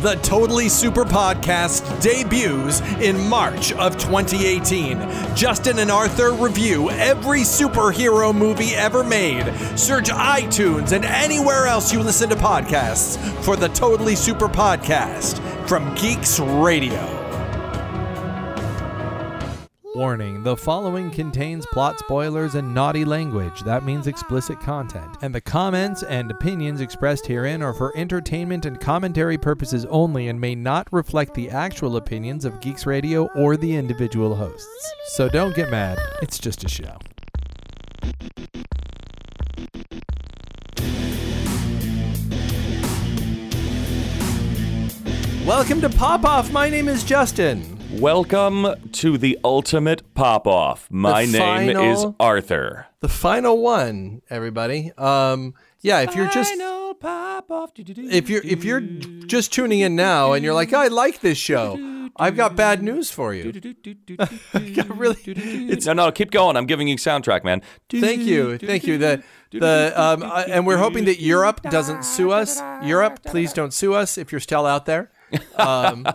The Totally Super Podcast debuts in March of 2018. Justin and Arthur review every superhero movie ever made. Search iTunes and anywhere else you listen to podcasts for the Totally Super Podcast from Geeks Radio. Warning the following contains plot spoilers and naughty language. That means explicit content. And the comments and opinions expressed herein are for entertainment and commentary purposes only and may not reflect the actual opinions of Geeks Radio or the individual hosts. So don't get mad, it's just a show. Welcome to Pop Off. My name is Justin. Welcome to the ultimate pop off. My The name final- is Arthur. The final one, everybody. Um, yeah, if you're just if you're if you're just tuning in now and you're like, I like this show, I've got bad news for you. Really, it's no, no, keep going. I'm giving you soundtrack, man. thank you, thank you. The the um, uh, and we're hoping that Europe doesn't sue us. Europe, please don't sue us if you're still out there. Um,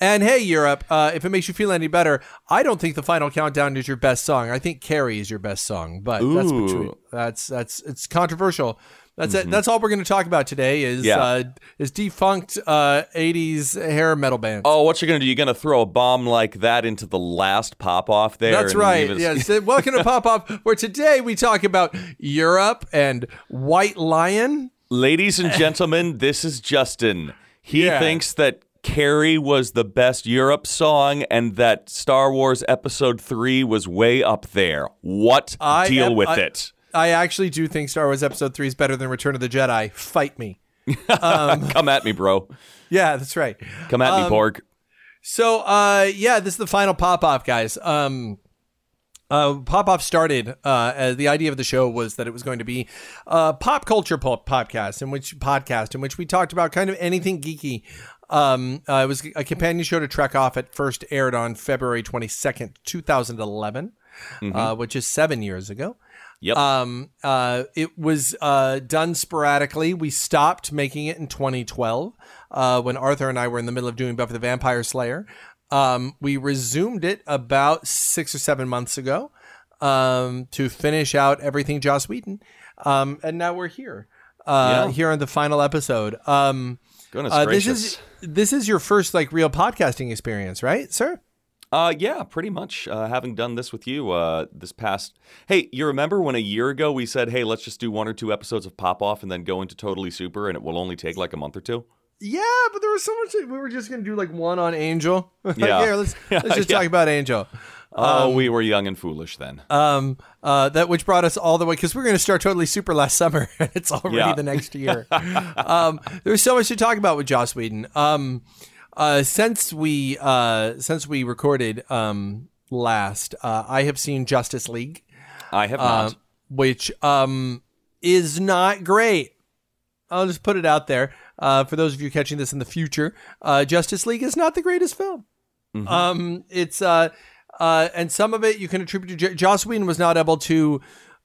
and hey, Europe, uh, if it makes you feel any better, I don't think the final countdown is your best song. I think Carrie is your best song, but that's Ooh. between, that's that's it's controversial. That's it. That's all we're going to talk about today is Yeah. uh, is defunct uh, '80s hair metal bands. Oh, what you're gonna do? You're gonna throw a bomb like that into the last pop off there? That's right. us- Yes. Welcome to Pop Off, where today we talk about Europe and White Lion. Ladies and gentlemen, this is Justin. He Yeah. thinks that Carrie was the best Europe song and that Star Wars Episode 3 was way up there. What? I Deal am- with I- it. I actually do think Star Wars Episode Three is better than Return of the Jedi. Fight me. Come at me, bro. Yeah, that's right. Come at Um, me, Borg. So, uh, yeah, this is the final pop off, guys. Um, uh, pop off started. Uh, as the idea of the show was that it was going to be a pop culture pop podcast in which podcast in which we talked about kind of anything geeky. Um, uh, it was a companion show to Trek Off. It first aired on February twenty second, two thousand eleven, uh, which is seven years ago. Yep. Um, uh, it was uh, done sporadically. We stopped making it in 2012 uh, when Arthur and I were in the middle of doing Buffy the Vampire Slayer. Um, we resumed it about six or seven months ago um, to finish out everything Joss Whedon. Um, and now we're here, uh, Yeah. here on the final episode. Um, Goodness uh, this gracious. is this is your first like real podcasting experience, right, sir? Uh, yeah, pretty much. Uh, having done this with you uh, this past. Hey, you remember when a year ago we said, "Hey, let's just do one or two episodes of Pop Off and then go into Totally Super, and it will only take like a month or two? Yeah, but there was so much. We were just gonna do like one on Angel. Like, Yeah. here, let's let's just Yeah. talk about Angel. Oh, we were young and foolish then. Um, uh, that which brought us all the way because we're going to start totally super last summer, and it's already Yeah. the next year. um, there's so much to talk about with Joss Whedon. Um, uh, since we uh, since we recorded um last, uh, I have seen Justice League, I have uh, not. which um is not great. I'll just put it out there. Uh, for those of you catching this in the future, uh, Justice League is not the greatest film. Um, it's uh, uh, and some of it you can attribute to J- Joss Whedon was not able to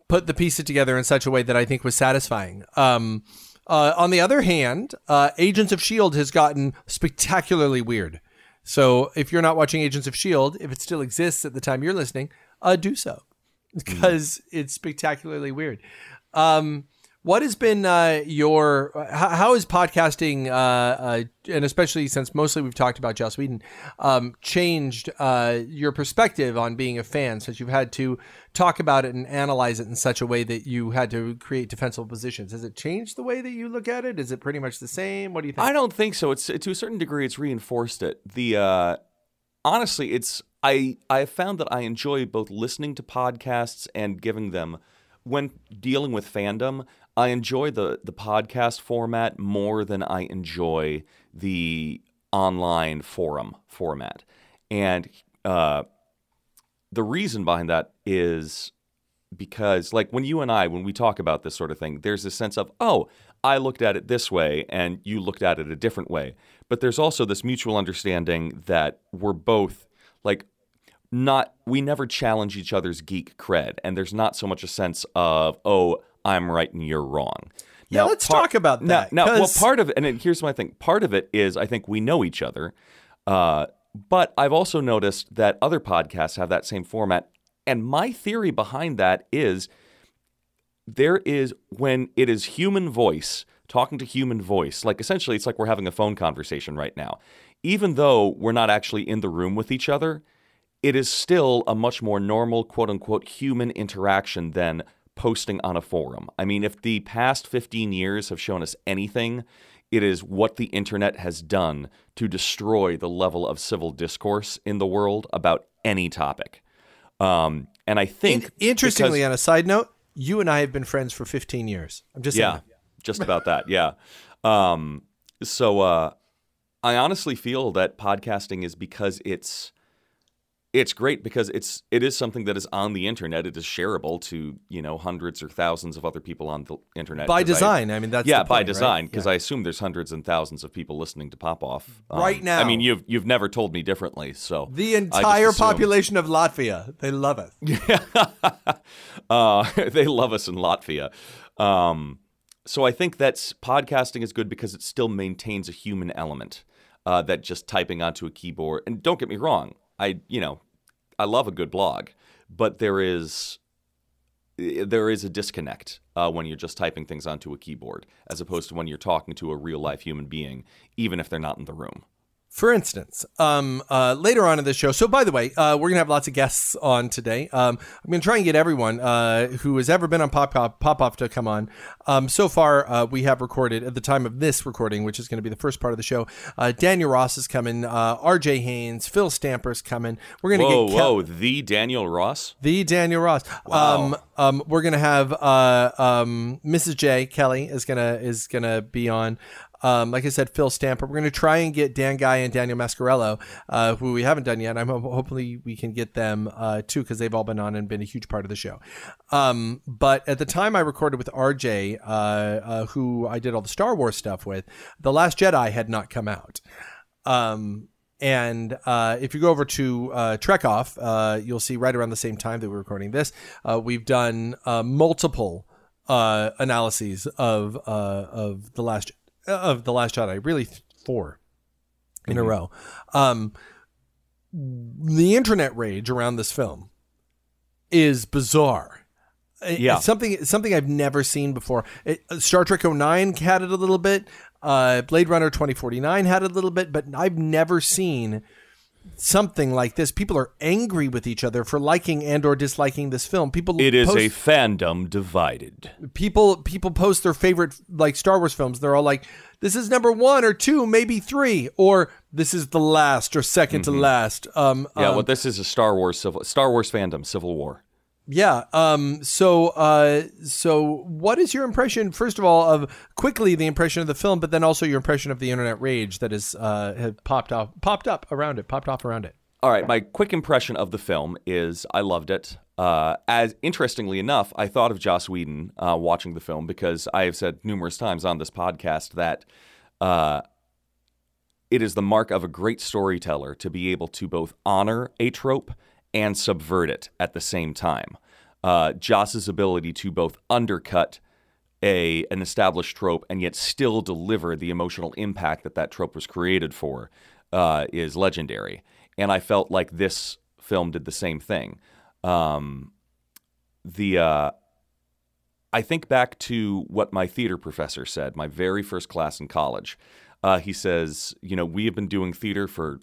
put the pieces together in such a way that I think was satisfying. Um, uh, on the other hand, uh, Agents of Shield has gotten spectacularly weird. So if you're not watching Agents of Shield, if it still exists at the time you're listening, uh, do so because it's spectacularly weird. Um, what has been uh, your how, how is podcasting uh, uh, and especially since mostly we've talked about Joss Whedon um, changed uh, your perspective on being a fan since you've had to talk about it and analyze it in such a way that you had to create defensible positions? Has it changed the way that you look at it? Is it pretty much the same? What do you think? I don't think so. It's to a certain degree, it's reinforced it. The uh, honestly, it's I I have found that I enjoy both listening to podcasts and giving them when dealing with fandom. I enjoy the the podcast format more than I enjoy the online forum format, and uh, the reason behind that is because like when you and I when we talk about this sort of thing there's this sense of oh I looked at it this way and you looked at it a different way. But there's also this mutual understanding that we're both like not we never challenge each other's geek cred. And there's not so much a sense of oh I'm right and you're wrong Yeah, let's talk about that, now well, part of it, and here's my thing. Part of it is I think we know each other, uh, but I've also noticed that other podcasts have that same format. And my theory behind that is there is when it is human voice talking to human voice, like essentially it's like we're having a phone conversation right now. Even though we're not actually in the room with each other, it is still a much more normal, quote unquote, human interaction than posting on a forum. I mean, if the past 15 years have shown us anything, it is what the internet has done to destroy the level of civil discourse in the world about any topic. Um, and I think, In- interestingly, because- on a side note, you and I have been friends for 15 years. I'm just yeah, saying. just about that. Yeah. Um, so uh, I honestly feel that podcasting is because it's it's great because it's it is something that is on the internet. It is shareable to you know hundreds or thousands of other people on the internet by design. I, mean, that's yeah, the by point, design, right? because Yeah. I assume there's hundreds and thousands of people listening to Pop Off Um, Right now. I mean, you've you've never told me differently, so the entire population of Latvia, they love it. uh, they love us in Latvia. Um, so I think that's podcasting is good because it still maintains a human element uh, that just typing onto a keyboard. And don't get me wrong, I you know I love a good blog, but there is there is a disconnect uh, when you're just typing things onto a keyboard as opposed to when you're talking to a real life human being, even if they're not in the room. For instance, um, uh, later on in the show. So, by the way, uh, we're gonna have lots of guests on today. Um, I'm gonna try and get everyone uh, who has ever been on Pop Pop, Pop Off to come on. Um, so far, uh, we have recorded at the time of this recording, which is going to be the first part of the show. Uh, Daniel Ross is coming. Uh, R.J. Haynes, Phil Stamper's coming. We're gonna Whoa, get Kel- whoa, the Daniel Ross. the Daniel Ross. Um, um, we're gonna have uh, um, Mrs. J Kelly is gonna is gonna be on. Um, like I said, Phil Stamper. We're gonna try and get Dan Guy and Daniel Mascarello, uh, who we haven't done yet. I'm ho- hopefully we can get them uh, too because they've all been on and been a huge part of the show. Um, but at the time I recorded with RJ, uh, uh, who I did all the Star Wars stuff with, The Last Jedi had not come out. Um, and uh, if you go over to uh, Trek Off, uh, you'll see right around the same time that we're recording this, uh, we've done uh, multiple analyses of of the last of the Last Jedi, really four in a row. Um, the internet rage around this film is bizarre. Yeah. it's something something I've never seen before. It, uh, Star Trek 09 had it a little bit. Uh, Blade Runner 2049 had it a little bit, but I've never seen something like this. People are angry with each other for liking and or disliking this film. People It is post, a fandom divided. people people post their favorite like Star Wars films. They're all like, "This is number one or two, maybe three, or this is the last or 2nd to last." Um, Yeah, um, well, this is a Star Wars civil Star Wars fandom, Civil War. Yeah. Um. So. Uh. So, what is your impression, first of all, of quickly the impression of the film, but then also your impression of the internet rage that is uh popped off, popped up around it, popped off around it. All right, my quick impression of the film is I loved it. Uh, as interestingly enough, I thought of Joss Whedon uh, watching the film because I have said numerous times on this podcast that uh, it is the mark of a great storyteller to be able to both honor a trope and subvert it at the same time. Uh, Joss's ability to both undercut a an established trope and yet still deliver the emotional impact that that trope was created for uh, is legendary. And I felt like this film did the same thing. Um, the uh, I think back to what my theater professor said, my very first class in college. Uh, he says, you know, we have been doing theater for,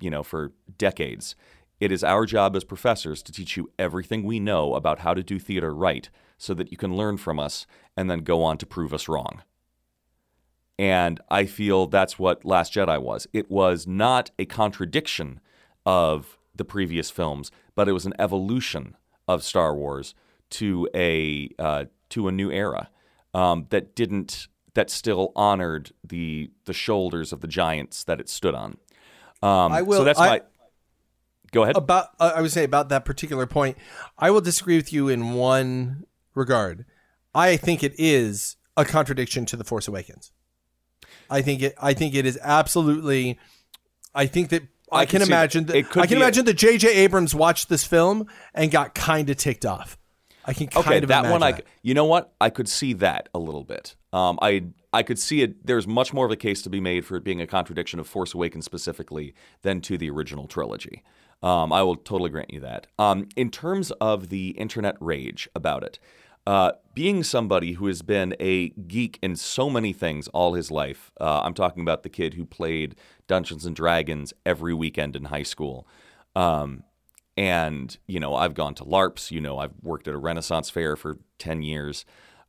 you know, for decades. It is our job as professors to teach you everything we know about how to do theater right so that you can learn from us and then go on to prove us wrong. And I feel that's what Last Jedi was. It was not a contradiction of the previous films, but it was an evolution of Star Wars to a uh, to a new era um, that didn't that still honored the the shoulders of the giants that it stood on. Um, I will- So that's I- my. Go ahead. About uh, I would say about that particular point, I will disagree with you in one regard. I think it is a contradiction to the Force Awakens. I think it. I think it is absolutely. I think that I, I can can imagine that. that. It could I can be a- imagine that J.J. Abrams watched this film and got kind of ticked off. I can kind Okay, of that imagine one I that. you know what? I could see that a little bit. Um, I I could see it. There's much more of a case to be made for it being a contradiction of Force Awakens specifically than to the original trilogy. Um, I will totally grant you that. Um, in terms of the internet rage about it, uh, being somebody who has been a geek in so many things all his life, uh, I'm talking about the kid who played Dungeons and Dragons every weekend in high school. Um, and, you know, I've gone to LARPs, you know, I've worked at a Renaissance fair for 10 years.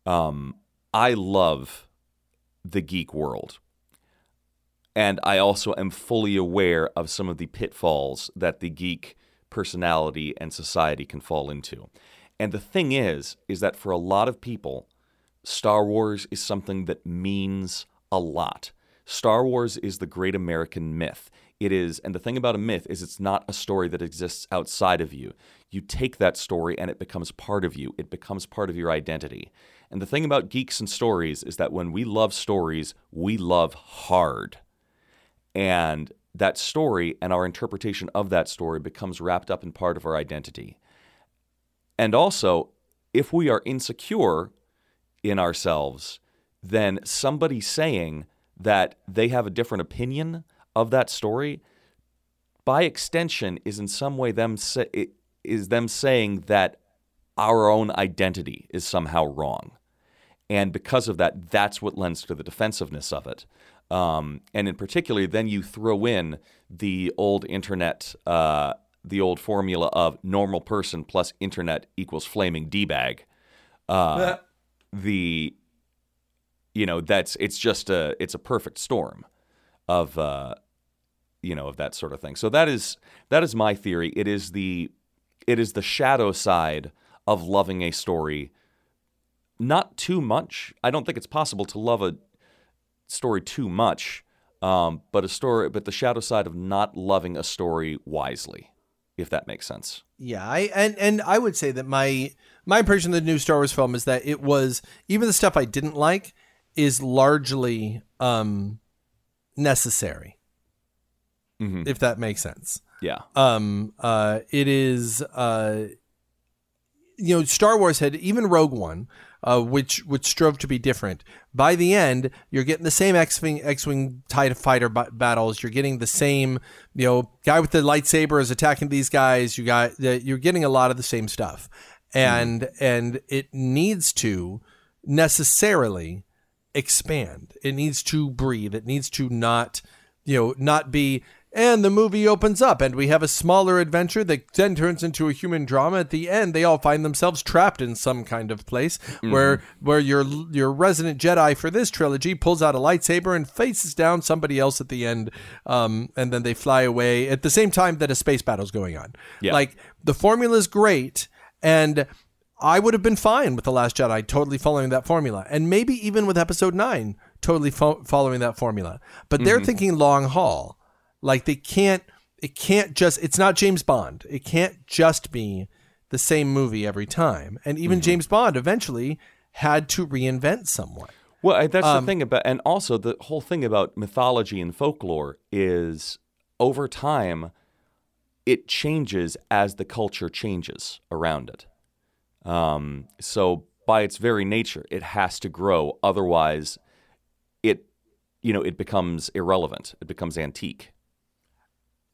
Um, I love the geek world. And I also am fully aware of some of the pitfalls that the geek personality and society can fall into. And the thing is, is that for a lot of people, Star Wars is something that means a lot. Star Wars is the great American myth. It is, and the thing about a myth is it's not a story that exists outside of you. You take that story and it becomes part of you, it becomes part of your identity. And the thing about geeks and stories is that when we love stories, we love hard. And that story and our interpretation of that story becomes wrapped up in part of our identity. And also, if we are insecure in ourselves, then somebody saying that they have a different opinion of that story, by extension, is in some way them say, is them saying that our own identity is somehow wrong. And because of that, that's what lends to the defensiveness of it. Um, and in particular, then you throw in the old internet, uh, the old formula of normal person plus internet equals flaming d bag. Uh, the, you know, that's it's just a it's a perfect storm of, uh, you know, of that sort of thing. So that is that is my theory. It is the it is the shadow side of loving a story not too much. I don't think it's possible to love a story too much, um, but a story, but the shadow side of not loving a story wisely, if that makes sense. Yeah, I and and I would say that my my impression of the new Star Wars film is that it was even the stuff I didn't like is largely um, necessary. Mm-hmm. If that makes sense. Yeah. Um. Uh. It is. Uh. You know, Star Wars had even Rogue One uh, which which strove to be different. By the end, you're getting the same X-wing X-wing TIE fighter b- battles. You're getting the same, you know, guy with the lightsaber is attacking these guys. You got you're getting a lot of the same stuff, and mm. and it needs to necessarily expand. It needs to breathe. It needs to not, you know, not be and the movie opens up, and we have a smaller adventure that then turns into a human drama. At the end, they all find themselves trapped in some kind of place mm-hmm. where where your your resident Jedi for this trilogy pulls out a lightsaber and faces down somebody else at the end, um, and then they fly away at the same time that a space battle's going on. Yeah. Like the formula is great, and I would have been fine with the Last Jedi totally following that formula, and maybe even with Episode Nine totally fo- following that formula. But they're mm-hmm. thinking long haul like they can't it can't just it's not James Bond. It can't just be the same movie every time. And even mm-hmm. James Bond eventually had to reinvent someone. Well, that's um, the thing about and also the whole thing about mythology and folklore is over time it changes as the culture changes around it. Um, so by its very nature, it has to grow. Otherwise, it you know it becomes irrelevant. It becomes antique.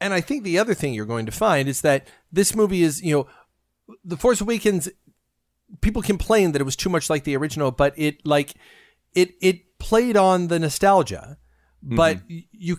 And I think the other thing you're going to find is that this movie is, you know, The Force Awakens. People complained that it was too much like the original, but it like it it played on the nostalgia. But mm-hmm. you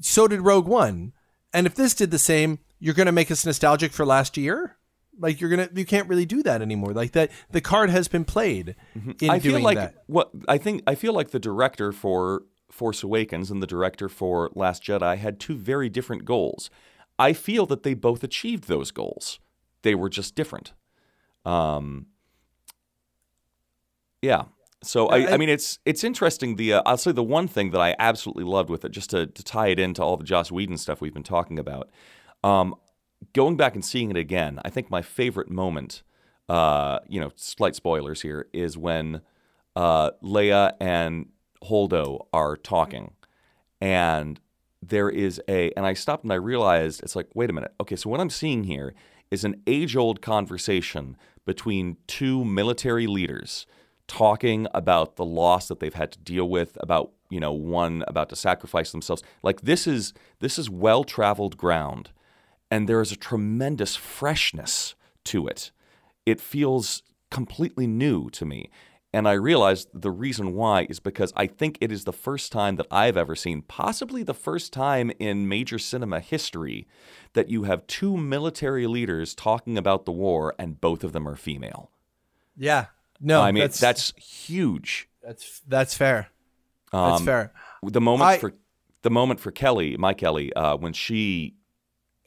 so did Rogue One, and if this did the same, you're going to make us nostalgic for last year. Like you're gonna, you can't really do that anymore. Like that, the card has been played. Mm-hmm. I feel like that. what I think. I feel like the director for Force Awakens and the director for Last Jedi had two very different goals. I feel that they both achieved those goals. They were just different. Um, yeah. So I, I, mean, it's it's interesting. The uh, I'll say the one thing that I absolutely loved with it, just to, to tie it into all the Joss Whedon stuff we've been talking about. Um, going back and seeing it again, I think my favorite moment, uh, you know, slight spoilers here, is when uh, Leia and Holdo are talking, and there is a, and I stopped and I realized it's like, wait a minute. Okay, so what I'm seeing here is an age old conversation between two military leaders talking about the loss that they've had to deal with, about you know one about to sacrifice themselves. Like this is this is well traveled ground, and there is a tremendous freshness to it. It feels completely new to me. And I realized the reason why is because I think it is the first time that I've ever seen, possibly the first time in major cinema history, that you have two military leaders talking about the war and both of them are female. Yeah. No, I mean, that's that's, huge. that's that's fair. That's Um, fair. The moment I- for the moment for Kelly, my Kelly, uh, when she,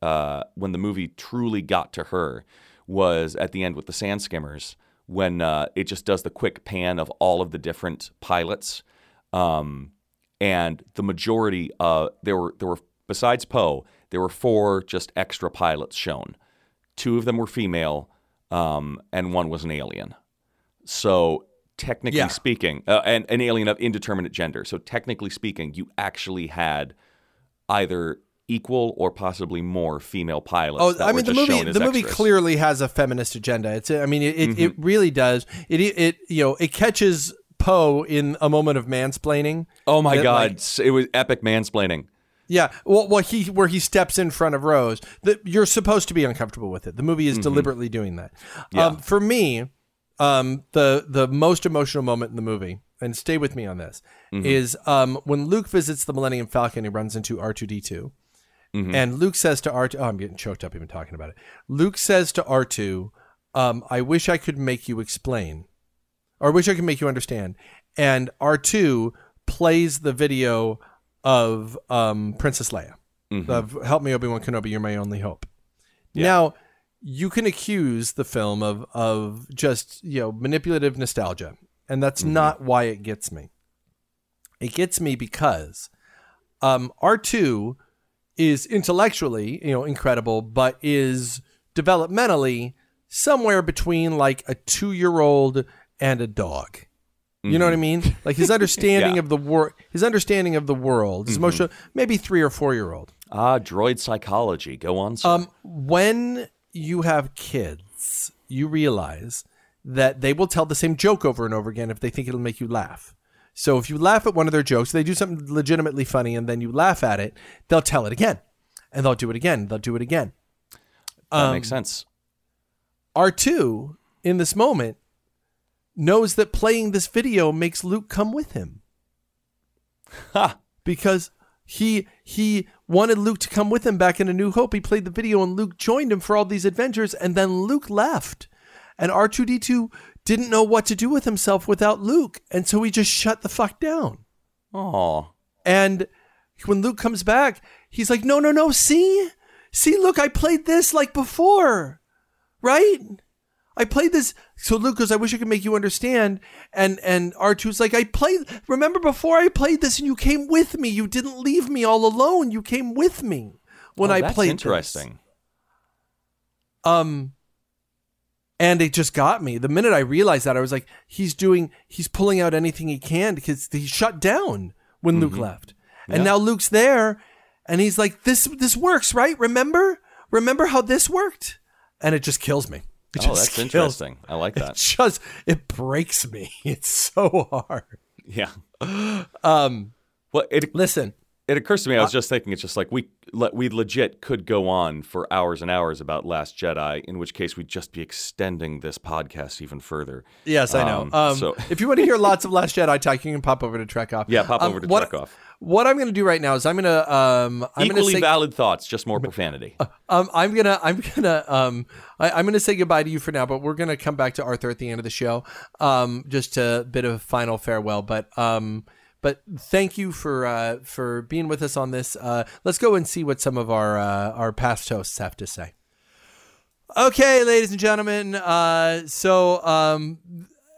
uh, when the movie truly got to her, was at the end with the sand skimmers when uh, it just does the quick pan of all of the different pilots, um, and the majority, uh, there were there were besides Poe, there were four just extra pilots shown. Two of them were female, um, and one was an alien. So technically Yeah. speaking, uh, and an alien of indeterminate gender. So technically speaking, you actually had either equal or possibly more female pilots. Oh, I mean the movie. The movie extras. clearly has a feminist agenda. It's. I mean, it it, it really does. It it you know it catches Poe in a moment of mansplaining. Oh my that, god, like- it was epic mansplaining. Yeah, well, well, he where he steps in front of Rose. The, you're supposed to be uncomfortable with it. The movie is deliberately doing that. Um, for me, um, the the most emotional moment in the movie, and stay with me on this, is um, when Luke visits the Millennium Falcon. He runs into R two D two, and Luke says to R two, "Oh, I'm getting choked up even talking about it." Luke says to R two, um, "I wish I could make you explain, or I wish I could make you understand." And R two plays the video of um, Princess Leia of "Help me, Obi Wan Kenobi, you're my only hope." Now, you can accuse the film of of just you know manipulative nostalgia, and that's not why it gets me. It gets me because um, R two is intellectually you know incredible, but is developmentally somewhere between like a two year old and a dog. You know what I mean? Like his understanding Yeah. of the world, his understanding of the world, his emotional, maybe three or four year old. Ah, droid psychology. Go on, sir. Um, when you have kids, you realize that they will tell the same joke over and over again if they think it'll make you laugh. So if you laugh at one of their jokes, they do something legitimately funny, and then you laugh at it, they'll tell it again, and they'll do it again, they'll do it again. that um, makes sense. R2 in this moment knows that playing this video makes Luke come with him. Ha! Because he he wanted Luke to come with him back in A New Hope. He played the video and Luke joined him for all these adventures and then Luke left. And R2D2 didn't know what to do with himself without Luke, and so he just shut the fuck down. Oh, And when Luke comes back, he's like, "No, no, no, see? See, look, I played this like before. Right? I played this." So Luke goes, "I wish I could make you understand." And and R2's like, "I played Remember before I played this and you came with me. You didn't leave me all alone. You came with me when Oh, I played this." interesting. Um and it just got me. The minute I realized that, I was like, he's doing he's pulling out anything he can because he shut down when Luke left. And now Luke's there and he's like, This this works, right? Remember? Remember how this worked? And it just kills me. It Oh, that's kills- interesting. I like that. It just it breaks me. It's so hard. Yeah. Um Well, it listen, it occurs to me. I was just thinking. It's just like we le- we legit could go on for hours and hours about Last Jedi. In which case, we'd just be extending this podcast even further. Yes, I know. Um, Um, so- if you want to hear lots of Last Jedi talk, you can pop over to Trek Off. Yeah, pop Um, over to what, Trek Off. What I'm going to do right now is I'm going to um I'm Equally say valid thoughts, just more profanity. um I'm gonna I'm gonna um I, I'm gonna say goodbye to you for now, but we're gonna come back to Arthur at the end of the show. Um, just a bit of a final farewell, but um. But thank you for uh, for being with us on this. Uh, let's go and see what some of our uh, our past hosts have to say. Okay, ladies and gentlemen. Uh, so um,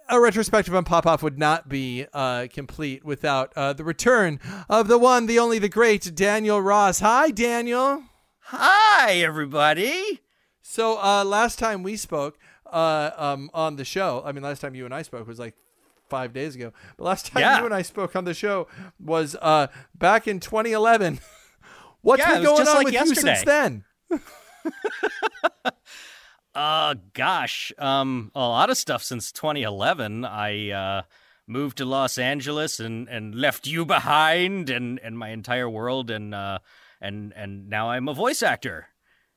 a retrospective on Pop Off would not be uh, complete without uh, the return of the one, the only, the great Daniel Ross. Hi, Daniel. Hi, everybody. So uh, last time we spoke uh, um, on the show, I mean, last time you and I spoke was like five days ago. But last time Yeah. you and I spoke on the show was uh, back in 2011. What's Yeah, been going just on like with you since then? Uh, gosh, um, a lot of stuff since 2011. I uh, moved to Los Angeles and, and left you behind, and, and my entire world, and uh, and and now I'm a voice actor.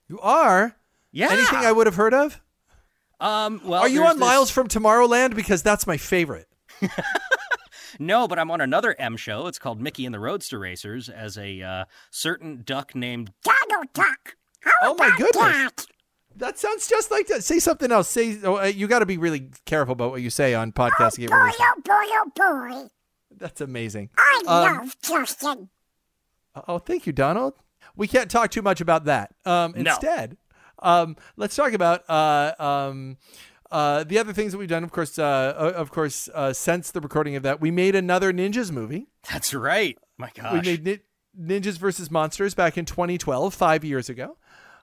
You are Yeah. anything I would have heard of? Um. Well, are you on this- Miles from Tomorrowland? Because that's my favorite. No, but I'm on another M show. It's called Mickey and the Roadster Racers as a uh, certain duck named Donald Duck. Oh my goodness. That sounds just like that. Say something else. Say oh, uh, you got to be really careful about what you say on podcasts. to get Boy, oh boy, oh boy. That's amazing. I Um, love Justin. Oh, thank you, Donald. We can't talk too much about that. Um, No. instead, um, let's talk about uh, um, uh, the other things that we've done. Of course, uh, of course, uh, since the recording of that, we made another Ninjas movie. That's right. My gosh. We made Ni- Ninjas versus Monsters back in 2012, five years ago.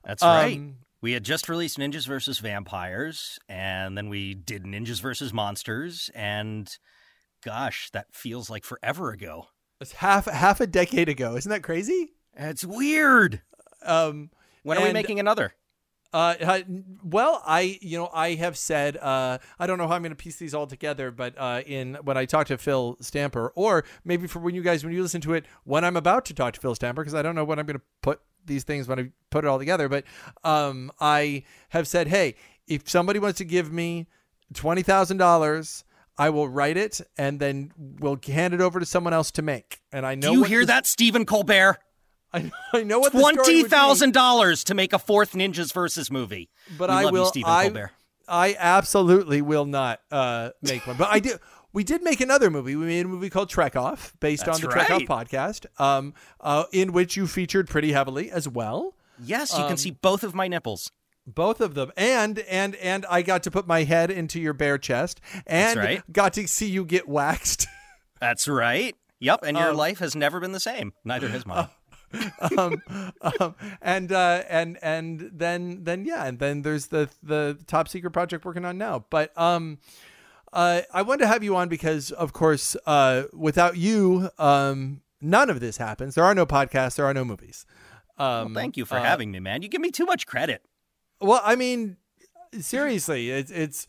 That's right. Um, We had just released Ninjas versus Vampires, and then we did Ninjas versus Monsters, and gosh, that feels like forever ago. It's half half a decade ago. Isn't that crazy? It's weird. Um, When are we making another? Uh, well, I you know I have said uh, I don't know how I'm going to piece these all together, but uh, in when I talk to Phil Stamper, or maybe for when you guys when you listen to it when I'm about to talk to Phil Stamper, because I don't know when I'm going to put these things when I put it all together. But um, I have said, hey, if somebody wants to give me twenty thousand dollars. I will write it and then we'll hand it over to someone else to make. And I know Do you hear the- that, Stephen Colbert? I, I know what the story would Twenty thousand dollars to make a fourth Ninjas versus movie. but We I love will. you, Stephen I, Colbert. I absolutely will not uh, make one. But I do. We did make another movie. We made a movie called Trek Off, based That's on the Trek Off podcast, um, uh, in which you featured pretty heavily as well. Yes, you can see both of my nipples. Both of them, and and and I got to put my head into your bare chest, and right. got to see you get waxed. That's right. Yep, and your Um, life has never been the same. Neither has mine. um, um, and uh, and and then then yeah, and then there's the the top secret project working on now. But um, uh, I wanted to have you on because, of course, uh, without you, um, none of this happens. There are no podcasts. There are no movies. Um, Well, thank you for uh, having me, man. You give me too much credit. Well, I mean, seriously, it's it's.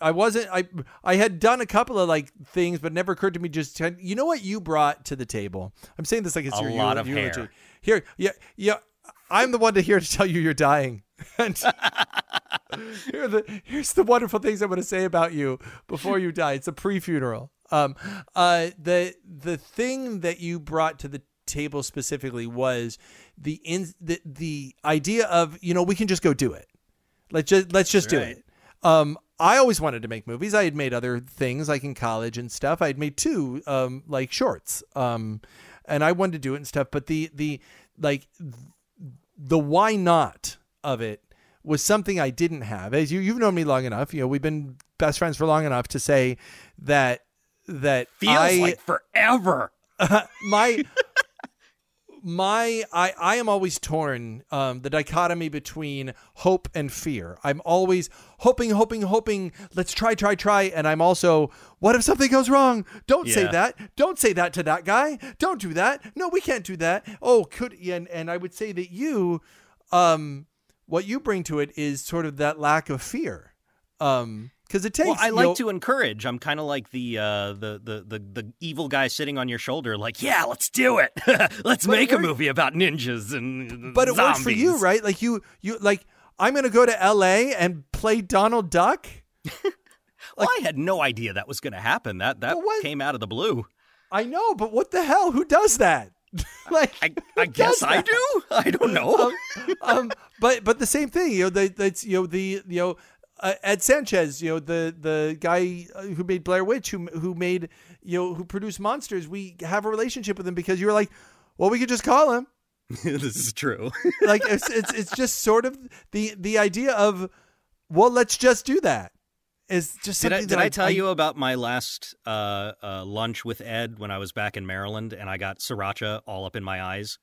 I wasn't. I I had done a couple of like things, but never occurred to me just. You know what you brought to the table? I'm saying this like it's A your lot of hair. Here, yeah, yeah. I'm the one to here to tell you you're dying. And here the here's the wonderful things I'm going to say about you before you die. It's a pre-funeral. Um, uh, the the thing that you brought to the table specifically was the in the the idea of you know we can just go do it. Let's just let's just do Right. it. Um, I always wanted to make movies. I had made other things like in college and stuff. I had made two um, like shorts. Um, and I wanted to do it and stuff. But the the like the why not of it was something I didn't have. As you you've known me long enough, you know we've been best friends for long enough to say that that Feels I, like forever. my my I I am always torn um the dichotomy between hope and fear. I'm always hoping hoping hoping let's try try try and I'm also what if something goes wrong? Don't say that. Don't say that to that guy. Don't do that. No, we can't do that. Oh, could and and I would say that you um what you bring to it is sort of that lack of fear. Um cuz it takes Well, I like know- to encourage. I'm kind of like the, uh, the the the the evil guy sitting on your shoulder, like, yeah, let's do it. let's But it make a movie about ninjas and but it works for you, right? Like you, you like I'm gonna go to L.A. and play Donald Duck. Well, I had no idea that was going to happen. That that came out of the blue. I know, but what the hell? Who does that? like I, I guess I do. I don't know. um, but but the same thing, you know, the, that's you know the you know uh, Ed Sanchez, you know the the guy uh, who made Blair Witch, who who made you know who produced Monsters. We have a relationship with him because you were like, well, we could just call him. this is true. like it's, it's it's just sort of the the idea of well, let's just do that. Is just Did I, did that I tell you about my last uh, uh, lunch with Ed when I was back in Maryland and I got sriracha all up in my eyes?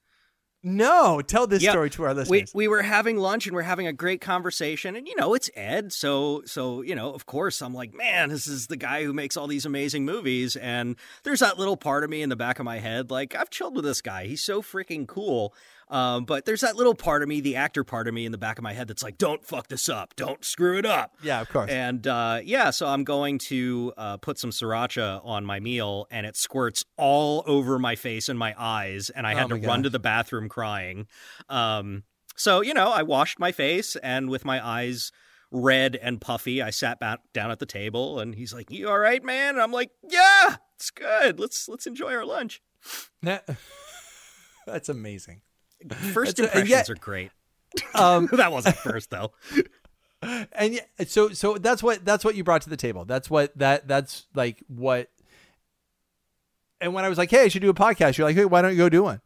No, tell this Yeah, story to our we, listeners. we were having lunch and we're having a great conversation. And you know it's ed. So so you know of course i'm like man this is the guy who makes all these amazing movies. And there's that little part of me in the back of my head like i've chilled with this guy. He's so freaking cool um, but there's that little part of me the actor part of me in the back of my head that's like don't fuck this up don't screw it up yeah, of course. and uh, yeah, so I'm going to uh, put some sriracha on my meal, and it squirts all over my face and my eyes, and I had Oh to my run to the bathroom crying. Um, so you know, I washed my face, and with my eyes red and puffy, I sat back down at the table, and he's like, "You all right, man?" And I'm like, "Yeah, it's good. Let's let's enjoy our lunch." That- That's amazing. First a- uh, impressions yet- are great. Um, that wasn't first though. and yeah, so so that's what that's what you brought to the table. That's what that that's like what. And when I was like, "Hey, I should do a podcast," you're like, "Hey, why don't you go do one?"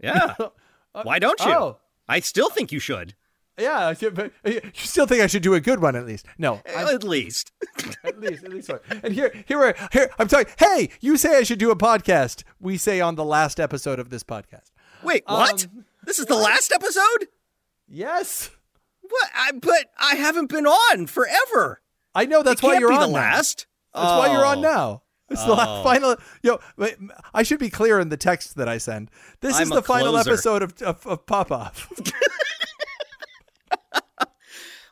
Yeah. Uh, why don't you? Oh, I still think you should. yeah, but uh, you still think I should do a good one at least? No, eh, I'm- At least. at least at least one. And here here here I'm talking. Hey, you say I should do a podcast. We say on the last episode of this podcast. Wait, what? Um, this is the last episode? Yes, What? I, but I haven't been on forever. I know. That's it why you're be on the now. last. That's why you're on Oh. now. It's the last Oh. final. Yo, wait, I should be clear in the text that I send. This is I'm a the final closer. episode of of, of Pop Off.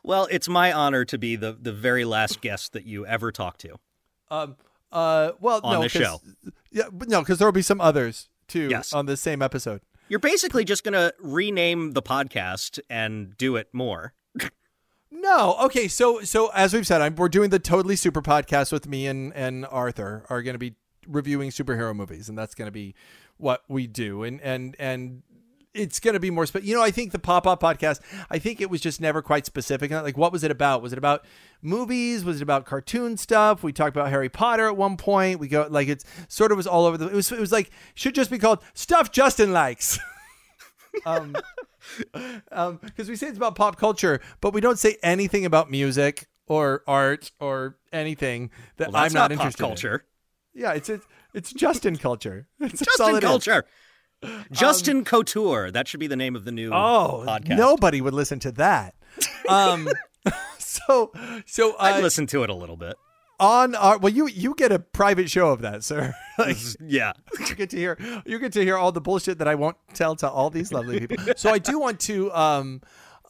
Well, it's my honor to be the, the very last guest that you ever talk to. Um. Uh. Well, On no, the show. Yeah, but no, because there will be some others too Yes. on the same episode. You're basically just going to rename the podcast and do it more. No, okay. So, so as we've said, I'm, we're doing the totally super podcast with me and and Arthur are going to be reviewing superhero movies, and that's going to be what we do. And and and it's going to be more. Spe- you know, I think the pop up podcast. I think it was just never quite specific. Like, what was it about? Was it about movies? Was it about cartoon stuff? We talked about Harry Potter at one point. We go like it's sort of was all over the. It was it was like should just be called stuff Justin likes. um um because we say it's about pop culture but we don't say anything about music or art or anything that Well, i'm not, pop interested in. culture. yeah it's it's, it's justin culture It's- Justin it Culture. Justin Couture. That should be the name of the new oh podcast. nobody would listen to that um so so I'd uh, listen to it a little bit. on our well you you get a private show of that sir like Yeah. you get to hear you get to hear all the bullshit that i won't tell to all these lovely people so i do want to um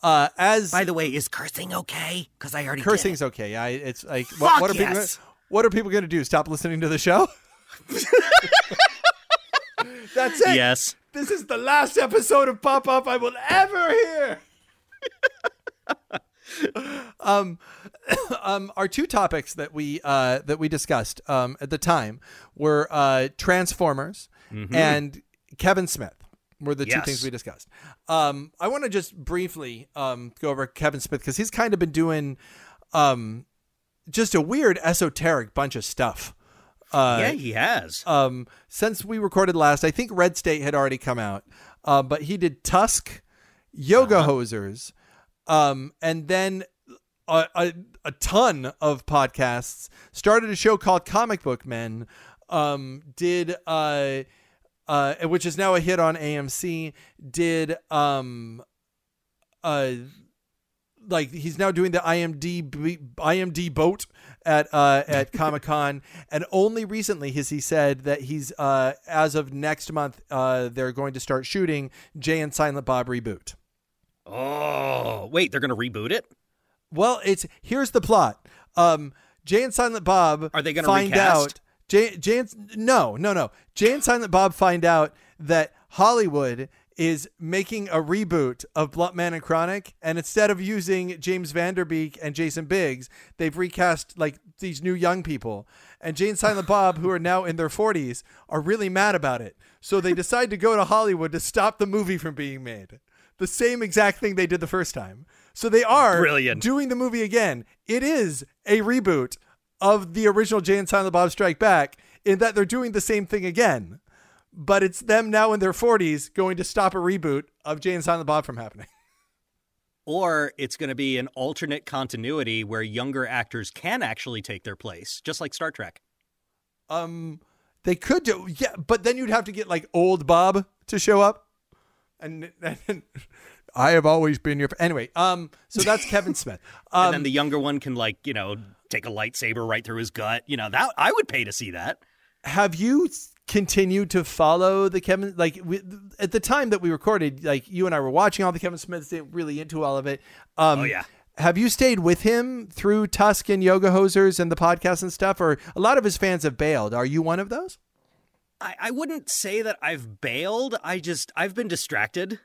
uh as By the way, is cursing okay? Because I already cursing's okay. I it's like what, Fuck what are people yes. gonna, what are people going to do? Stop listening to the show? That's it. Yes. This is the last episode of Pop Up I will ever hear. um, um, our two topics that we uh, that we discussed um, at the time were uh, Transformers and Kevin Smith. Were the two things we discussed. Um, I want to just briefly um, go over Kevin Smith because he's kind of been doing um, just a weird esoteric bunch of stuff. Uh, yeah, he has. um, since we recorded last, I think Red State had already come out, uh, but he did Tusk, Yoga Hosers, um, and then a, a, a ton of podcasts. Started a show called Comic Book Men. Um, did uh, uh, which is now a hit on AMC. Did um, uh, like he's now doing the IMD IMD boat at uh, at Comic Con, and only recently has he said that he's uh, as of next month uh, they're going to start shooting Jay and Silent Bob reboot. oh, wait, they're going to reboot it? Well, it's here's the plot. Um, Jay and Silent Bob Are they gonna find recast? out? Jay, Jay and, no, no, no. Jay and Silent Bob find out that Hollywood is making a reboot of Bluntman and Chronic, and instead of using James Van Der Beek and Jason Biggs, they've recast like these new young people. And Jay and Silent Bob, who are now in their forties, are really mad about it. So they decide to go to Hollywood to stop the movie from being made. The same exact thing they did the first time. So they are Brilliant. doing the movie again. It is a reboot of the original Jay and Silent Bob Strike Back in that they're doing the same thing again. But it's them now in their 40s going to stop a reboot of Jay and Silent Bob from happening. Or it's going to be an alternate continuity where younger actors can actually take their place, just like Star Trek. Um, they could do, yeah, but then you'd have to get like old Bob to show up. And, and I have always been your. Anyway, um, so that's Kevin Smith. Um, and then the younger one can like you know take a lightsaber right through his gut. You know that I would pay to see that. have you continued to follow the Kevin? Like we, at the time that we recorded, like you and I were watching all the Kevin Smiths, were really into all of it. Um, Oh, yeah. Have you stayed with him through Tusk and Yoga Hosers and the podcast and stuff, or a lot of his fans have bailed? Are you one of those? I, I wouldn't say that I've bailed. I just I've been distracted.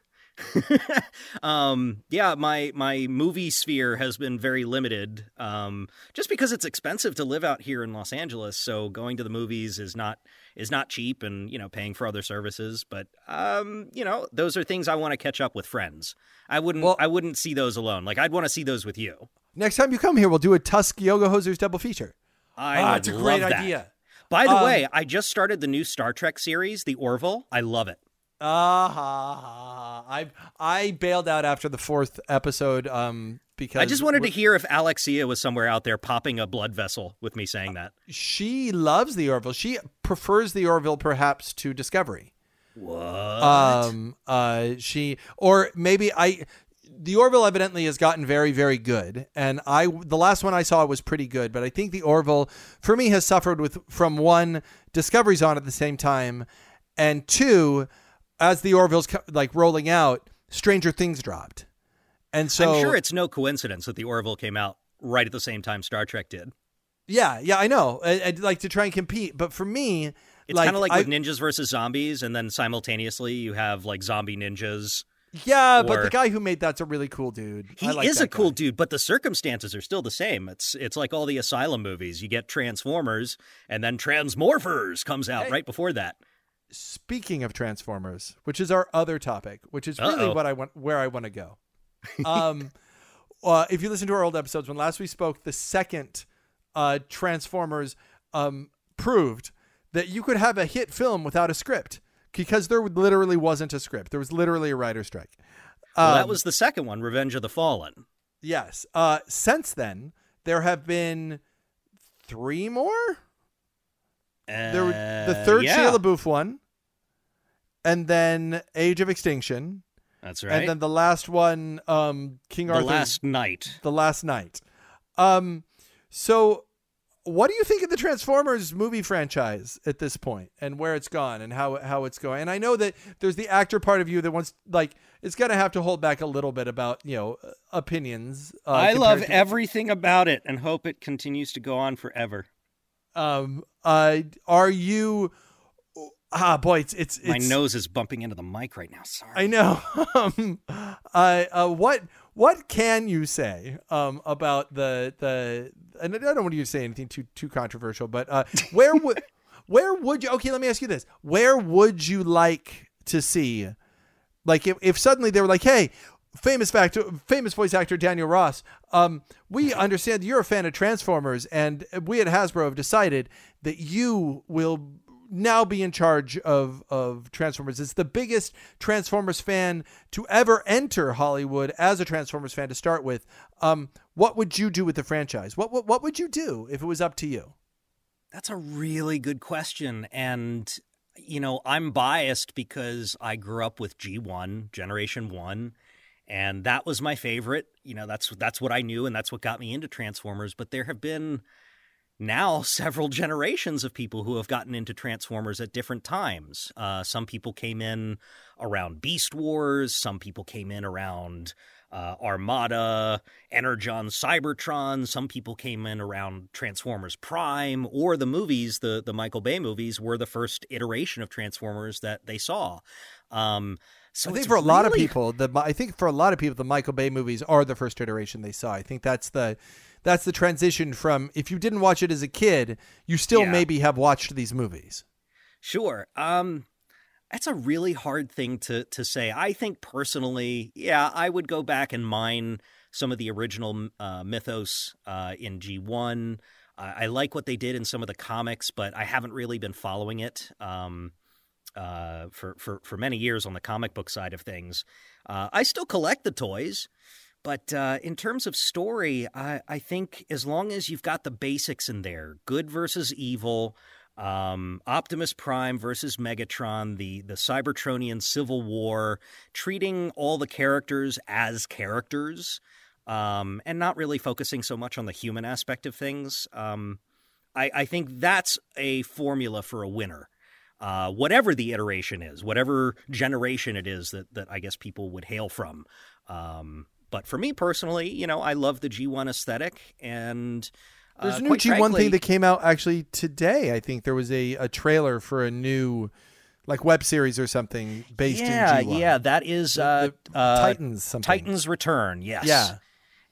um, yeah, my my movie sphere has been very limited. Um, just because it's expensive to live out here in Los Angeles, so going to the movies is not is not cheap, and you know paying for other services. But um, you know those are things I want to catch up with friends. I wouldn't Well- I wouldn't see those alone. Like I'd want to see those with you. Next time you come here, we'll do a Tusk Yoga Hosers double feature. I Ah, it's a love great that. idea. By the Um, way, I just started the new Star Trek series, The Orville. I love it. Ah, ha, ha. I I bailed out after the fourth episode um, because I just wanted to hear if Alexia was somewhere out there popping a blood vessel with me saying that. she loves the Orville. She prefers the Orville perhaps to Discovery. What? Um, uh, she or maybe I. The Orville evidently has gotten very, very good, and I the last one I saw was pretty good. But I think the Orville, for me, has suffered with from one Discovery's on at the same time, and two, as the Orville's like rolling out, Stranger Things dropped, and so I'm sure it's no coincidence that The Orville came out right at the same time Star Trek did. yeah, yeah, I know. I, I'd like to try and compete, but for me, It's like, kind of like I- with ninjas versus zombies, and then simultaneously you have like zombie ninjas. yeah, but the guy who made that's a really cool dude. He like is a cool dude, but the circumstances are still the same. It's it's like all the Asylum movies. You get Transformers, and then Transmorphers comes out right before that. speaking of transformers which is our other topic which is really Uh-oh. what i want where i want to go um uh, if you listen to our old episodes when last we spoke the second uh transformers um proved that you could have a hit film without a script because there literally wasn't a script. There was literally a writer strike. Well, that Um, was the second one, Revenge of the Fallen. yes. Uh since then there have been three more? There were the Uh, third yeah, Shia LaBeouf one and then age of extinction That's right. and then the last one, um, King the Arthur, last Knight. the last Knight. Um, so what do you think of the Transformers movie franchise at this point, and where it's gone, and how how it's going? And I know that there's the actor part of you that wants like it's gonna have to hold back a little bit about you know opinions. Uh, I love to- everything about it and hope it continues to go on forever. Um, uh, are you? Ah, boy, it's it's, it's My nose is bumping into the mic right now. Sorry. I know. um, uh, uh, what what can you say um, about the the? And I don't want you to say anything too too controversial, but uh, where would where would you? Okay, let me ask you this: Where would you like to see? Like, if, if suddenly they were like, "Hey." Famous factor, famous voice actor Daniel Ross. Um, we understand you're a fan of Transformers, and we at Hasbro have decided that you will now be in charge of of Transformers. It's the biggest Transformers fan to ever enter Hollywood as a Transformers fan to start with. Um, what would you do with the franchise? What what what would you do if it was up to you? That's a really good question. And, you know, I'm biased because I grew up with G1, Generation 1, and that was my favorite. You know, that's that's what I knew and that's what got me into Transformers, but there have been now several generations of people who have gotten into Transformers at different times. Uh, some people came in around Beast Wars, some people came in around uh, Armada, Energon, Cybertron. Some people came in around Transformers Prime, or the movies, the the Michael Bay movies, were the first iteration of Transformers that they saw. Um, so I think for a lot of people, the I think for a lot of people, the Michael Bay movies are the first iteration they saw. I think that's the that's the transition from if you didn't watch it as a kid, you still Yeah. maybe have watched these movies. Sure. Um that's a really hard thing to to say. I think personally, yeah, I would go back and mine some of the original uh, mythos uh, in G1. I I like what they did in some of the comics, but I haven't really been following it um, uh, for, for for many years on the comic book side of things. Uh, I still collect the toys, but uh, in terms of story, I, I think as long as you've got the basics in there, good versus evil, Um, Optimus Prime versus Megatron, the the Cybertronian civil war, treating all the characters as characters, um, and not really focusing so much on the human aspect of things. Um, I, I think that's a formula for a winner. Uh, whatever the iteration is, whatever generation it is that, that I guess people would hail from. Um, but for me personally, you know, I love the G1 aesthetic and. uh, There's a new G1 frankly- thing that came out actually today. I think there was a, a trailer for a new like web series or something based yeah, in G1. Yeah, that is uh, uh, Titans something. Titans Return. Yes. Yeah.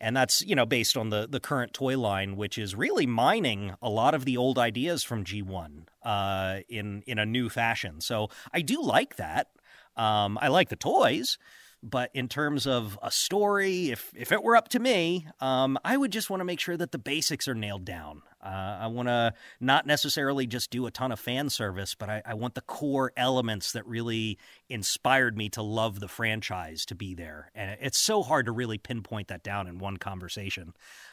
And that's you know based on the the current toy line, which is really mining a lot of the old ideas from G1 uh, in in a new fashion. So I do like that. Um, I like the toys, but in terms of a story, if if it were up to me, um, I would just want to make sure that the basics are nailed down. Uh, I want to not necessarily just do a ton of fan service, but I, I want the core elements that really inspired me to love the franchise to be there. And it's so hard to really pinpoint that down in one conversation.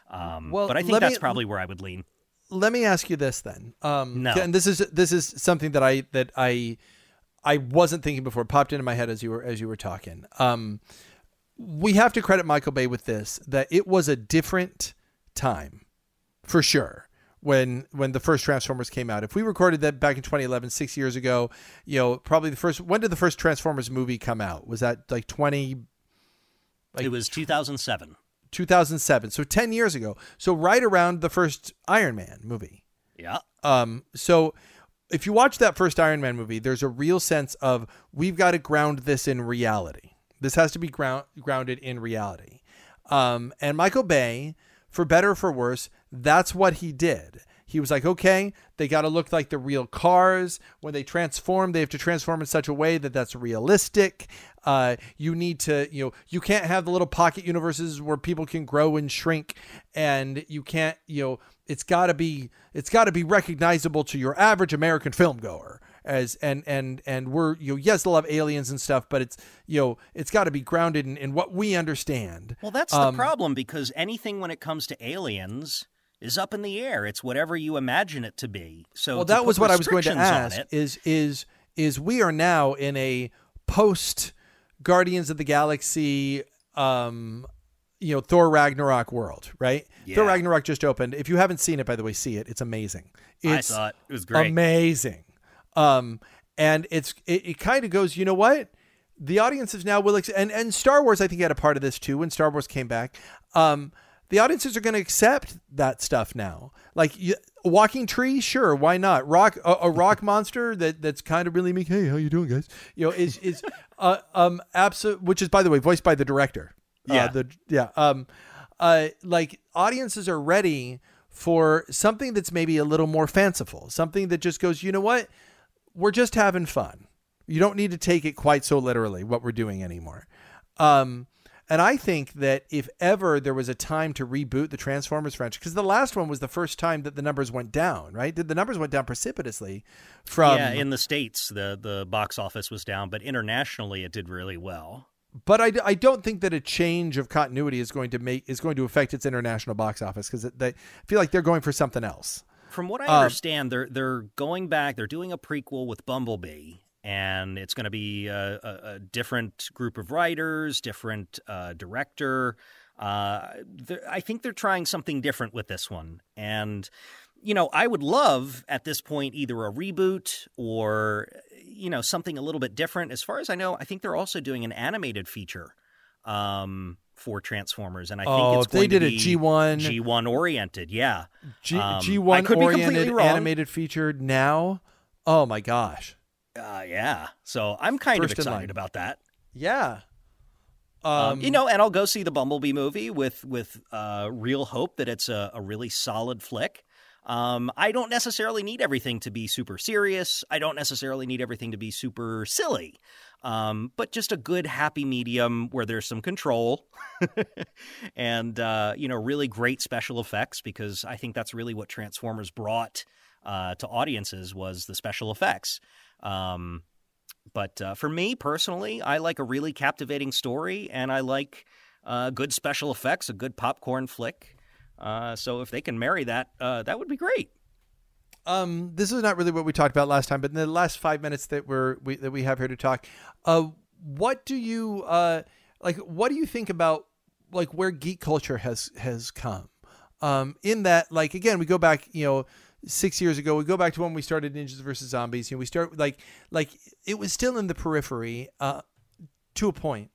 Um, Well, but I think let me- that's probably where I would lean. Let me ask you this then. Um, No. and this is this is something that I that I I wasn't thinking before. It popped into my head as you were as you were talking. Um, we have to credit Michael Bay with this that it was a different time, for sure. When when the first Transformers came out, if we recorded that back in 2011, six years ago, you know, probably the first. When did the first Transformers movie come out? Was that like 20? Like- it was 2007. 2007 so 10 years ago so right around the first iron man movie. Yeah. um so if you watch that first iron man movie there's a real sense of we've got to ground this in reality. This has to be ground grounded in reality. Um and michael bay for better or for worse that's what he did. He was like okay they got to look like the real cars. When they transform they have to transform in such a way that that's realistic uh, you need to you know you can't have the little pocket universes where people can grow and shrink and you can't you know it's got to be it's got to be recognizable to your average american film goer as and and and we're you know yes they'll have aliens and stuff but it's you know it's got to be grounded in, in what we understand Well, that's the problem because anything when it comes to aliens is up in the air. It's whatever you imagine it to be. So well that was what i was going to ask it- is is is we are now in a post guardians of the galaxy um you know thor ragnarok world right? Thor ragnarok just opened. If you haven't seen it by the way see it. It's amazing. It's I thought it was great. amazing. Um and it's it, it kind of goes you know what? The audiences now will ex- and and star wars i think had a part of this too when star wars came back. Um the audiences are going to accept that stuff now like you, a walking tree sure why not rock a, a rock monster that that's kind of really mean hey how you doing guys you know is is uh, um absolute which is by the way voiced by the director Uh, Yeah. the yeah um uh like audiences are ready for something that's maybe a little more fanciful something that just goes you know what we're just having fun. You don't need to take it quite so literally what we're doing anymore. Um, and I think that if ever there was a time to reboot the Transformers franchise, because the last one was the first time that the numbers went down, right? The the numbers went down precipitously from. yeah, in the states, the the box office was down, but internationally, it did really well. but I, I don't think that a change of continuity is going to make is going to affect its international box office because they I feel like they're going for something else. From what I Um, understand, they're they're going back. They're doing a prequel with Bumblebee, and it's going to be a, a, a different group of writers, different uh, director. Uh, I think they're trying something different with this one, and you know, I would love at this point either a reboot or you know something a little bit different. As far as I know, I think they're also doing an animated feature um, for Transformers, and I think Oh, it's if they going to did a be G1 G1 oriented. Yeah, G um, one oriented animated feature now. Oh my gosh. Uh, yeah. So I'm kind First of excited about that. Yeah. Um, Um, you know, and I'll go see the Bumblebee movie with with uh, real hope that it's a, a really solid flick. Um, I don't necessarily need everything to be super serious. I don't necessarily need everything to be super silly. Um, but just a good happy medium where there's some control and uh, you know really great special effects because I think that's really what Transformers brought uh, to audiences was the special effects. Um, but uh, for me personally, I like a really captivating story, and I like uh, good special effects, a good popcorn flick. Uh, so if they can marry that, uh, that would be great. um, this is not really what we talked about last time, but in the last five minutes that we're we, that we have here to talk, uh, what do you uh like? What do you think about like where geek culture has has come? Um, in that, like again, we go back, you know, six years ago. We go back to when we started Ninjas versus Zombies. You know, we start like like it was still in the periphery uh, to a point,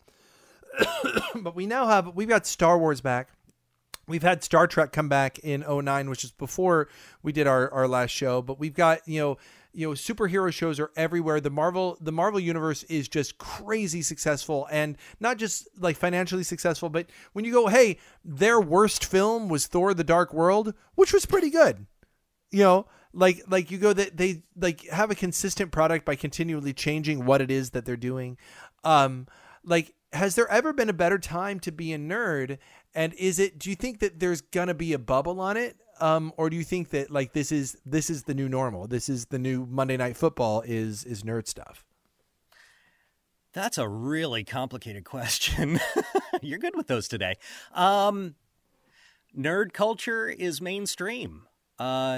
but we now have we've got Star Wars back. We've had Star Trek come back in 09, which is before we did our, our last show, but we've got, you know, you know, superhero shows are everywhere. The Marvel the Marvel universe is just crazy successful and not just like financially successful, but when you go, hey, their worst film was Thor the Dark World, which was pretty good. You know, like like you go that they like have a consistent product by continually changing what it is that they're doing. Um like has there ever been a better time to be a nerd and is it do you think that there's gonna be a bubble on it um or do you think that like this is this is the new normal this is the new monday night football is is nerd stuff That's a really complicated question. You're good with those today. Um, nerd culture is mainstream. Uh,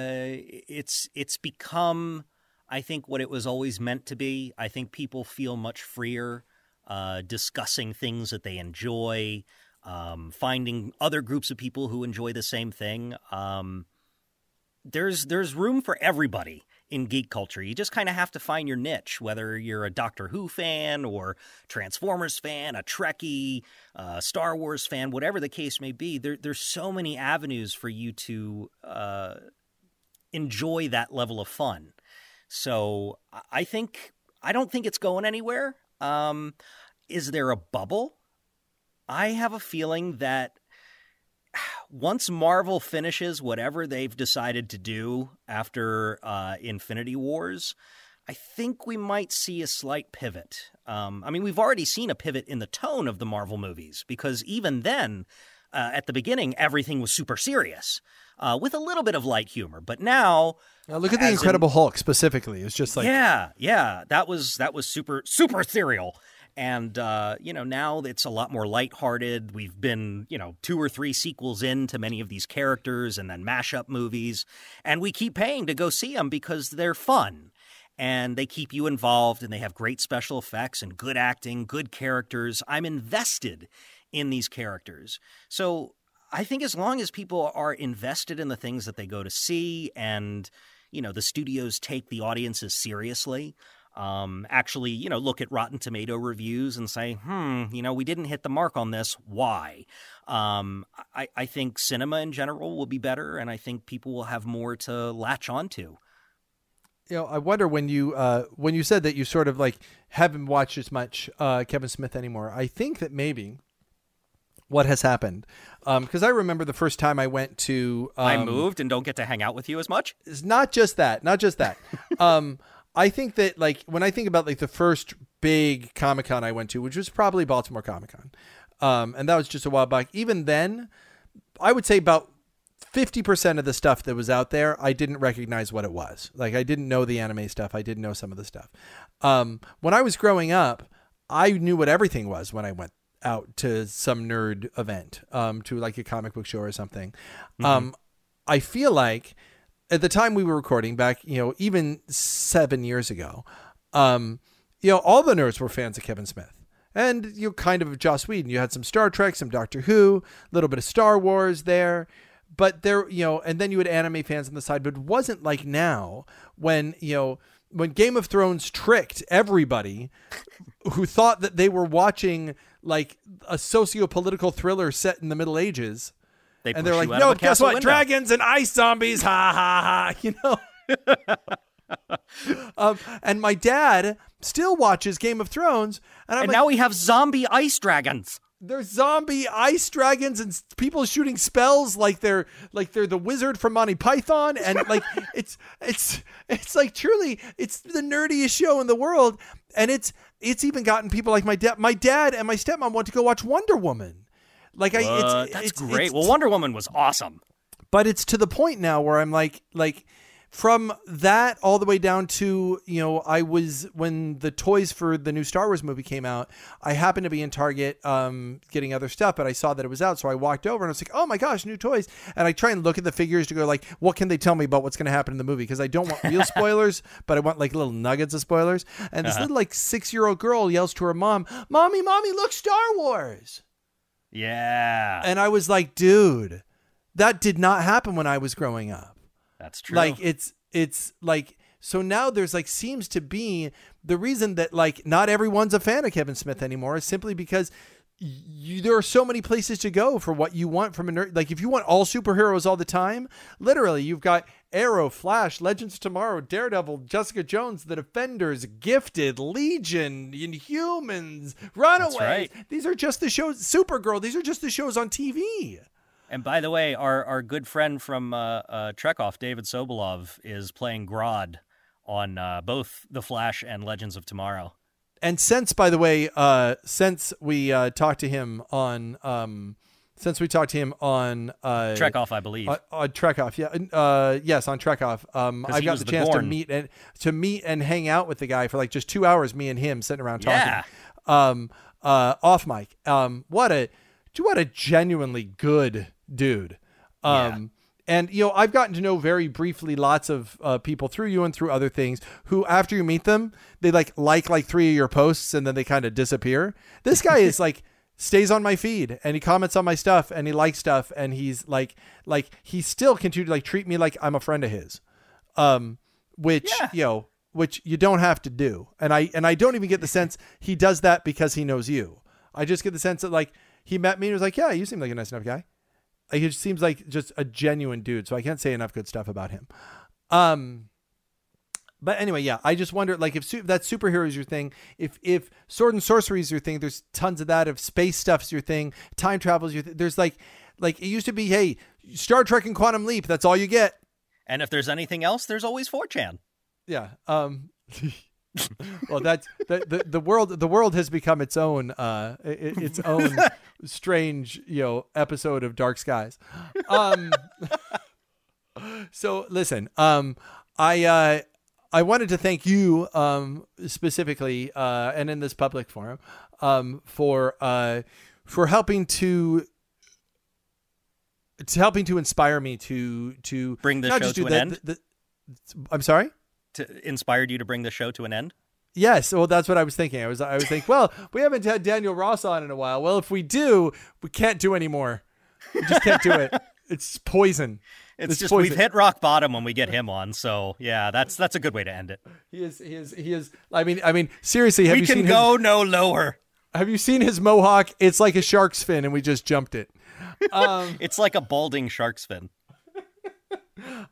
it's it's become, I think, what it was always meant to be. I think people feel much freer uh, discussing things that they enjoy, um, finding other groups of people who enjoy the same thing. Um, there's there's room for everybody in geek culture. You just kind of have to find your niche, whether you're a Doctor Who fan or Transformers fan, a Trekkie, uh, Star Wars fan, whatever the case may be. There, there's so many avenues for you to uh, enjoy that level of fun. So I- I think I don't think it's going anywhere. Um, is there a bubble? I have a feeling that once Marvel finishes whatever they've decided to do after uh, Infinity Wars, I think we might see a slight pivot. Um, I mean, we've already seen a pivot in the tone of the Marvel movies because even then, uh, at the beginning, everything was super serious uh, with a little bit of light humor. But now, now look at the As in- incredible hulk specifically it's just like yeah, yeah, that was that was super super serial. And uh, you know, now it's a lot more lighthearted. We've been, you know, two or three sequels into many of these characters and then mashup movies, and we keep paying to go see them because they're fun. And they keep you involved and they have great special effects and good acting, good characters. I'm invested in these characters. So I think as long as people are invested in the things that they go to see and you know the studios take the audiences seriously um, actually you know look at rotten tomato reviews and say hmm you know we didn't hit the mark on this why um, I, I think cinema in general will be better and i think people will have more to latch onto you know, I wonder when you uh, when you said that you sort of like haven't watched as much uh, Kevin Smith anymore. I think that maybe what has happened because I remember the first time I went to um, i moved and don't get to hang out with you as much It's not just that, not just that. um, I think that like when I think about like the first big Comic Con I went to, which was probably Baltimore Comic Con, um, and that was just a while back. Even then, I would say about fifty percent of the stuff that was out there, I didn't recognize what it was. Like I didn't know the anime stuff. I didn't know some of the stuff. Um, when I was growing up, I knew what everything was when I went out to some nerd event, um, to like a comic book show or something. Um, I feel like at the time we were recording back, you know, even seven years ago, um, you know, all the nerds were fans of Kevin Smith. And you kind of Joss Whedon. You had some Star Trek, some Doctor Who, a little bit of Star Wars there. But there, you know, and then you had anime fans on the side, but it wasn't like now when, you know, when Game of Thrones tricked everybody who thought that they were watching like a socio-political thriller set in the Middle Ages they and they're like, "No, guess what? window." Dragons and ice zombies, ha ha ha!" You know. um, and my dad still watches Game of Thrones, and I'm and like, now we have zombie ice dragons "There's zombie ice dragons and people shooting spells like they're like they're the wizard from Monty Python, and like it's it's it's like truly it's the nerdiest show in the world, and it's it's even gotten people like my dad, my dad and my stepmom want to go watch Wonder Woman." Like I, Uh, it's, that's it's- great. it's- well wonder woman was awesome. But it's to the point now where I'm like, like, from that all the way down to you know I was when the toys for the new Star Wars movie came out I happened to be in Target um, getting other stuff but I saw that it was out so I walked over and I was like oh my gosh new toys. And I try and look at the figures to go like what can they tell me about what's going to happen in the movie? Because I don't want real spoilers but I want like little nuggets of spoilers. And this little like six year old girl yells to her mom mommy mommy look Star Wars Yeah, and I was like dude that did not happen when I was growing up that's true. like it's it's like so now there's like seems to be the reason that like not everyone's a fan of Kevin Smith anymore is simply because you, there are so many places to go for what you want from a nerd. Like if you want all superheroes all the time, literally you've got Arrow, Flash, Legends of Tomorrow, Daredevil, Jessica Jones, The Defenders, Gifted, Legion, Inhumans, Runaways. right. These are just the shows. Supergirl. These are just the shows on TV. And by the way, our, our good friend from uh, uh, Trekoff, David Sobolov, is playing Grodd on uh, both The Flash and Legends of Tomorrow. And since by the way uh since we uh talked to him on um since we talked to him on uh Trekoff, I believe. on, on Trekoff, yeah, uh, yes, on Trekoff. Um, 'Cause I've got the the chance to meet and to meet and hang out with the guy for like just two hours. Me and him sitting around talking. Yeah. Um, uh, off mic. Um, what a, what a genuinely good dude. Um, and you know, I've gotten to know very briefly lots of uh, people through you and through other things who, after you meet them, they like like like three of your posts and then they kind of disappear. This guy is like stays on my feed and he comments on my stuff and he likes stuff and he's like like he still continue to like treat me like I'm a friend of his. Um, which Yeah. you know, which you don't have to do. And I and I don't even get the sense he does that because he knows you. I just get the sense that like he met me and was like, yeah, you seem like a nice enough guy. Like, he just seems like just a genuine dude. So I can't say enough good stuff about him. Um, but anyway, yeah, I just wonder, like, if, su- if that superhero is your thing, if if sword and sorcery is your thing, there's tons of that. If space stuff's your thing, time travel is your thing. There's like, like it used to be, hey, Star Trek and Quantum Leap. That's all you get. and if there's anything else, there's always 4chan. Yeah. Um. well, that's the, the the world. The world has become its own, uh, its own strange, you know, episode of Dark Skies. Um. so listen, um, I uh, I wanted to thank you, um, specifically, uh, and in this public forum, um, for uh, for helping to. To helping to inspire me to to Bring the show to do an the- end? the- the- I'm sorry. To, inspired you to bring the show to an end? Yes, well, that's what I was thinking. I was, I was thinking, well, we haven't had Daniel Ross on in a while. Well, if we do, we can't do anymore. We just can't do it. It's poison. It's, just poison. we've hit rock bottom when we get him on. So yeah, that's that's a good way to end it. He is. He is. He is. I mean. I mean. Seriously, have we you can seen go no lower. Have you seen his mohawk? It's like a shark's fin, and we just jumped it. Um, it's like a balding shark's fin.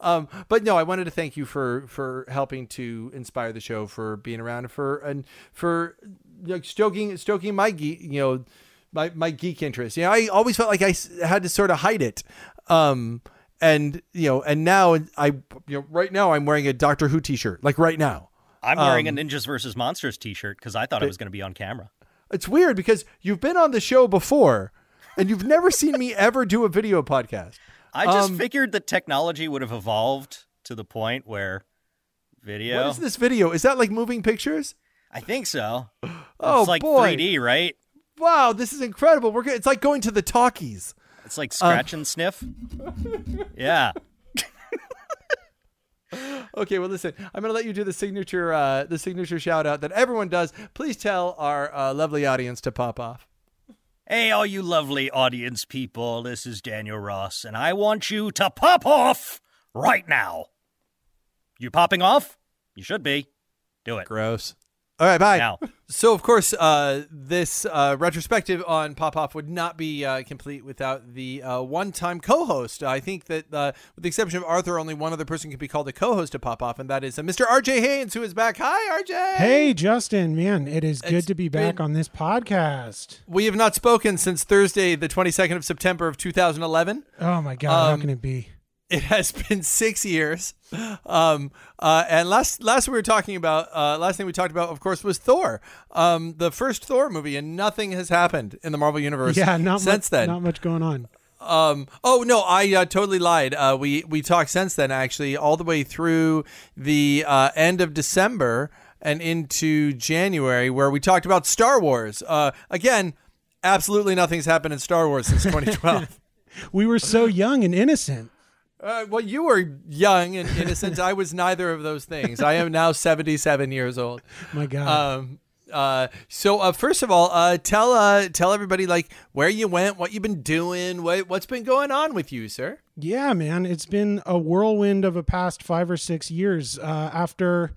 Um, but no, I wanted to thank you for for helping to inspire the show, for being around, for and for like stoking stoking my geek, you know, my my geek interest. You know, I always felt like I had to sort of hide it. Um, and you know, and now I, you know, right now I'm wearing a Doctor Who T-shirt, like right now. I'm wearing a Ninjas versus Monsters T-shirt because I thought it was going to be on camera. It's weird because you've been on the show before, and you've never seen me ever do a video podcast. I just Um, figured that technology would have evolved to the point where video. What is this video? Is that like moving pictures? I think so. Oh it's like boy! 3D, right? Wow, this is incredible. We're it's like going to the talkies. It's like scratch and sniff. Yeah. Okay, well, listen, I'm gonna let you do the signature, uh, the signature shout out that everyone does. Please tell our uh, lovely audience to pop off. Hey, all you lovely audience people, this is Daniel Ross, and I want you to pop off right now. You popping off? You should be. Do it. Gross. All right, bye. Now. So, of course, uh, this uh, retrospective on Pop Off would not be uh, complete without the uh, one-time co-host. I think that, uh, with the exception of Arthur, only one other person can be called a co-host of Pop Off, and that is uh, Mr. R.J. Haynes, who is back. Hi, R.J. Hey, Justin, man, it is good It's to be back been- on this podcast. We have not spoken since Thursday, the 22nd of September of 2011. Oh my God, how Um, can it be? It has been six years, um, uh, and last last we were talking about uh, last thing we talked about, of course, was Thor, um, the first Thor movie, and nothing has happened in the Marvel universe Yeah, not since much, then. Not much going on. Um. Oh no, I uh, totally lied. Uh, we we talked since then, actually, all the way through the uh, end of December and into January, where we talked about Star Wars. Uh, again, absolutely nothing's happened in Star Wars since 2012. We were so young and innocent. Uh, well, you were young and innocent. I was neither of those things. I am now 77 years old. My God. Um. Uh. So, uh, first of all, uh, tell uh, tell everybody like where you went, what you've been doing, what what's been going on with you, sir. Yeah, man, it's been a whirlwind of a past five or six years. Uh, after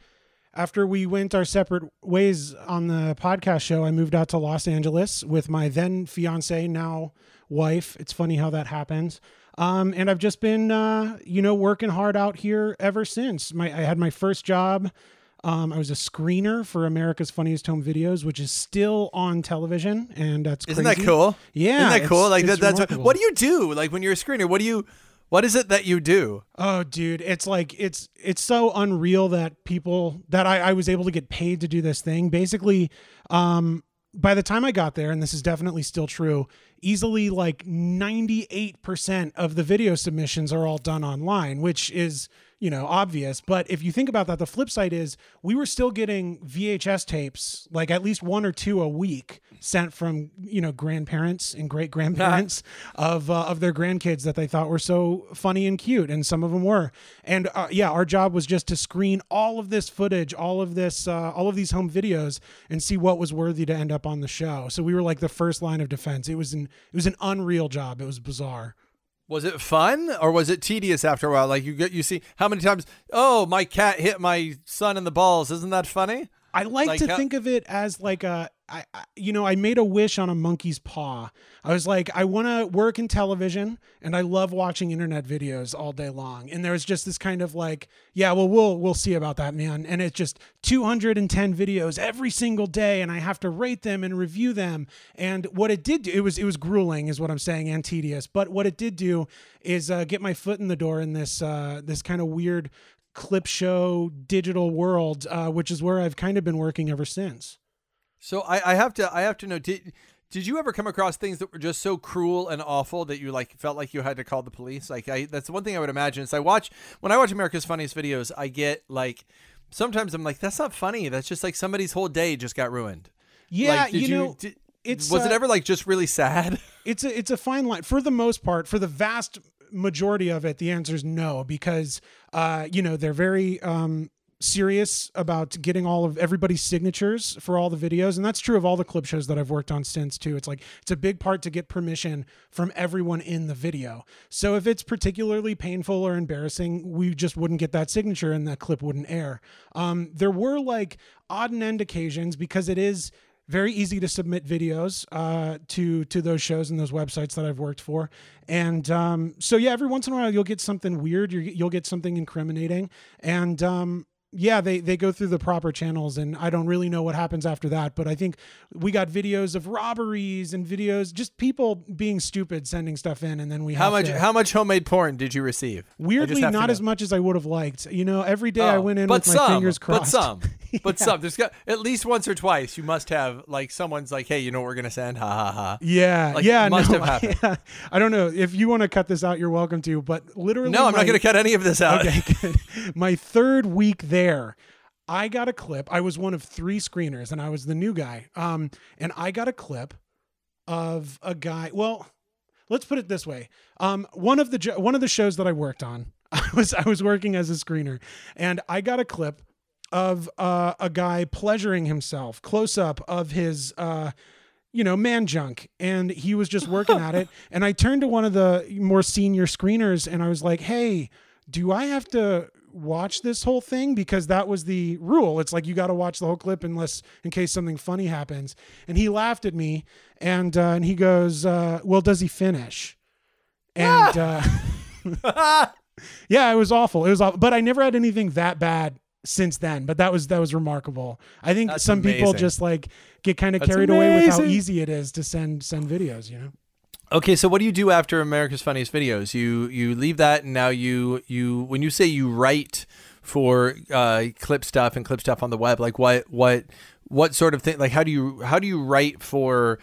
after we went our separate ways on the podcast show, I moved out to Los Angeles with my then fiance, now wife. It's funny how that happens. Um, and I've just been, uh, you know, working hard out here ever since. My I had my first job. Um, I was a screener for America's Funniest Home Videos, which is still on television, and that's Isn't crazy. that cool? Yeah, Isn't that cool? Like that, that's what, what do you do? Like when you're a screener, what do you what is it that you do? Oh, dude, it's like it's it's so unreal that people that I, I was able to get paid to do this thing. Basically, um, by the time I got there, and this is definitely still true, easily like ninety eight percent of the video submissions are all done online, which is you know obvious. But if you think about that, the flip side is we were still getting VHS tapes, like at least one or two a week, sent from you know grandparents and great grandparents of uh, of their grandkids that they thought were so funny and cute, and some of them were. And uh, yeah, our job was just to screen all of this footage, all of this, uh, all of these home videos, and see what was worthy to end up on the show. So we were like the first line of defense. It was an it was an unreal job. It was bizarre. Was it fun or was it tedious after a while? Like you get you see how many times? Oh, my cat hit my son in the balls. Isn't that funny? I like, Like to how- think of it as like a, I, you know, I made a wish on a monkey's paw. I was like, I want to work in television, and I love watching internet videos all day long. And there was just this kind of like, yeah, well, we'll we'll see about that, man. And it's just 210 videos every single day, and I have to rate them and review them. And what it did do, it was it was grueling, is what I'm saying, and tedious. But what it did do is uh, get my foot in the door in this uh, this kind of weird clip show digital world, uh, which is where I've kind of been working ever since. So I, I have to I have to know did did you ever come across things that were just so cruel and awful that you like felt like you had to call the police? Like I that's the one thing I would imagine. Is I watch when I watch America's Funniest Videos, I get like sometimes I'm like that's not funny. That's just like somebody's whole day just got ruined. Yeah, Like, did you know, did- it's, was it uh, ever like just really sad? it's a it's a fine line for the most part. For the vast majority of it, the answer is no because uh, you know they're very um, serious about getting all of everybody's signatures for all the videos, and that's true of all the clip shows that I've worked on since too. It's like it's a big part to get permission from everyone in the video. So if it's particularly painful or embarrassing, we just wouldn't get that signature, and that clip wouldn't air. Um, there were like odd and end occasions because it is very easy to submit videos uh, to to those shows and those websites that I've worked for, and um, so yeah, every once in a while you'll get something weird, you you'll get something incriminating, and um, yeah, they they go through the proper channels, and I don't really know what happens after that, but I think we got videos of robberies and videos just people being stupid sending stuff in, and then we How have much to- how much homemade porn did you receive? Weirdly not as much as I would have liked. You know, every day I Oh, went in with some, my fingers crossed. But some, but some. There's got at least once or twice. You must have like someone's like, hey, you know what we're gonna send? Ha ha ha. Yeah, Like, yeah, must no, have happened. yeah. I don't know if you want to cut this out. You're welcome to, but literally, No, I'm my- not gonna cut any of this out. Okay, good. My third week there, I got a clip. I was one of three screeners, and I was the new guy. Um, and I got a clip of a guy. Well, let's put it this way. Um, one of the one of the shows that I worked on, I was I was working as a screener, and I got a clip of uh, a guy pleasuring himself, close up of his. Uh, you know, man junk. And he was just working at it. And I turned to one of the more senior screeners and I was like, hey, do I have to watch this whole thing? Because that was the rule. It's like you got to watch the whole clip unless in case something funny happens. And he laughed at me and uh, and he goes, uh, well, does he finish? And uh, yeah, it was awful. It was awful. But I never had anything that bad since then. But that was that was remarkable. I think That's some people just like get kind of carried away with how easy it is to send send videos. You know. Okay, so what do you do after America's Funniest Videos? You you leave that, and now you you when you say you write for uh, clip stuff and clip stuff on the web, like what what what sort of thing? Like how do you how do you write for?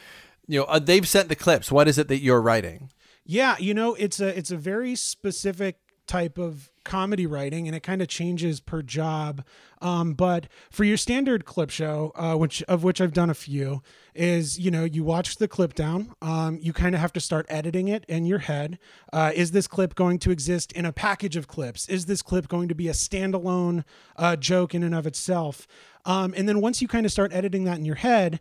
You know, uh, they've sent the clips. What is it that you're writing? Yeah, you know, it's a it's a very specific type of comedy writing, and it kind of changes per job. Um, but for your standard clip show, uh, which of which I've done a few, is you know you watch the clip down. Um, you kind of have to start editing it in your head. Uh, is this clip going to exist in a package of clips? Is this clip going to be a standalone uh, joke in and of itself? Um, and then once you kind of start editing that in your head,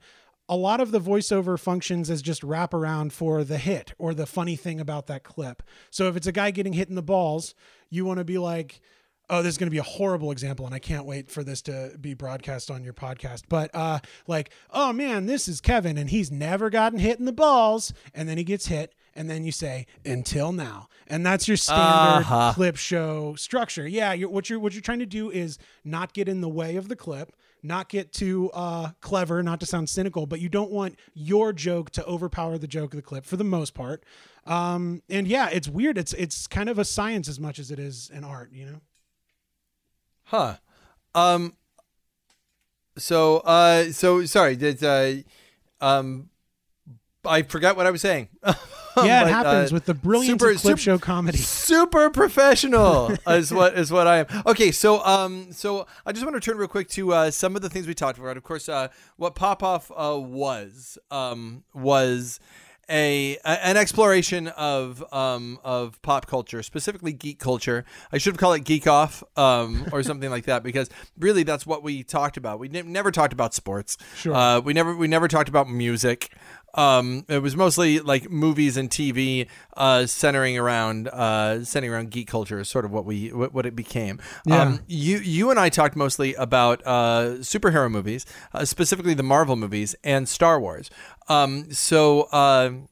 a lot of the voiceover functions as just wraparound for the hit or the funny thing about that clip. So if it's a guy getting hit in the balls, you want to be like, oh, this is going to be a horrible example, and I can't wait for this to be broadcast on your podcast. But uh, like, oh man, this is Kevin, and he's never gotten hit in the balls, and then he gets hit, and then you say until now, and that's your standard Uh-huh. clip show structure. Yeah, you're, what you're what you're trying to do is not get in the way of the clip, not get too uh, clever, not to sound cynical, but you don't want your joke to overpower the joke of the clip for the most part. Um, and yeah, it's weird. It's it's kind of a science as much as it is an art, you know. Huh. Um. So, uh, so sorry. Did uh, um, I forgot what I was saying. Yeah, But, it happens uh, with the brilliant super- clip super- show comedy. Super professional is what is what I am. Okay, so um, so I just want to turn real quick to uh, some of the things we talked about. Of course, uh, what Pop Off uh, was um was a, a an exploration of um of pop culture, specifically geek culture. I should have called it Geek Off um or something like that because really that's what we talked about. We ne- never talked about sports. Sure. Uh, we never we never talked about music. Um, it was mostly like movies and TV, uh, centering around uh, centering around geek culture is sort of what we what, what it became. Yeah. Um, you you and I talked mostly about uh, superhero movies, uh, specifically the Marvel movies and Star Wars. Um, so.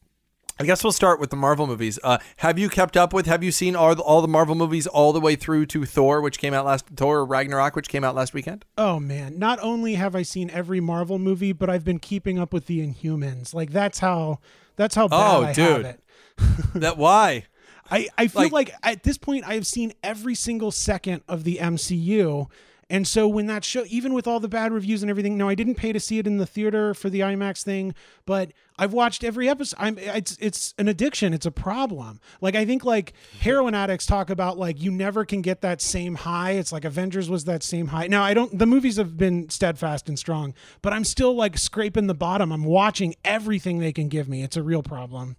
I guess we'll start with the Marvel movies. Uh, have you kept up with? Have you seen all the, all the Marvel movies all the way through to Thor, which came out last Thor Ragnarok, which came out last weekend? Oh man, not only have I seen every Marvel movie, but I've been keeping up with the Inhumans. Like that's how that's how bad Oh, I dude. have it. That why? I, I feel Like- like, at this point I have seen every single second of the MCU. And so when that show, even with all the bad reviews and everything, no, I didn't pay to see it in the theater for the IMAX thing, but I've watched every episode. I'm, it's it's an addiction. It's a problem. Like I think like heroin addicts talk about like you never can get that same high. It's like Avengers was that same high. Now I don't. The movies have been steadfast and strong, but I'm still like scraping the bottom. I'm watching everything they can give me. It's a real problem.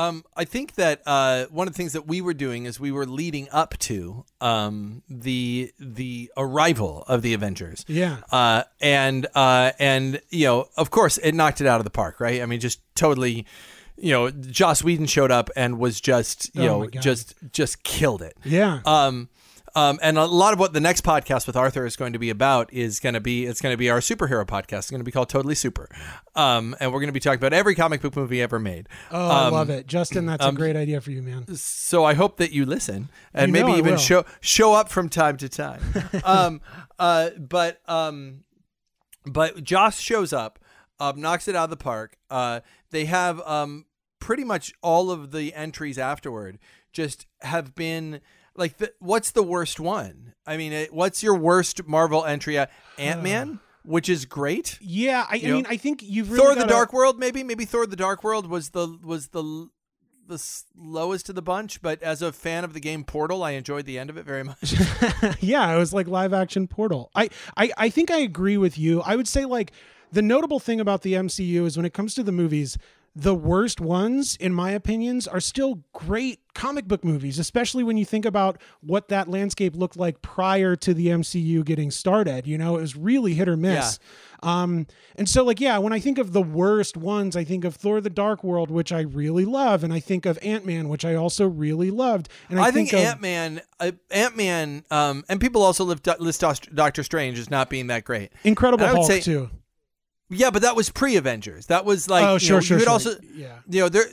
Um, I think that uh, one of the things that we were doing is we were leading up to um, the the arrival of the Avengers. Yeah. Uh, and uh, and you know, of course, it knocked it out of the park, right? I mean, just totally. You know, Joss Whedon showed up and was just you Oh know just just killed it. Yeah. Um, um, and a lot of what the next podcast with Arthur is going to be about is going to be it's going to be our superhero podcast. It's going to be called Totally Super, um, and we're going to be talking about every comic book movie ever made. Oh, I Um, love it, Justin. That's um, a great idea for you, man. so I hope that you listen and You maybe even will. show show up from time to time. um, uh, but um, but Joss shows up, um, knocks it out of the park. Uh, they have um, pretty much all of the entries afterward just have been like the, what's the worst one? I mean, it, what's your worst Marvel entry? Ant Man, which is great. Yeah, I, I mean, I think you've really Thor: The gotta- Dark World, maybe maybe Thor: The Dark World was the was the the slowest of the bunch, but as a fan of the game Portal, I enjoyed the end of it very much. yeah, it was like live action Portal. I, I I think I agree with you. I would say like the notable thing about the MCU is when it comes to the movies, the worst ones, in my opinions, are still great comic book movies, especially when you think about what that landscape looked like prior to the MCU getting started. You know, it was really hit or miss. Um, and so like, yeah, when I think of the worst ones, I think of Thor the Dark World, which I really love, and I think of Ant-Man, which I also really loved. And I, I think, of, Ant Man, uh, Ant Man, um, and people also list Doctor Strange as not being that great. Incredible Hulk say- too. Yeah, but that was pre Avengers. That was like, Oh, you sure, know, sure, You could sure. also, Yeah. you know, there.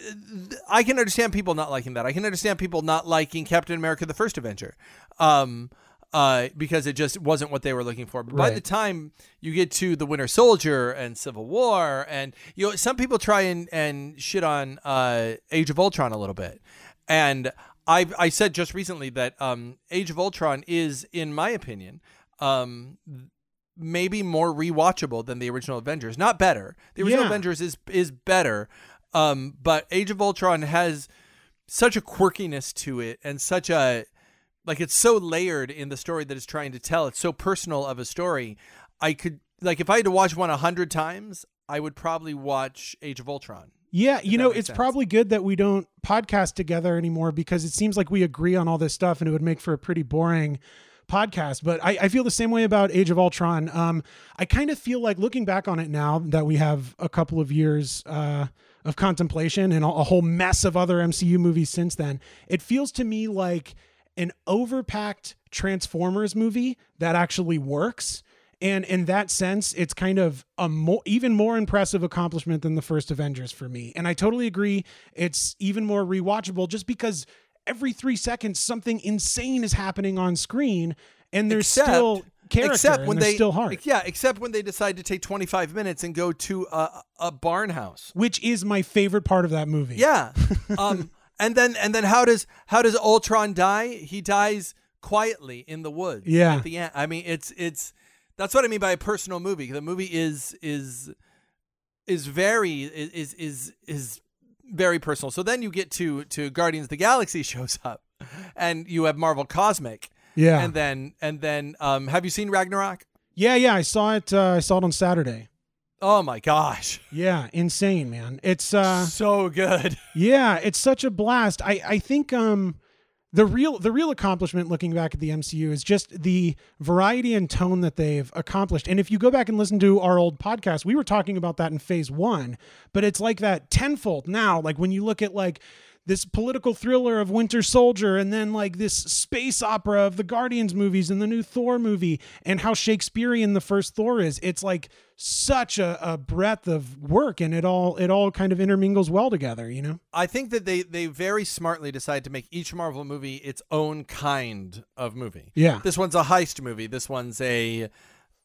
I can understand people not liking that. I can understand people not liking Captain America: The First Avenger, um, uh, because it just wasn't what they were looking for. But by the time you get to the Winter Soldier and Civil War, and you know, some people try and and shit on uh, Age of Ultron a little bit, and I I said just recently that um, Age of Ultron is, in my opinion, um, maybe more rewatchable than the original Avengers. Not better. The original Yeah. Avengers is is better. Um, but Age of Ultron has such a quirkiness to it and such a like it's so layered in the story that it's trying to tell. It's so personal of a story. I could like if I had to watch one a hundred times, I would probably watch Age of Ultron. Yeah, you know, it's sense. probably good that we don't podcast together anymore because it seems like we agree on all this stuff and it would make for a pretty boring podcast. But I, I feel the same way about Age of Ultron. Um, I kind of feel like looking back on it now that we have a couple of years uh, of contemplation and a whole mess of other MCU movies since then, it feels to me like an overpacked Transformers movie that actually works. And in that sense, it's kind of a more, even more impressive accomplishment than the first Avengers for me. And I totally agree. It's even more rewatchable just because every three seconds something insane is happening on screen, and there's Except- still character, except when they still heart. Yeah, except when they decide to take 25 minutes and go to a, a barn house. which is my favorite part of that movie. Yeah. um and then and then how does how does Ultron die? He dies quietly in the woods. Yeah. At the end. I mean, it's it's that's what I mean by a personal movie. The movie is is is very is is is very personal. So then you get to to Guardians of the Galaxy shows up and you have Marvel Cosmic. yeah, And then and then um have you seen Ragnarok? yeah, yeah. I saw it. Uh, I saw it on Saturday. Oh my gosh. Yeah, insane, man. It's uh, so good. Yeah, it's such a blast. I I think um the real the real accomplishment looking back at the MCU is just the variety and tone that they've accomplished. And if you go back and listen to our old podcast, we were talking about that in phase 1, but it's like that tenfold now like when you look at like this political thriller of Winter Soldier and then like this space opera of the Guardians movies and the new Thor movie and how Shakespearean the first Thor is. It's like such a, a breadth of work and it all it all kind of intermingles well together, you know? I think that they they very smartly decide to make each Marvel movie its own kind of movie. Yeah. This one's a heist movie. This one's a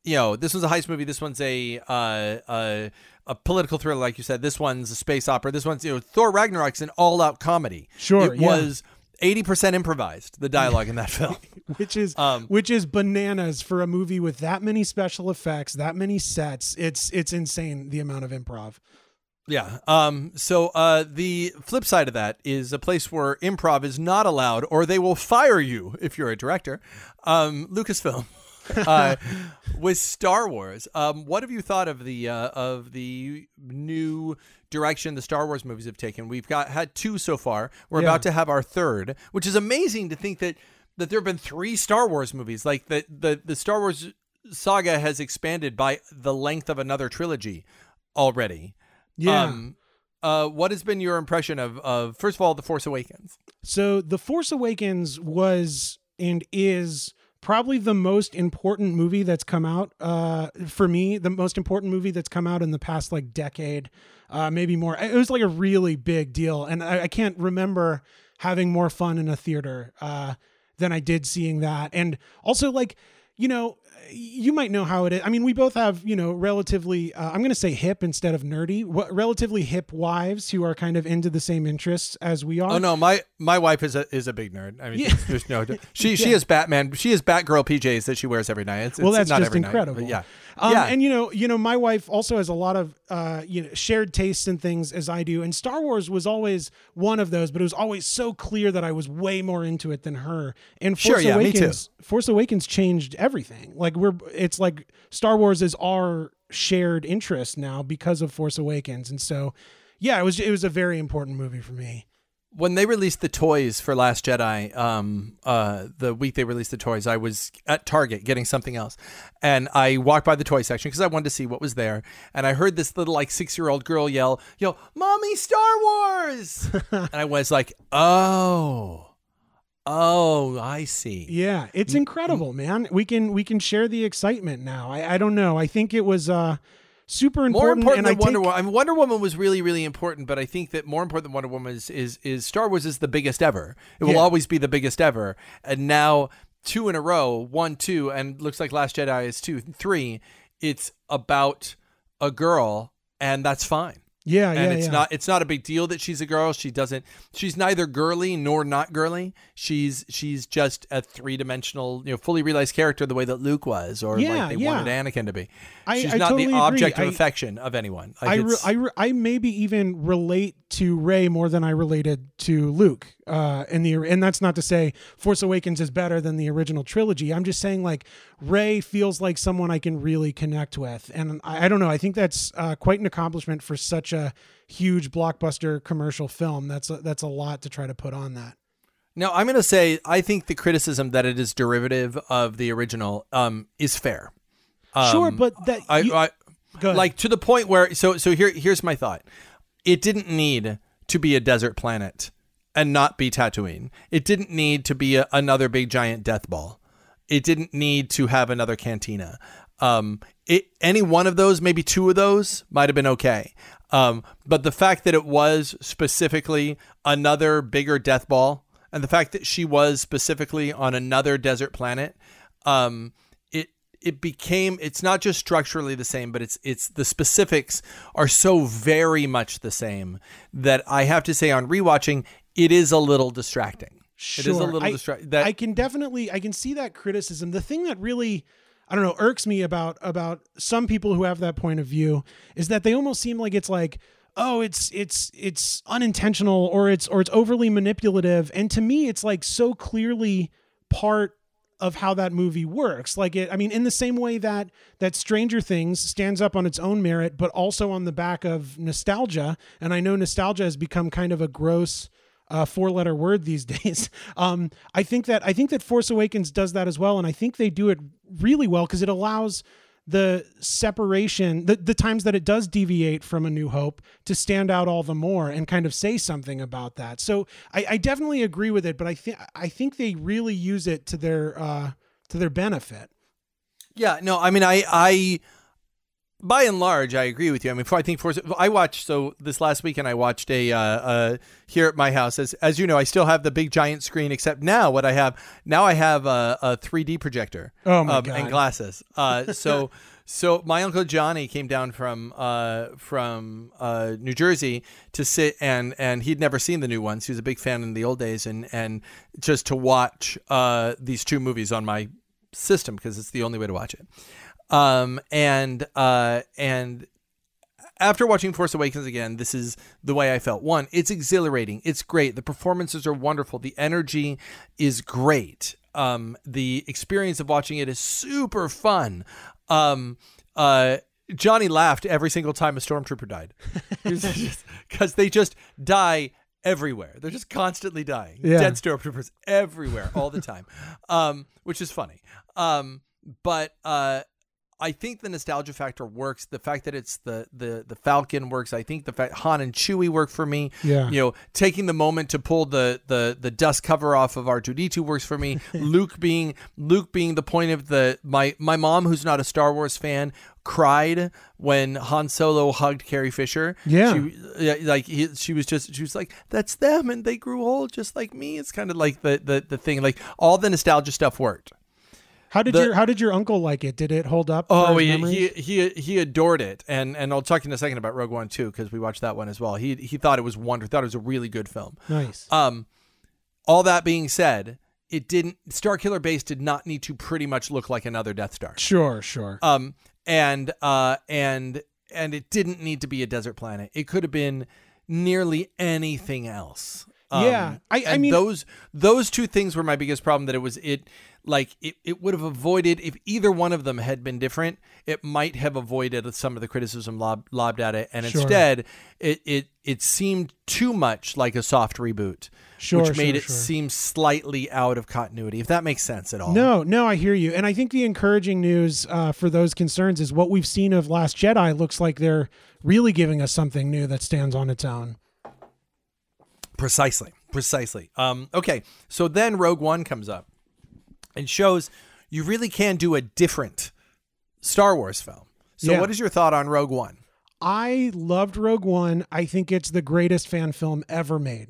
you know, this one's a heist movie. This one's a uh, a a political thriller, like you said. This one's a space opera. This one's you know, Thor Ragnarok's an all out comedy. Sure, it yeah. was eighty percent improvised. The dialogue in that film. which is Um, which is bananas for a movie with that many special effects, that many sets. It's it's insane the amount of improv. Yeah. Um. So, uh, the flip side of that is a place where improv is not allowed, or they will fire you if you're a director. Um, Lucasfilm. uh, with Star Wars, um, what have you thought of the uh, of the new direction the Star Wars movies have taken? We've got had two so far. We're Yeah. about to have our third, which is amazing to think that that there have been three Star Wars movies. Like the the the Star Wars saga has expanded by the length of another trilogy already. Yeah. Um, uh, what has been your impression of, of first of all, The Force Awakens? So The Force Awakens was and is probably the most important movie that's come out uh, for me. The most important movie that's come out in the past like decade, uh, maybe more. It was like a really big deal, and I, I can't remember having more fun in a theater uh, than I did seeing that. And also, like you know, you might know how it is. I mean, we both have, you know, relatively, uh, I'm going to say hip instead of nerdy, what, relatively hip wives who are kind of into the same interests as we are. Oh no, my my wife is a is a big nerd. I mean, Yeah. there's no she she has Batman. She has Batgirl PJs that she wears every night. It's, well, it's that's not just every night, incredible. but yeah, Um, yeah. And you know, you know, my wife also has a lot of uh, you know shared tastes and things as I do. And Star Wars was always one of those, but it was always so clear that I was way more into it than her. And Sure, Force yeah, me too. Awakens, Force Awakens changed everything. Like we're, it's like Star Wars is our shared interest now because of Force Awakens, and so yeah, it was it was a very important movie for me. When they released the toys for Last Jedi, um, uh, the week they released the toys, I was at Target getting something else, and I walked by the toy section because I wanted to see what was there, and I heard this little like six year old girl yell, "Yo, mommy, Star Wars!" and I was like, "Oh, oh, I see." Yeah, it's incredible, man. We can we can share the excitement now. I, I don't know. I think it was uh super important. More important. than I Wonder take- Woman. I mean, Wonder Woman was really, really important, but I think that more important than Wonder Woman is is, is Star Wars is the biggest ever. It will Yeah. always be the biggest ever. And now two in a row, one, two, and looks like Last Jedi is two, three. It's about a girl, and that's fine. Yeah, and yeah, it's yeah. not it's not a big deal that she's a girl. She doesn't she's neither girly nor not girly. She's she's just a three dimensional, you know, fully realized character the way that Luke was, or Yeah, like they yeah. wanted Anakin to be. I- she's I not totally the agree. object of I- affection of anyone. Like I, re- I, re- I maybe even relate to Rey more than I related to Luke. Uh, in the and that's not to say Force Awakens is better than the original trilogy. I'm just saying like Rey feels like someone I can really connect with, and I, I don't know. I think that's uh, quite an accomplishment for such a huge blockbuster commercial film. That's a, that's a lot to try to put on that. Now, I'm going to say I think the criticism that it is derivative of the original um, is fair. sure, Um, but that I, you- I ahead. like to the point where so so here here's my thought. It didn't need to be a desert planet and not be Tatooine. It didn't need to be a, another big giant death ball. It didn't need to have another cantina. Um, it any one of those, maybe two of those, might have been okay. Um, but the fact that it was specifically another bigger death ball, and the fact that she was specifically on another desert planet, um, it it became it's not just structurally the same, but it's it's the specifics are so very much the same that I have to say on rewatching, it is a little distracting. It is a Sure. little distracting. That I can definitely I can see that criticism. The thing that really I don't know irks me about about some people who have that point of view is that they almost seem like it's like oh it's it's it's unintentional or it's or it's overly manipulative and to me it's like so clearly part of how that movie works like it i mean in the same way that that stranger things stands up on its own merit but also on the back of nostalgia and i know nostalgia has become kind of a gross uh, four letter word these days. Um, I think that I think that Force Awakens does that as well, and I think they do it really well because it allows the separation, the, the times that it does deviate from A New Hope, to stand out all the more and kind of say something about that. So I, I definitely agree with it, but I think I think they really use it to their uh, to their benefit. Yeah, no, I mean, I, I, by and large, I agree with you. I mean, I think for I watched so this last weekend I watched a uh, uh, here at my house as as you know I still have the big giant screen except now what I have now I have a, a 3D projector Oh my um, God. and glasses. Uh, so so my uncle Johnny came down from uh, from uh, New Jersey to sit and and he'd never seen the new ones. He was a big fan in the old days and and just to watch uh, these two movies on my system because it's the only way to watch it. Um, and uh, and after watching Force Awakens again, this is the way I felt. One, it's exhilarating. It's great. The performances are wonderful. The energy is great. Um, the experience of watching it is super fun. Um, uh, Johnny laughed every single time a stormtrooper died because they just die everywhere. They're just constantly dying. Yeah. Dead stormtroopers everywhere all the time, um, which is funny. Um, but uh, I think the nostalgia factor works. The fact that it's the the the Falcon works. I think the fact Han and Chewie work for me. Yeah. You know, taking the moment to pull the the the dust cover off of R two D two works for me. Luke being Luke being the point of the my my mom who's not a Star Wars fan cried when Han Solo hugged Carrie Fisher. Yeah. She, like he, she was just she was like that's them and they grew old just like me. It's kind of like the the the thing like all the nostalgia stuff worked. How did The- your How did your uncle like it? Did it hold up? for Oh, he, he he he adored it, and and I'll talk in a second about Rogue One too because we watched that one as well. He he thought it was wonderful. Thought it was a really good film. nice. Um, all that being said, it didn't. Star Killer Base did not need to pretty much look like another Death Star. Sure, sure. Um, and uh, and and it didn't need to be a desert planet. It could have been nearly anything else. Um, Yeah, I- I mean- those those two things were my biggest problem. That it was it like it, it would have avoided if either one of them had been different. It might have avoided some of the criticism lob, lobbed at it, and Sure. instead it it it seemed too much like a soft reboot, Sure, which made sure, it seem slightly out of continuity. If that makes sense at all. No, no, I hear you, and I think the encouraging news uh, for those concerns is what we've seen of Last Jedi looks like they're really giving us something new that stands on its own. Precisely. Precisely. Um, okay. So then Rogue One comes up and shows you really can do a different Star Wars film. So Yeah. what is your thought on Rogue One? I loved Rogue One. I think it's the greatest fan film ever made.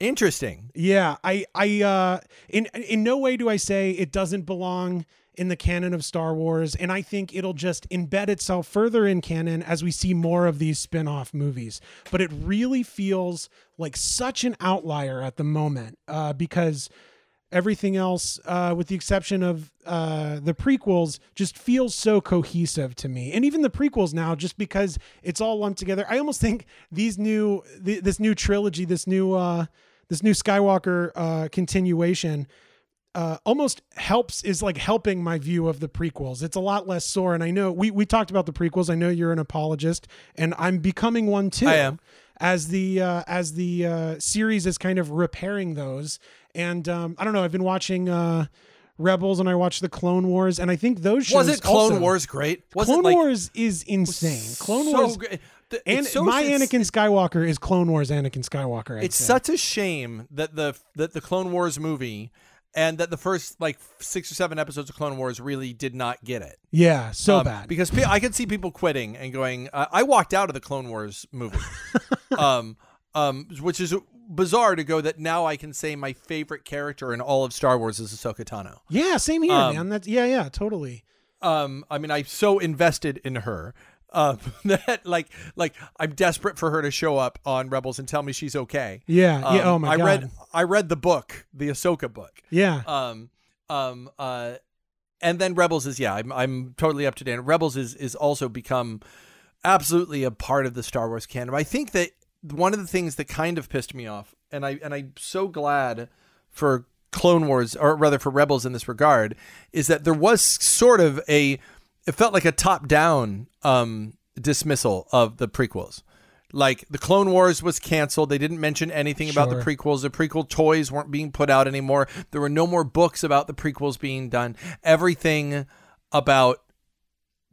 Interesting. Yeah, I, I, uh, in in no way do I say it doesn't belong in the canon of Star Wars, and I think it'll just embed itself further in canon as we see more of these spin-off movies. But it really feels like such an outlier at the moment uh, because everything else, uh, with the exception of uh, the prequels, just feels so cohesive to me. And even the prequels now, just because it's all lumped together, I almost think these new, th- this new trilogy, this new, uh, this new Skywalker uh, continuation. Uh, almost helps is like helping my view of the prequels. It's a lot less sore, and I know we we talked about the prequels. I know you're an apologist, and I'm becoming one too I am. as the uh, as the uh, series is kind of repairing those. And um, I don't know. I've been watching uh, Rebels and I watched the Clone Wars, and I think those shows Was it Clone also- Wars great? Was Clone like Wars is insane. Clone so Wars. great? The- And so my Anakin Skywalker is Clone Wars Anakin Skywalker. I'd It's say. such a shame that the that the Clone Wars movie and that the first like six or seven episodes of Clone Wars really did not get it. yeah, so Um, bad. because pe- I could see people quitting and going. Uh, I walked out of the Clone Wars movie, um, um, which is bizarre to go that now I can say my favorite character in all of Star Wars is Ahsoka Tano. yeah, same here, um, man. That's yeah, yeah, totally. Um, I mean, I'm so invested in her um, that like like I'm desperate for her to show up on Rebels and tell me she's okay. Yeah, yeah. Um, Oh my I god. read I read the book, the Ahsoka book. yeah, Um, um, uh, and then Rebels is yeah, I'm I'm totally up to date. Rebels is is also become absolutely a part of the Star Wars canon. I think that one of the things that kind of pissed me off, and I and I'm so glad for Clone Wars, or rather for Rebels in this regard, is that there was sort of a it felt like a top down um dismissal of the prequels. Like the Clone Wars was canceled. They didn't mention anything about the prequels. The prequel toys weren't being put out anymore. There were no more books about the prequels being done. Everything about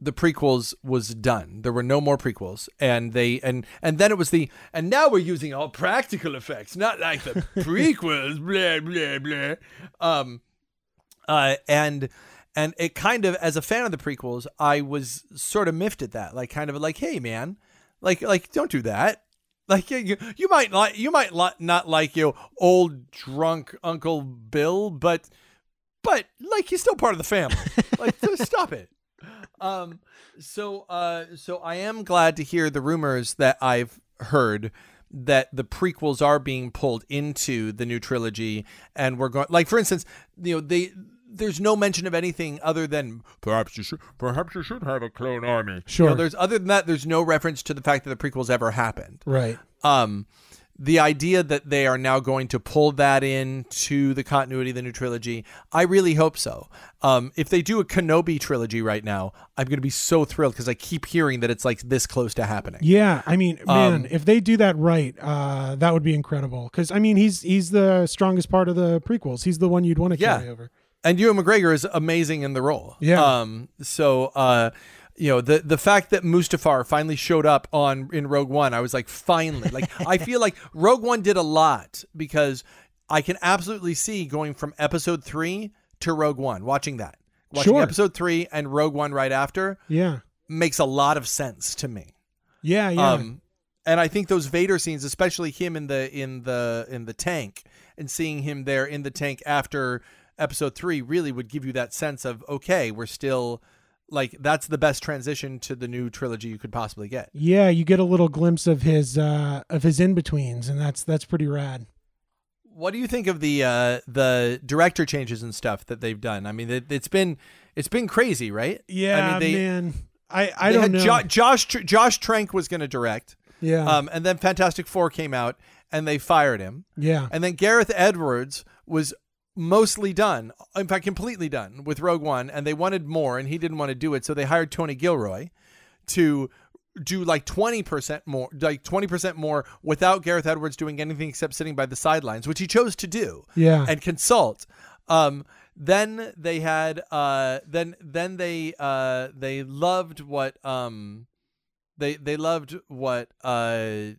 the prequels was done. There were no more prequels, and they and and then it was the and now we're using all practical effects, not like the prequels. blah blah blah. Um, uh, and and it kind of as a fan of the prequels, I was sort of miffed at that, like kind of like, hey man, like like don't do that. Like you, you, might like you might not like your old drunk Uncle Bill, but but like he's still part of the family. like stop it. Um, so uh, so I am glad to hear the rumors that I've heard that the prequels are being pulled into the new trilogy, and we're going like for instance, you know they. There's no mention of anything other than perhaps you should perhaps you should have a clone army. You Sure. know, there's other than that, there's no reference to the fact that the prequels ever happened right. um the idea that they are now going to pull that in to the continuity of the new trilogy i really hope so um if they do a kenobi trilogy right now i'm going to be so thrilled because i keep hearing that it's like this close to happening Yeah, I mean, man, Um, if they do that right, uh, that would be incredible. Because I mean, he's he's the strongest part of the prequels. He's the one you'd want to Yeah. carry over. And Ewan McGregor is amazing in the role. Yeah. Um. So, uh, you know, the the fact that Mustafar finally showed up on in Rogue One, I was like, finally. Like, I feel like Rogue One did a lot because I can absolutely see going from Episode three to Rogue One, watching that, watching Sure. Episode three and Rogue One right after Yeah, makes a lot of sense to me. yeah, yeah. Um, and I think those Vader scenes, especially him in the in the in the tank, and seeing him there in the tank after Episode three, really would give you that sense of okay, we're still like that's the best transition to the new trilogy you could possibly get. yeah, you get a little glimpse of his uh, of his in betweens, and that's that's pretty rad. What do you think of the uh, the director changes and stuff that they've done? I mean, it, it's been it's been crazy, right? Yeah, I mean, they, man. I I don't know. Jo- Josh Josh Trank was going to direct, yeah, um, and then Fantastic Four came out and they fired him. yeah, And then Gareth Edwards was mostly done, in fact, completely done with Rogue One, and they wanted more, and he didn't want to do it, so they hired Tony Gilroy to do like 20% more like 20% more without Gareth Edwards doing anything except sitting by the sidelines which he chose to do yeah. and consult um then they had uh then then they uh they loved what um they they loved what uh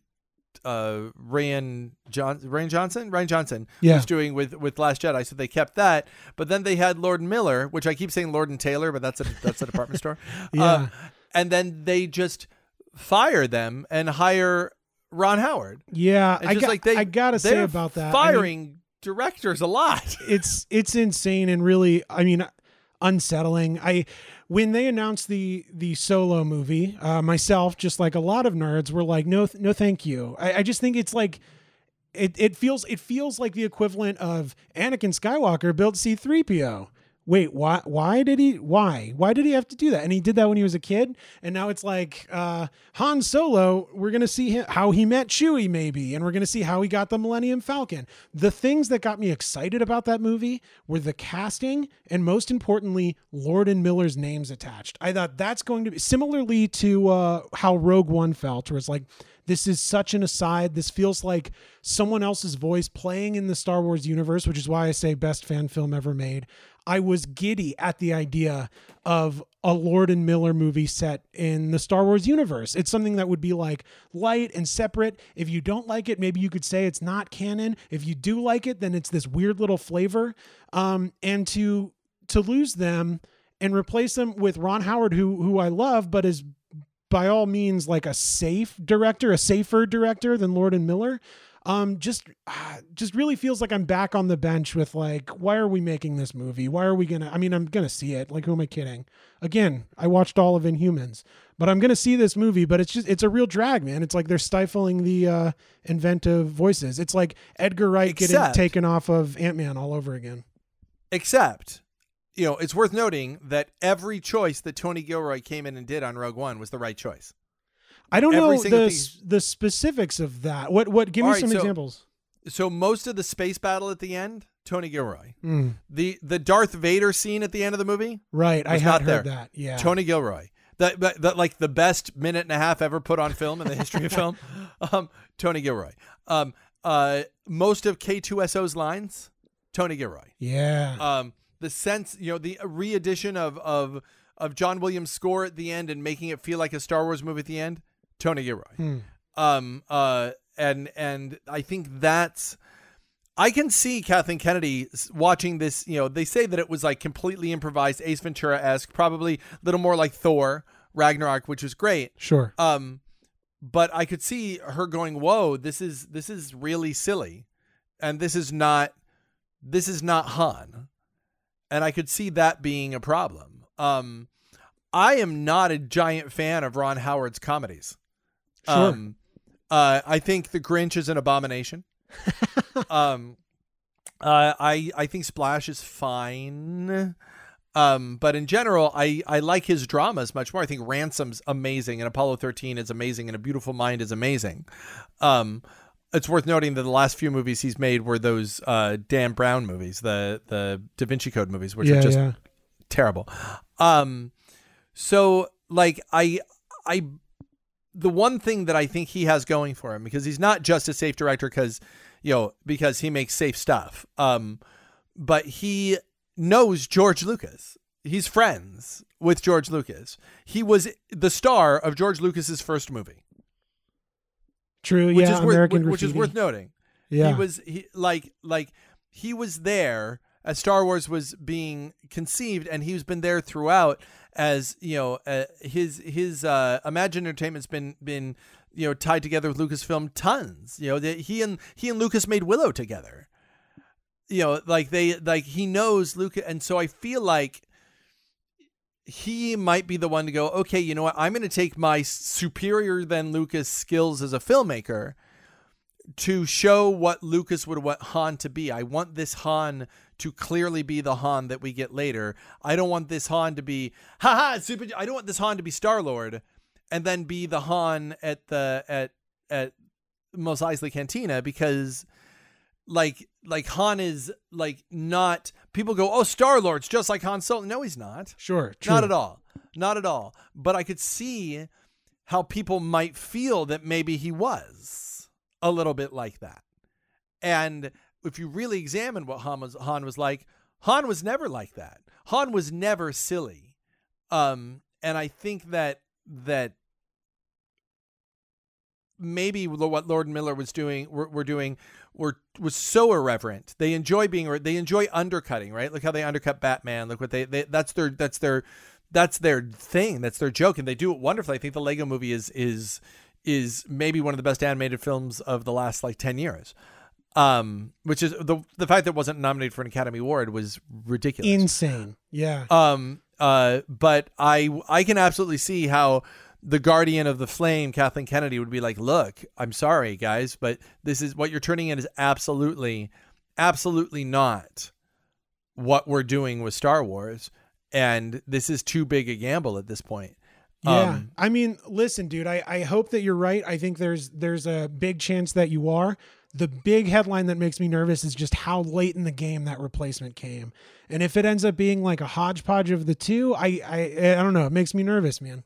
uh Ryan John Rian Johnson Rian Johnson Yeah. was doing with with Last Jedi so they kept that but then they had Lord Miller which I keep saying Lord and Taylor but that's a that's a department store Yeah. Um, and then they just fire them and hire Ron Howard yeah, I got, like they I gotta say about that. I mean, firing directors a lot it's it's insane and really i mean unsettling. I when they announced the the solo movie, uh, myself, just like a lot of nerds, were like, no, th- no, thank you. I, I just think it's like. It, it feels it feels like the equivalent of Anakin Skywalker built C3PO wait why why did he why why did he have to do that and he did that when he was a kid and now it's like uh han solo we're gonna see him, how he met chewie maybe and we're gonna see how he got the millennium falcon the things that got me excited about that movie were the casting and most importantly lord and miller's names attached i thought that's going to be similarly to uh how rogue one felt where it's like this is such an aside. This feels like someone else's voice playing in the Star Wars universe, which is why I say best fan film ever made. I was giddy at the idea of a Lord and Miller movie set in the Star Wars universe. It's something that would be like light and separate. If you don't like it, maybe you could say it's not canon. If you do like it, then it's this weird little flavor. Um, and to to lose them and replace them with Ron Howard, who who I love, but is by all means like a safe director, a safer director than Lord and Miller. Um, just uh, just really feels like I'm back on the bench with like, why are we making this movie? Why are we gonna? I mean, I'm gonna see it. Like, who am I kidding? Again, I watched all of Inhumans, but I'm gonna see this movie. But it's just it's a real drag, man. It's like they're stifling the uh, inventive voices. It's like Edgar Wright getting taken off of Ant Man all over again. Except, you know, it's worth noting that every choice that Tony Gilroy came in and did on Rogue One was the right choice. I don't Every know the piece- the specifics of that. What what? Give me All right, some so- examples. So most of the space battle at the end, Tony Gilroy. Mm, The the Darth Vader scene at the end of the movie, right, I had not heard there. that. Yeah, Tony Gilroy. That, that, that like the best minute and a half ever put on film in the history of film. Um, Tony Gilroy. Um, uh, most of K2SO's lines, Tony Gilroy. Yeah, Um, the sense, you know, the re-edition of of of John Williams' score at the end and making it feel like a Star Wars movie at the end, Tony Gilroy. Hmm. Um, uh, and and I think that's. I can see Kathleen Kennedy watching this. You know, they say that it was like completely improvised, Ace Ventura esque, probably a little more like Thor Ragnarok, which was great. sure. Um, but I could see her going, "Whoa, this is this is really silly, and this is not this is not Han," and I could see that being a problem. Um, I am not a giant fan of Ron Howard's comedies. Sure. Um, uh, I think The Grinch is an abomination. um, uh, I I think Splash is fine. Um, but in general, I, I like his dramas much more. I think Ransom's amazing and Apollo 13 is amazing and A Beautiful Mind is amazing. Um, it's worth noting that the last few movies he's made were those uh, Dan Brown movies, the the Da Vinci Code movies, which yeah, are just yeah. terrible. Um, so like I I the one thing that I think he has going for him because he's not just a safe director because you know because he makes safe stuff. Um, but he knows George Lucas. He's friends with George Lucas. He was the star of George Lucas's first movie, True. which yeah, is worth American which is worth noting. Yeah. He was he like like he was there as Star Wars was being conceived, and he's been there throughout. As you know, uh, his his uh, Imagine Entertainment's been been you know tied together with Lucasfilm tons. You know, that he and he and Lucas made Willow together. You know, like they like he knows Lucas, and so I feel like he might be the one to go. Okay, you know what? I'm going to take my superior than Lucas skills as a filmmaker to show what Lucas would want Han to be. I want this Han to clearly be the Han that we get later. I don't want this Han to be haha super I don't want this Han to be Star Lord and then be the Han at the at at Mos Eisley Cantina because like like Han is like not people go, "Oh, Star Lord's just like Han Solo." No, he's not. Sure. True. Not at all. Not at all. But I could see how people might feel that maybe he was a little bit like that. And if you really examine what Han was, Han was like, Han was never like that. Han was never silly. Um, and I think that that maybe what Lord Miller was doing, were, were doing, were was so irreverent. They enjoy being, they enjoy undercutting, right? Look how they undercut Batman. Look what they, they that's their, that's their, that's their thing. That's their joke, and they do it wonderfully. I think the Lego Movie is is is maybe one of the best animated films of the last like ten years. Um, which is the the fact that it wasn't nominated for an Academy Award was ridiculous. Insane. Yeah. Um, uh, but I I can absolutely see how the guardian of the flame, Kathleen Kennedy, would be like, "Look, I'm sorry, guys, but this is what you're turning in is absolutely, absolutely not what we're doing with Star Wars, and this is too big a gamble at this point." Yeah. Um, I mean, listen, dude, I, I hope that you're right. I think there's there's a big chance that you are. The big headline that makes me nervous is just how late in the game that replacement came. And if it ends up being like a hodgepodge of the two, I I I don't know, it makes me nervous, man.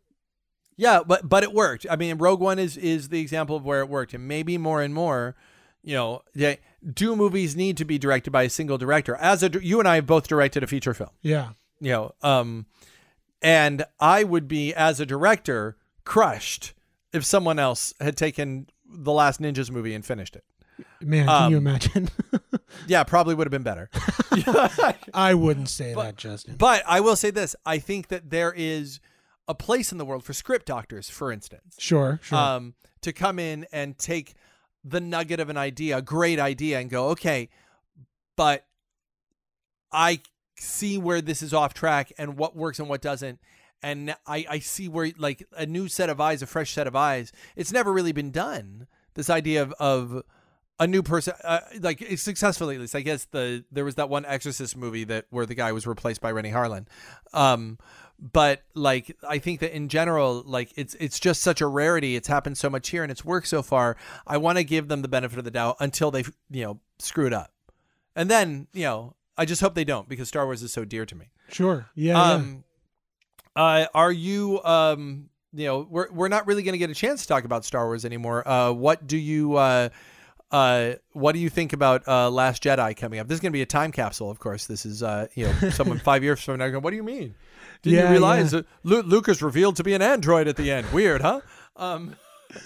Yeah, but but it worked. I mean, Rogue One is is the example of where it worked, and maybe more and more, you know, they, do movies need to be directed by a single director? As a you and I have both directed a feature film, Yeah. you know, um, and I would be as a director crushed if someone else had taken the last Ninjas movie and finished it. Man, can you Um, imagine? Yeah, probably would have been better. I wouldn't say that, Justin. But I will say this: I think that there is a place in the world for script doctors, for instance. Sure, sure. um, to come in and take the nugget of an idea, a great idea, and go, okay, but I see where this is off track and what works and what doesn't. And I, I see where like a new set of eyes, a fresh set of eyes. It's never really been done. This idea of, of a new person, uh, like successfully at least. I guess the there was that one Exorcist movie that where the guy was replaced by Renny Harlin. Um, but like I think that in general, like it's it's just such a rarity. It's happened so much here and it's worked so far. I want to give them the benefit of the doubt until they you know screw it up, and then you know I just hope they don't because Star Wars is so dear to me. sure. Yeah. yeah. Um, uh, are you um, you know, we're we're not really going to get a chance to talk about Star Wars anymore. Uh, what do you uh, uh, what do you think about uh, Last Jedi coming up? This is going to be a time capsule, of course. This is uh, you know, someone five years from now going, "What do you mean? Didn't Yeah, you realize yeah. that Lu- Lucas revealed to be an android at the end? Weird, huh? Um,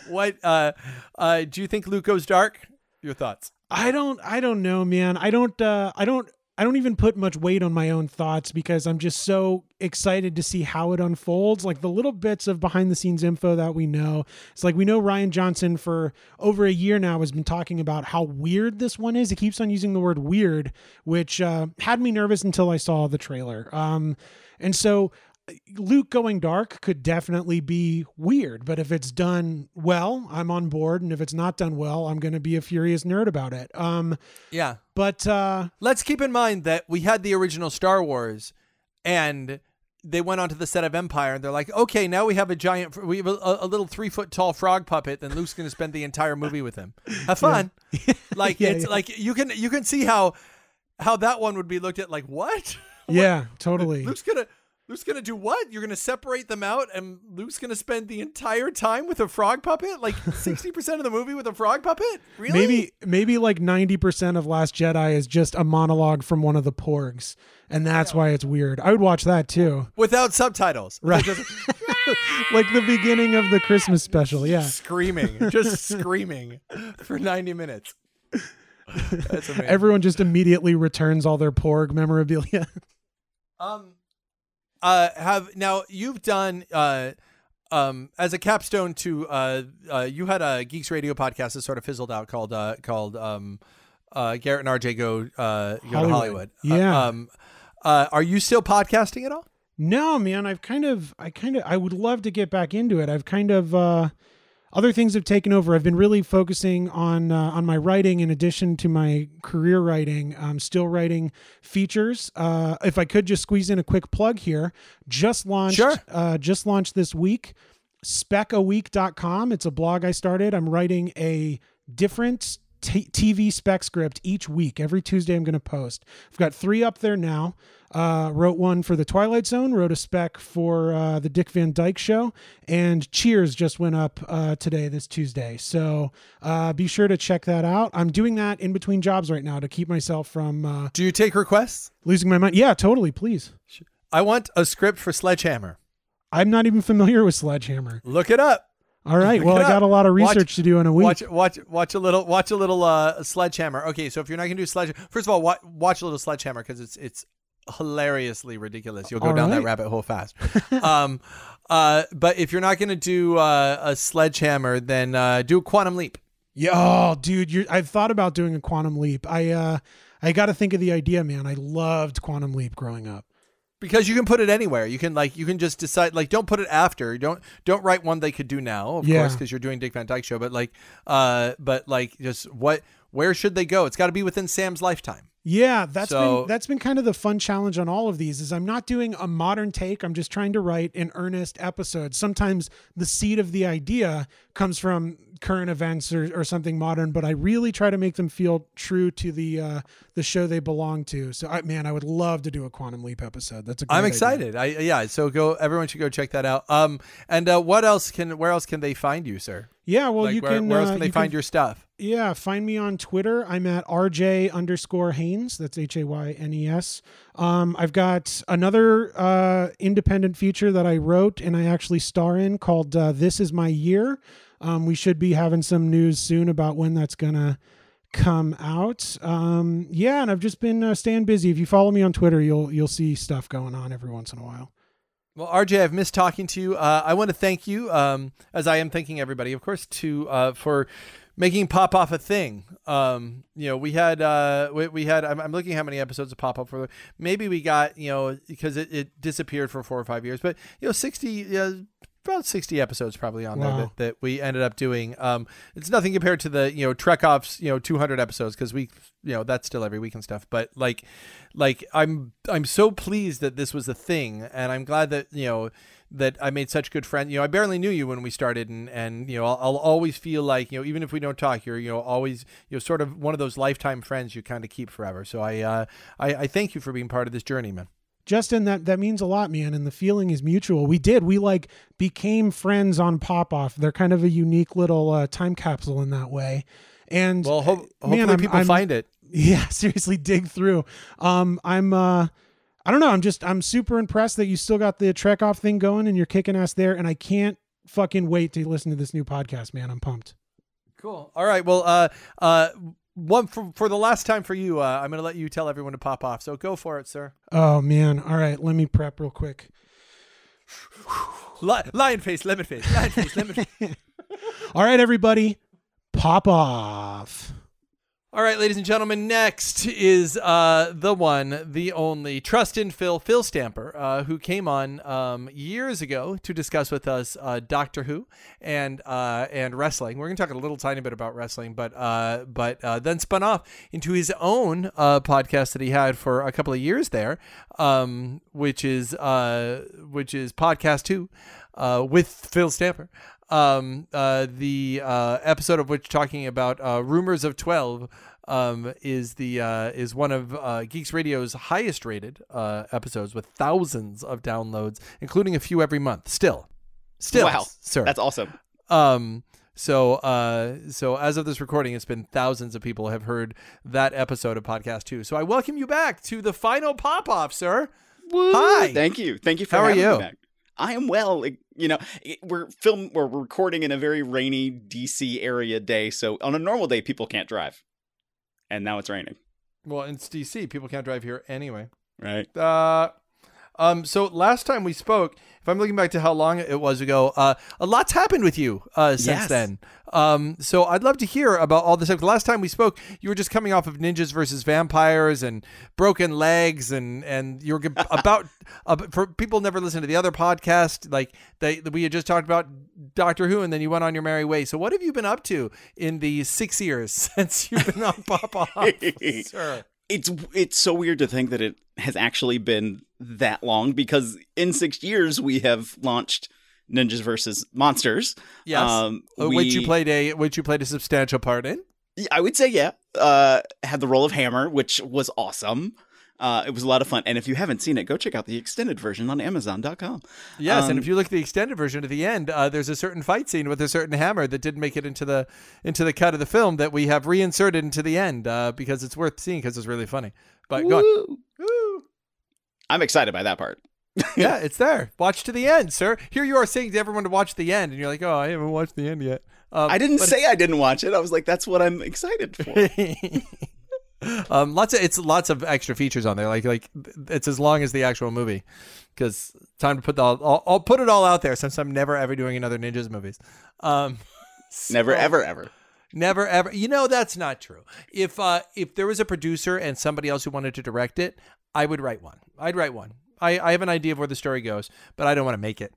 what uh, uh, do you think Luke goes dark? Your thoughts? I don't I don't know, man. I don't uh I don't I don't even put much weight on my own thoughts because I'm just so excited to see how it unfolds. Like the little bits of behind the scenes info that we know. It's like we know Rian Johnson for over a year now has been talking about how weird this one is. He keeps on using the word weird, which uh, had me nervous until I saw the trailer. Um, and so Luke going dark could definitely be weird, but if it's done well, I'm on board, and if it's not done well, I'm going to be a furious nerd about it. Um, Yeah. but uh, Let's keep in mind that we had the original Star Wars, and they went onto the set of Empire, and they're like, "Okay, now we have a giant, we have a, a little three foot tall frog puppet, and Luke's going to spend the entire movie with him. Have fun." Like Yeah, it's yeah. like you can you can see how how that one would be looked at like what? yeah, totally. Luke's gonna Luke's gonna do what? You're gonna separate them out, and Luke's gonna spend the entire time with a frog puppet, like sixty percent of the movie with a frog puppet. Really? Maybe maybe like 90% of Last Jedi is just a monologue from one of the porgs, and that's why it's weird. I would watch that too. without subtitles. Right. Just like the beginning of the Christmas special. Yeah. screaming, just screaming for ninety minutes. That's amazing. Everyone just immediately returns all their porg memorabilia. Um, uh, have now you've done uh, um, as a capstone to uh, uh, you had a Geeks Radio podcast that sort of fizzled out called uh called um, uh, Garrett and RJ go uh go to Hollywood. Hollywood. Uh, Yeah. um, uh, are you still podcasting at all? No, man, I've kind of I kind of I would love to get back into it. I've kind of uh other things have taken over. I've been really focusing on uh, on my writing in addition to my career writing. I'm still writing features. Uh, if I could just squeeze in a quick plug here, just launched Sure. uh, just launched this week specaweek.com. It's a blog I started. I'm writing a different t- TV spec script each week. Every Tuesday, I'm going to post. I've got three up there now. Uh, wrote one for the Twilight Zone. Wrote a spec for uh, the Dick Van Dyke Show, and Cheers just went up uh, today, this Tuesday. So uh, be sure to check that out. I'm doing that in between jobs right now to keep myself from uh, Do you take requests? losing my mind. Yeah, totally. Please. I want a script for Sledgehammer. I'm not even familiar with Sledgehammer. Look it up. All right. Well, I got a lot of Watch- research to do in a week. Watch, watch, watch a little, watch a little uh, Sledgehammer. Okay, so if you're not gonna do Sledgehammer, first of all, watch, watch a little Sledgehammer because it's it's hilariously ridiculous. You'll go All down that rabbit hole fast. um, uh, but if you're not gonna do uh, a Sledgehammer, then uh, do a Quantum Leap. Yeah, oh, dude, you're, I've thought about doing a quantum leap. I uh, I got to think of the idea, man. I loved quantum leap growing up. Because you can put it anywhere. You can like you can just decide like don't put it after. Don't don't write one they could do now, of Yeah. course, because you're doing Dick Van Dyke show. But like, uh, but like just what where should they go? It's got to be within Sam's lifetime. Yeah, that's So- been that's been kind of the fun challenge on all of these is I'm not doing a modern take. I'm just trying to write an earnest episode. Sometimes the seed of the idea comes from current events or, or something modern, but I really try to make them feel true to the uh, the show they belong to. So I man, I would love to do a quantum leap episode. That's a great I'm idea. excited. I yeah. So go. Everyone should go check that out. Um, and uh, what else can where else can they find you, sir? Yeah, well, like you where, can. where else uh, can they you find your stuff? Yeah, find me on Twitter. I'm at RJ underscore Haynes. That's H A Y N E S. Um, I've got another uh, independent feature that I wrote and I actually star in called uh, This Is My Year. Um, we should be having some news soon about when that's to come out. Um, yeah, and I've just been uh, staying busy. If you follow me on Twitter, you'll you'll see stuff going on every once in a while. Well, RJ, I've missed talking to you. Uh, I want to thank you, um, as I am thanking everybody, of course, to uh, for making pop off a thing. Um, you know, we had uh, we, we had. I'm, I'm looking how many episodes of pop up for. Maybe we got you know because it, it disappeared for four or five years, but you know, sixty. About 60 episodes probably on there that, that we ended up doing. Um, it's nothing compared to the, you know, Trek Off's, you know, 200 episodes because we, you know, that's still every week and stuff. But like, like I'm, I'm so pleased that this was a thing. And I'm glad that, you know, that I made such good friends. You know, I barely knew you when we started, and and you know, I'll, I'll always feel like you know, even if we don't talk, you're you know always you know sort of one of those lifetime friends you kind of keep forever. So I uh, I, I thank you for being part of this journey, man. Justin, that that means a lot, man, and the feeling is mutual. We did. We like became friends on Pop Off. They're kind of a unique little uh, time capsule in that way. And Well, ho- man, hopefully I'm- people I'm- find it. Yeah, seriously, dig through. Um, I'm uh, I don't know. I'm just I'm super impressed that you still got the Trek Off thing going and you're kicking ass there. And I can't fucking wait to listen to this new podcast, man. I'm pumped. Cool. All right. Well, uh, uh, one for for the last time for you, uh, I'm going to let you tell everyone to pop off. So go for it, sir. Oh man. All right, let me prep real quick. Lion face, lemon face, lion face, lemon face. All right, everybody, pop off. All right, ladies and gentlemen, next is uh, the one, the only Trust in Phil, Phil Stamper, uh, who came on um, years ago to discuss with us uh, Doctor Who and uh, and wrestling. We're going to talk a little tiny bit about wrestling, but uh, but uh, then spun off into his own podcast that he had for a couple of years there, um, which is which is Podcast Two uh, with Phil Stamper um, uh, the uh, episode of which talking about uh, rumors of 12 um, is the uh, is one of uh, Geeks Radio's highest rated uh, episodes with thousands of downloads, including a few every month. Still, still, wow, sir. that's awesome. Um, so, uh, so as of this recording, it's been thousands of people have heard that episode of podcast two. So I welcome you back to the final pop off, sir. Hi. Thank you. Thank you for How are having you? me back. I am well. Like, You know, we're film we're recording in a very rainy DC area day, so on a normal day people can't drive. And now it's raining, Well, it's DC. People can't drive here anyway. right? Uh, um, so last time we spoke, if I'm looking back to how long it was ago, uh, a lot's happened with you uh, since Yes. then. Um, so I'd love to hear about all this. The last time we spoke, you were just coming off of ninjas versus vampires and broken legs, and and you were g- about uh, for people never listen to the other podcast, like they we had just talked about Doctor Who, and then you went on your merry way. So what have you been up to in the six years since you've been on Pop Off, sir? It's it's so weird to think that it has actually been that long because in six years we have launched Ninjas versus Monsters. Yes, um, Uh, which you played a which you played a substantial part in. I would say yeah. Uh, had the role of Hammer, which was awesome. Uh, it was a lot of fun. And if you haven't seen it, go check out the extended version on Amazon.com. Yes, and Um, if you look at the extended version at the end, uh, there's a certain fight scene with a certain hammer that didn't make it into the into the cut of the film that we have reinserted into the end uh, because it's worth seeing because it's really funny. But go on. I'm excited by that part. yeah, it's there. Watch to the end, sir. Here you are saying to everyone to watch the end, and you're like, oh, I haven't watched the end yet. Um, I didn't say I didn't watch it. I was like, that's what I'm excited for. um, lots of it's lots of extra features on there. Like like it's as long as the actual movie because time to put the I'll, I'll put it all out there since I'm never ever doing another ninjas movies. Um, Never, ever, ever. Never ever. You know that's not true. If uh if there was a producer and somebody else who wanted to direct it, I would write one. I'd write one. I I have an idea of where the story goes, but I don't want to make it.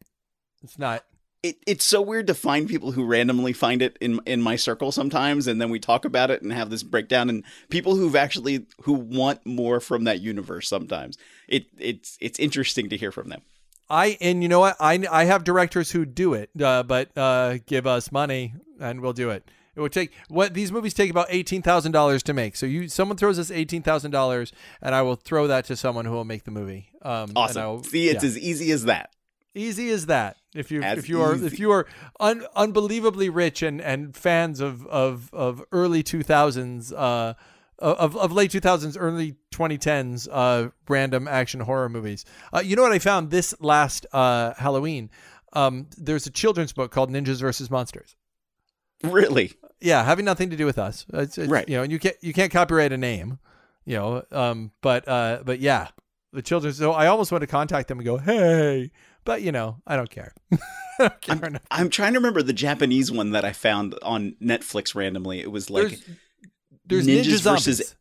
It's not. it, it's so weird to find people who randomly find it in in my circle sometimes and then we talk about it and have this breakdown and people who've actually who want more from that universe sometimes it it's it's interesting to hear from them I and you know what? I I have directors who do it, uh, but uh, give us money and we'll do it. It would take what these movies take about eighteen thousand dollars to make. So you someone throws us eighteen thousand dollars, and I will throw that to someone who will make the movie. Um, awesome will- see it's yeah. as easy as that easy as that. If you As if you are easy. if you are un, unbelievably rich and and fans of of of early two thousands uh of of late two thousands early twenty tens uh random action horror movies. Uh, you know what I found this last uh Halloween. Um, there's a children's book called Ninjas versus Monsters. really Yeah, having nothing to do with us. It's, it's, Right. You know, and you can't you can't copyright a name. You know, um, but uh, but yeah, the children. So I almost want to contact them and go, hey, but you know, I don't care. I don't care enough. i'm trying to remember the japanese one that i found on netflix randomly it was like there's, there's Ninjas ninja versus-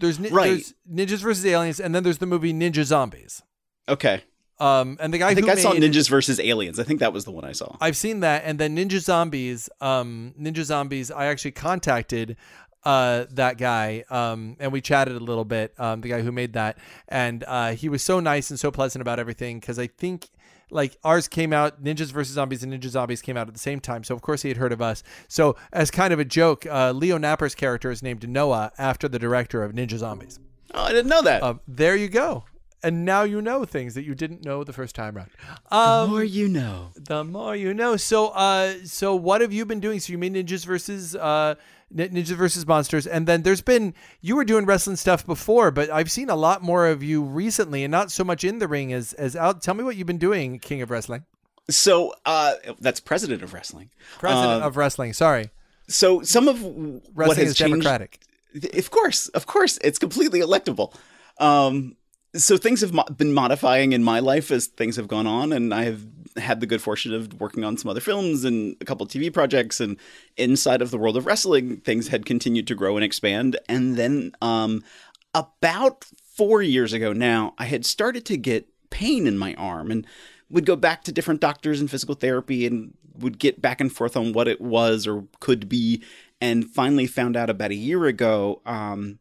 there's, ni- Right. there's ninjas versus aliens, and then there's the movie Ninja Zombies. okay Um, and the guy i think i saw ninjas versus aliens i think that was the one i saw I've seen that, and then Ninja Zombies. Um, Ninja Zombies. I actually contacted uh that guy um and we chatted a little bit um the guy who made that and uh he was so nice and so pleasant about everything because i think like ours came out ninjas versus zombies and ninja zombies came out at the same time so of course he had heard of us so as kind of a joke uh leo napper's character is named noah after the director of ninja zombies oh i didn't know that um there you go and now you know things that you didn't know the first time around the um more you know the more you know. So, uh, so what have you been doing? So you made ninjas versus uh, ninjas versus monsters, and then there's been you were doing wrestling stuff before, but I've seen a lot more of you recently, and not so much in the ring as as out. Tell me what you've been doing, King of Wrestling, so uh that's president of wrestling President Uh, of Wrestling. Sorry, so some of what wrestling has is changed democratic. Of course, of course, it's completely electable. Um, so things have mo- been modifying in my life as things have gone on, and I have had the good fortune of working on some other films and a couple TV projects. And inside of the world of wrestling, things had continued to grow and expand. And then, um, about four years ago now, I had started to get pain in my arm and would go back to different doctors and physical therapy and would get back and forth on what it was or could be and finally found out about a year ago um,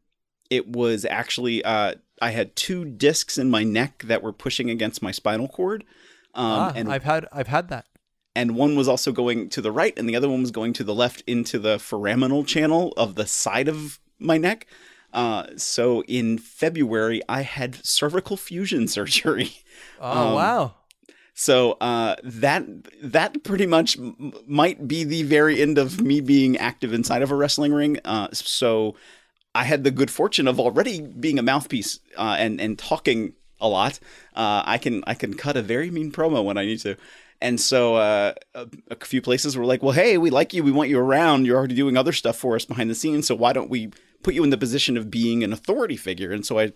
it was actually uh, i had two discs in my neck that were pushing against my spinal cord um, ah, and I've had I've had that. and one was also going to the right and the other one was going to the left into the foraminal channel of the side of my neck uh, so in february i had cervical fusion surgery Oh Um, wow. so uh, that that pretty much m- might be the very end of me being active inside of a wrestling ring. Uh, so I had the good fortune of already being a mouthpiece uh, and and talking a lot. Uh, I can I can cut a very mean promo when I need to. And so uh, a, a few places were like, "Well, hey, we like you. We want you around. You're already doing other stuff for us behind the scenes. So why don't we put you in the position of being an authority figure?" And so I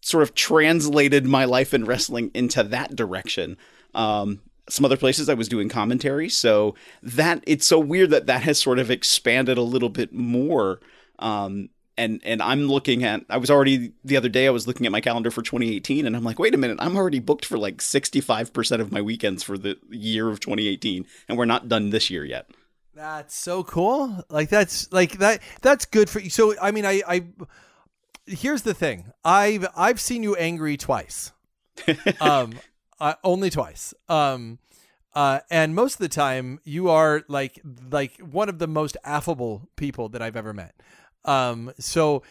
sort of translated my life in wrestling into that direction. Um, some other places I was doing commentary, so that it's so weird that that has sort of expanded a little bit more. Um, and and I'm looking at I was already the other day I was looking at my calendar for 2018 and I'm like wait a minute I'm already booked for like 65% of my weekends for the year of 2018 and we're not done this year yet. That's so cool. Like that's like that that's good for you. So I mean I I here's the thing. I've I've seen you angry twice. um uh, only twice. Um uh and most of the time you are like like one of the most affable people that I've ever met. Um so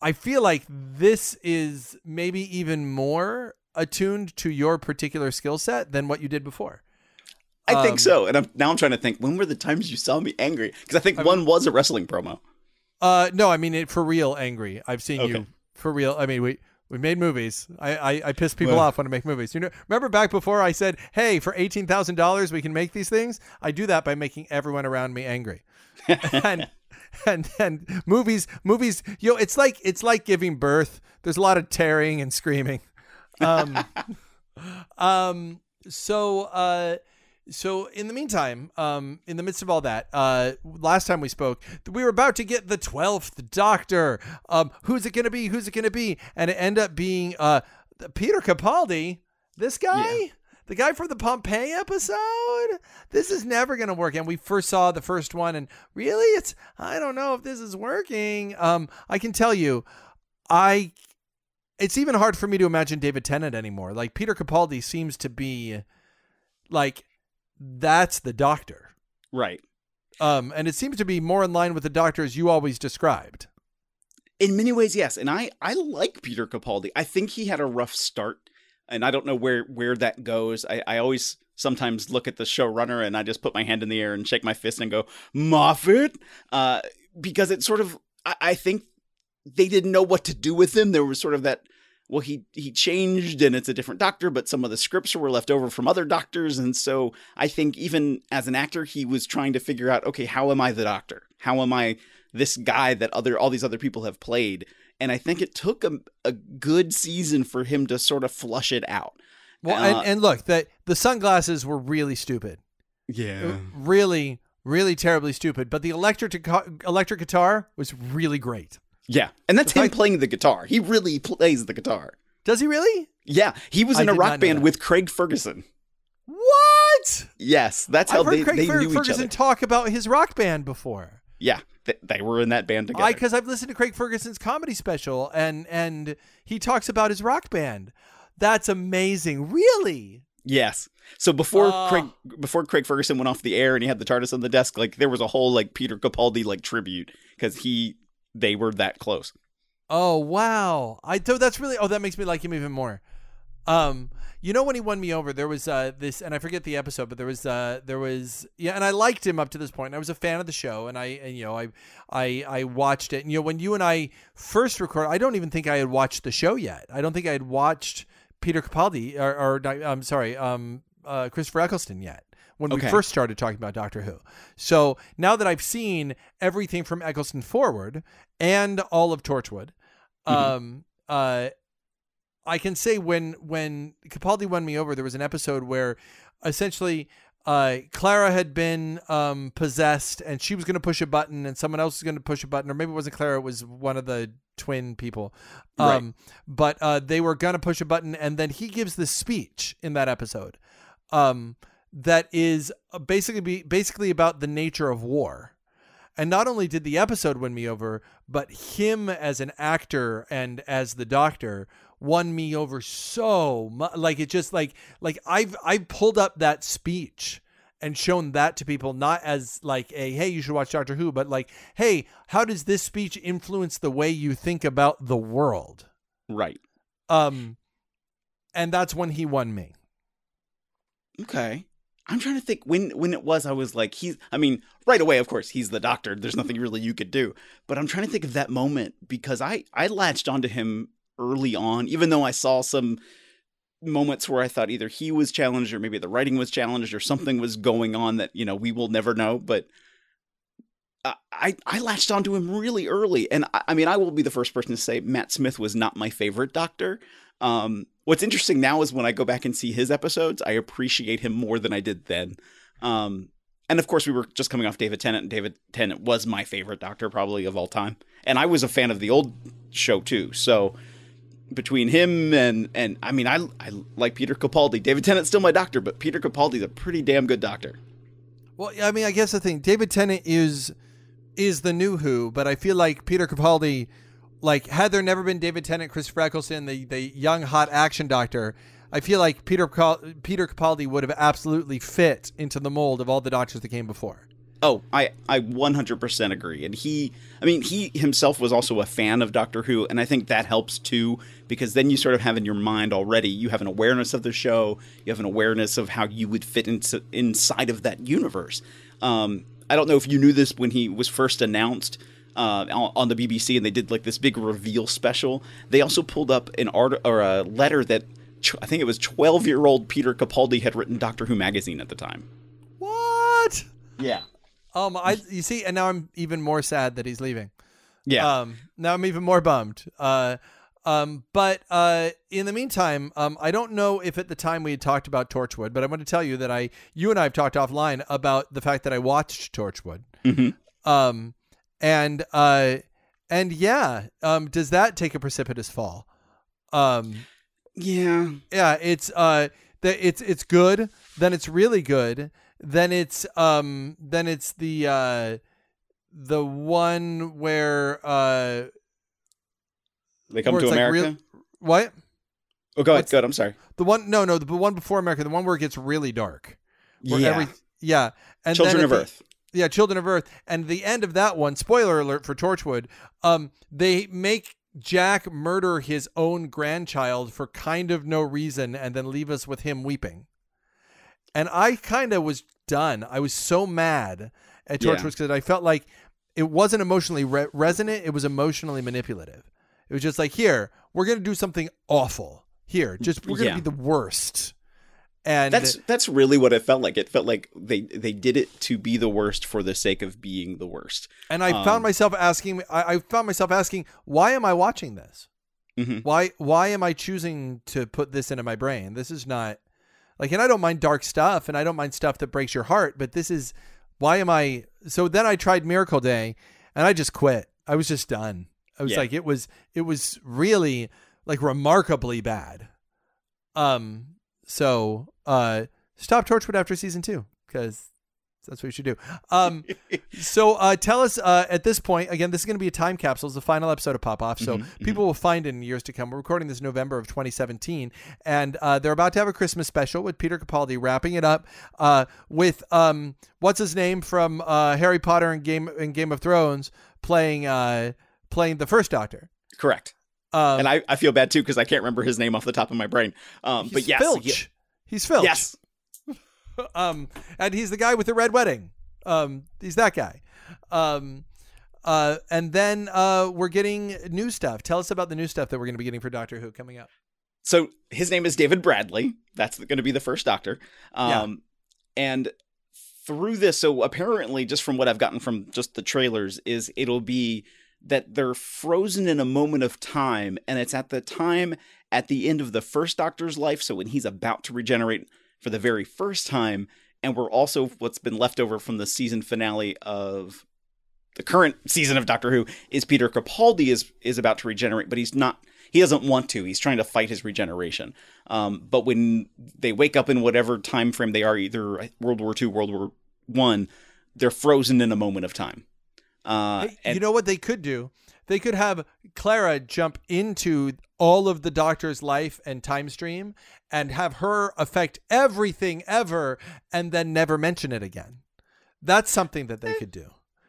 I feel like this is maybe even more attuned to your particular skill set than what you did before. I Um, think so. And I'm, now I'm trying to think when were the times you saw me angry? Because I think one was a wrestling promo. Uh, no, I mean it for real. Angry. I've seen you for real. I mean, we we made movies. I I, I piss people Well- off when I make movies. You know, remember back before I said, "Hey, for eighteen thousand dollars, we can make these things." I do that by making everyone around me angry. and and and movies movies. You know, it's like it's like giving birth. There's a lot of tearing and screaming. Um, um. So uh. so in the meantime, um, in the midst of all that, uh, last time we spoke, we were about to get the twelfth Doctor. Um, who's it gonna be? Who's it gonna be? And it ended up being uh, Peter Capaldi. This guy. The guy from the Pompeii episode? This is never going to work. And we first saw the first one, and really, it's, I don't know if this is working. Um, I can tell you, I, it's even hard for me to imagine David Tennant anymore. Like, Peter Capaldi seems to be, like, that's the doctor. Right. Um, and it seems to be more in line with the doctor as you always described. In many ways, yes. And I, I like Peter Capaldi. I think he had a rough start, and I don't know where where that goes. I, I always sometimes look at the showrunner and I just put my hand in the air and shake my fist and go Moffat, uh, because it's sort of I, I think they didn't know what to do with him. There was sort of that. Well, he he changed and it's a different doctor, but some of the scripts were left over from other doctors, and so I think even as an actor, he was trying to figure out, okay, how am I the doctor? How am I this guy that other all these other people have played? And I think it took a, a good season for him to sort of flush it out. Well, Uh, and, and look, that the sunglasses were really stupid. Yeah. Really, really terribly stupid. But the electric guitar- electric guitar was really great. Yeah. And that's The him fact- playing the guitar. He really plays the guitar. Does he really? Yeah. He was in a rock band with Craig Ferguson. What? Yes. That's how I've heard they, Craig they Fer- knew each other. talk about his rock band before. Yeah. They, they were in that band together. I because I've listened to Craig Ferguson's comedy special and and he talks about his rock band. That's amazing. Really? Yes. So before Oh. Craig before Craig Ferguson went off the air and he had the TARDIS on the desk, like there was a whole like Peter Capaldi like tribute because he they were that close. Oh wow! I thought that's really. Oh, that makes me like him even more. Um, you know when he won me over, there was uh this, and I forget the episode, but there was uh there was yeah, and I liked him up to this point. I was a fan of the show, and I and you know I I I watched it. And you know when you and I first recorded, I don't even think I had watched the show yet. I don't think I had watched Peter Capaldi or, or I'm sorry, um, uh, Christopher Eccleston yet when we first started talking about Doctor Who. So now that I've seen everything from Eccleston forward and all of Torchwood, um, uh, I can say when when Capaldi won me over, there was an episode where essentially uh, Clara had been um, possessed and she was going to push a button and someone else was going to push a button, or maybe it wasn't Clara, it was one of the twin people. Um, But uh, they were going to push a button, and then he gives this speech in that episode um, that is basically be, basically about the nature of war. And not only did the episode win me over, but him as an actor and as the doctor won me over so much. Like it just like like I've I pulled up that speech and shown that to people not as like a hey you should watch Doctor Who, but like hey how does this speech influence the way you think about the world? Right. Um, and that's when he won me. Okay. I'm trying to think when when it was I was like he's I mean right away of course he's the doctor there's nothing really you could do but I'm trying to think of that moment because I I latched onto him early on even though I saw some moments where I thought either he was challenged or maybe the writing was challenged or something was going on that you know we will never know but I I, latched onto him really early and I, I mean I will be the first person to say Matt Smith was not my favorite doctor um, what's interesting now is when I go back and see his episodes, I appreciate him more than I did then. Um, and of course, we were just coming off David Tennant, and David Tennant was my favorite Doctor probably of all time. And I was a fan of the old show too. So between him and and I mean, I I like Peter Capaldi. David Tennant's still my Doctor, but Peter Capaldi's a pretty damn good Doctor. Well, I mean, I guess the thing, David Tennant is is the new Who, but I feel like Peter Capaldi, like had there never been David Tennant, Christopher Eccleston, the the young hot action doctor, I feel like Peter Peter Capaldi would have absolutely fit into the mold of all the doctors that came before. Oh, I I 100% agree. And he I mean, he himself was also a fan of Doctor Who, and I think that helps too because then you sort of have in your mind already, you have an awareness of the show, you have an awareness of how you would fit into inside of that universe. Um I don't know if you knew this when he was first announced uh, on the BBC, and they did like this big reveal special. They also pulled up an art or a letter that ch- I think it was twelve year old Peter Capaldi had written Doctor Who magazine at the time. What? Yeah, Um, I you see, and now I'm even more sad that he's leaving. yeah. Um, now I'm even more bummed. Uh, Um, but uh, in the meantime, um, I don't know if at the time we had talked about Torchwood, but I want to tell you that I, you and I have talked offline about the fact that I watched Torchwood. Hmm. Um, and uh, and yeah, um, does that take a precipitous fall? Um, Yeah. yeah, it's uh, the, it's it's good. Then it's really good. Then it's um, then it's the uh, the one where uh, They come to like America. real- what? oh, go ahead. what's- Go ahead. I'm sorry. The one, no, no, the one before America, the one where it gets really dark. Where Yeah. every- yeah. And Children of the- Earth. Yeah, Children of Earth. And the end of that one, spoiler alert for Torchwood, um, they make Jack murder his own grandchild for kind of no reason and then leave us with him weeping. And I kind of was done. I was so mad at. Torchwood because I felt like it wasn't emotionally re- resonant, it was emotionally manipulative. It was just like, here, we're going to do something awful. Here, just we're going to Yeah. be the worst. And That's that's really what it felt like. It felt like they they did it to be the worst for the sake of being the worst. And I Um, found myself asking, I, I found myself asking, why am I watching this? Mhm. Why, why am I choosing to put this into my brain? This is not like, and I don't mind dark stuff, and I don't mind stuff that breaks your heart, but this is, why am I? So then I tried Miracle Day, and I just quit. I was just done. I was Yeah. like, it was, it was really like remarkably bad. Um. So, uh, stop Torchwood after season two because that's what you should do. Um. So uh, tell us uh, at this point again. This is going to be a time capsule. It's the final episode of Pop Off, so Mm-hmm, people will find it in years to come. We're recording this November of 2017, and uh, they're about to have a Christmas special with Peter Capaldi wrapping it up uh, with um, what's his name from uh, Harry Potter and Game and Game of Thrones playing uh, playing the first Doctor. Correct. Um, and I, I feel bad too because I can't remember his name off the top of my brain. Um, he's but yes, Filch. ye- He's Filch. yes, um, and he's the guy with the red wedding. Um, he's that guy. Um, uh, and then uh, we're getting new stuff. Tell us about the new stuff that we're going to be getting for Doctor Who coming up. So his name is David Bradley. That's going to be the first Doctor. Um, And through this, so apparently, just from what I've gotten from just the trailers, is it'll be that they're frozen in a moment of time, and it's at the time at the end of the first Doctor's life. So when he's about to regenerate for the very first time, and we're also what's been left over from the season finale of the current season of Doctor Who is Peter Capaldi is is about to regenerate, but he's not. He doesn't want to. He's trying to fight his regeneration. Um, but when they wake up in whatever time frame they are, either World War II, World War One, they're frozen in a moment of time. Uh, Hey, and you know what they could do? They could have Clara jump into all of the Doctor's life and time stream and have her affect everything ever and then never mention it again. That's something that they eh, could do.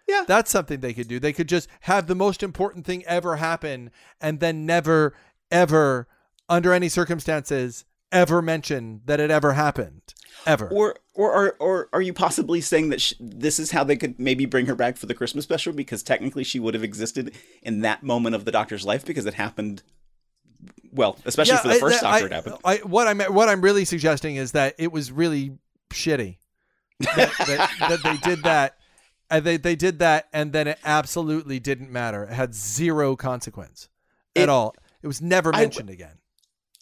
yeah. That's something they could do. They could just have the most important thing ever happen and then never, ever, under any circumstances, ever mention that it ever happened. Ever. Or, or, or, or are you possibly saying that sh this is how they could maybe bring her back for the Christmas special? Because technically, she would have existed in that moment of the Doctor's life because it happened. Well, especially for the I- first I- Doctor, it happened. I, what I'm what I'm really suggesting is that it was really shitty that, that, that they did that. And they, they did that, and then it absolutely didn't matter. It had zero consequence at all. It was never I- mentioned again.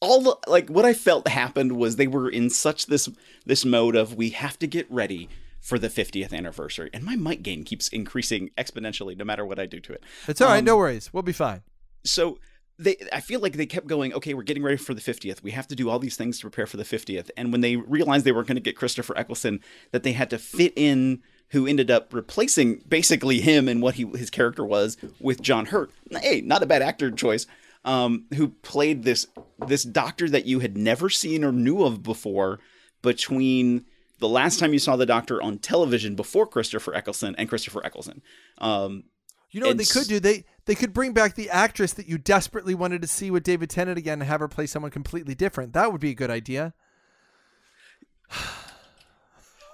All the, like what I felt happened was they were in such this this mode of we have to get ready for the 50th anniversary, and my mic gain keeps increasing exponentially no matter what I do to it. It's all right. Um, No worries. We'll be fine. So they, I feel like they kept going. Okay, we're getting ready for the 50th. We have to do all these things to prepare for the 50th. And when they realized they weren't going to get Christopher Eccleston, that they had to fit in who ended up replacing basically him and what he his character was with John Hurt. Hey, not a bad actor choice. Um, who played this this doctor that you had never seen or knew of before between the last time you saw the doctor on television before Christopher Eccleston and Christopher Eccleston. Um, You know what they could do? They they could bring back the actress that you desperately wanted to see with David Tennant again and have her play someone completely different. That would be a good idea.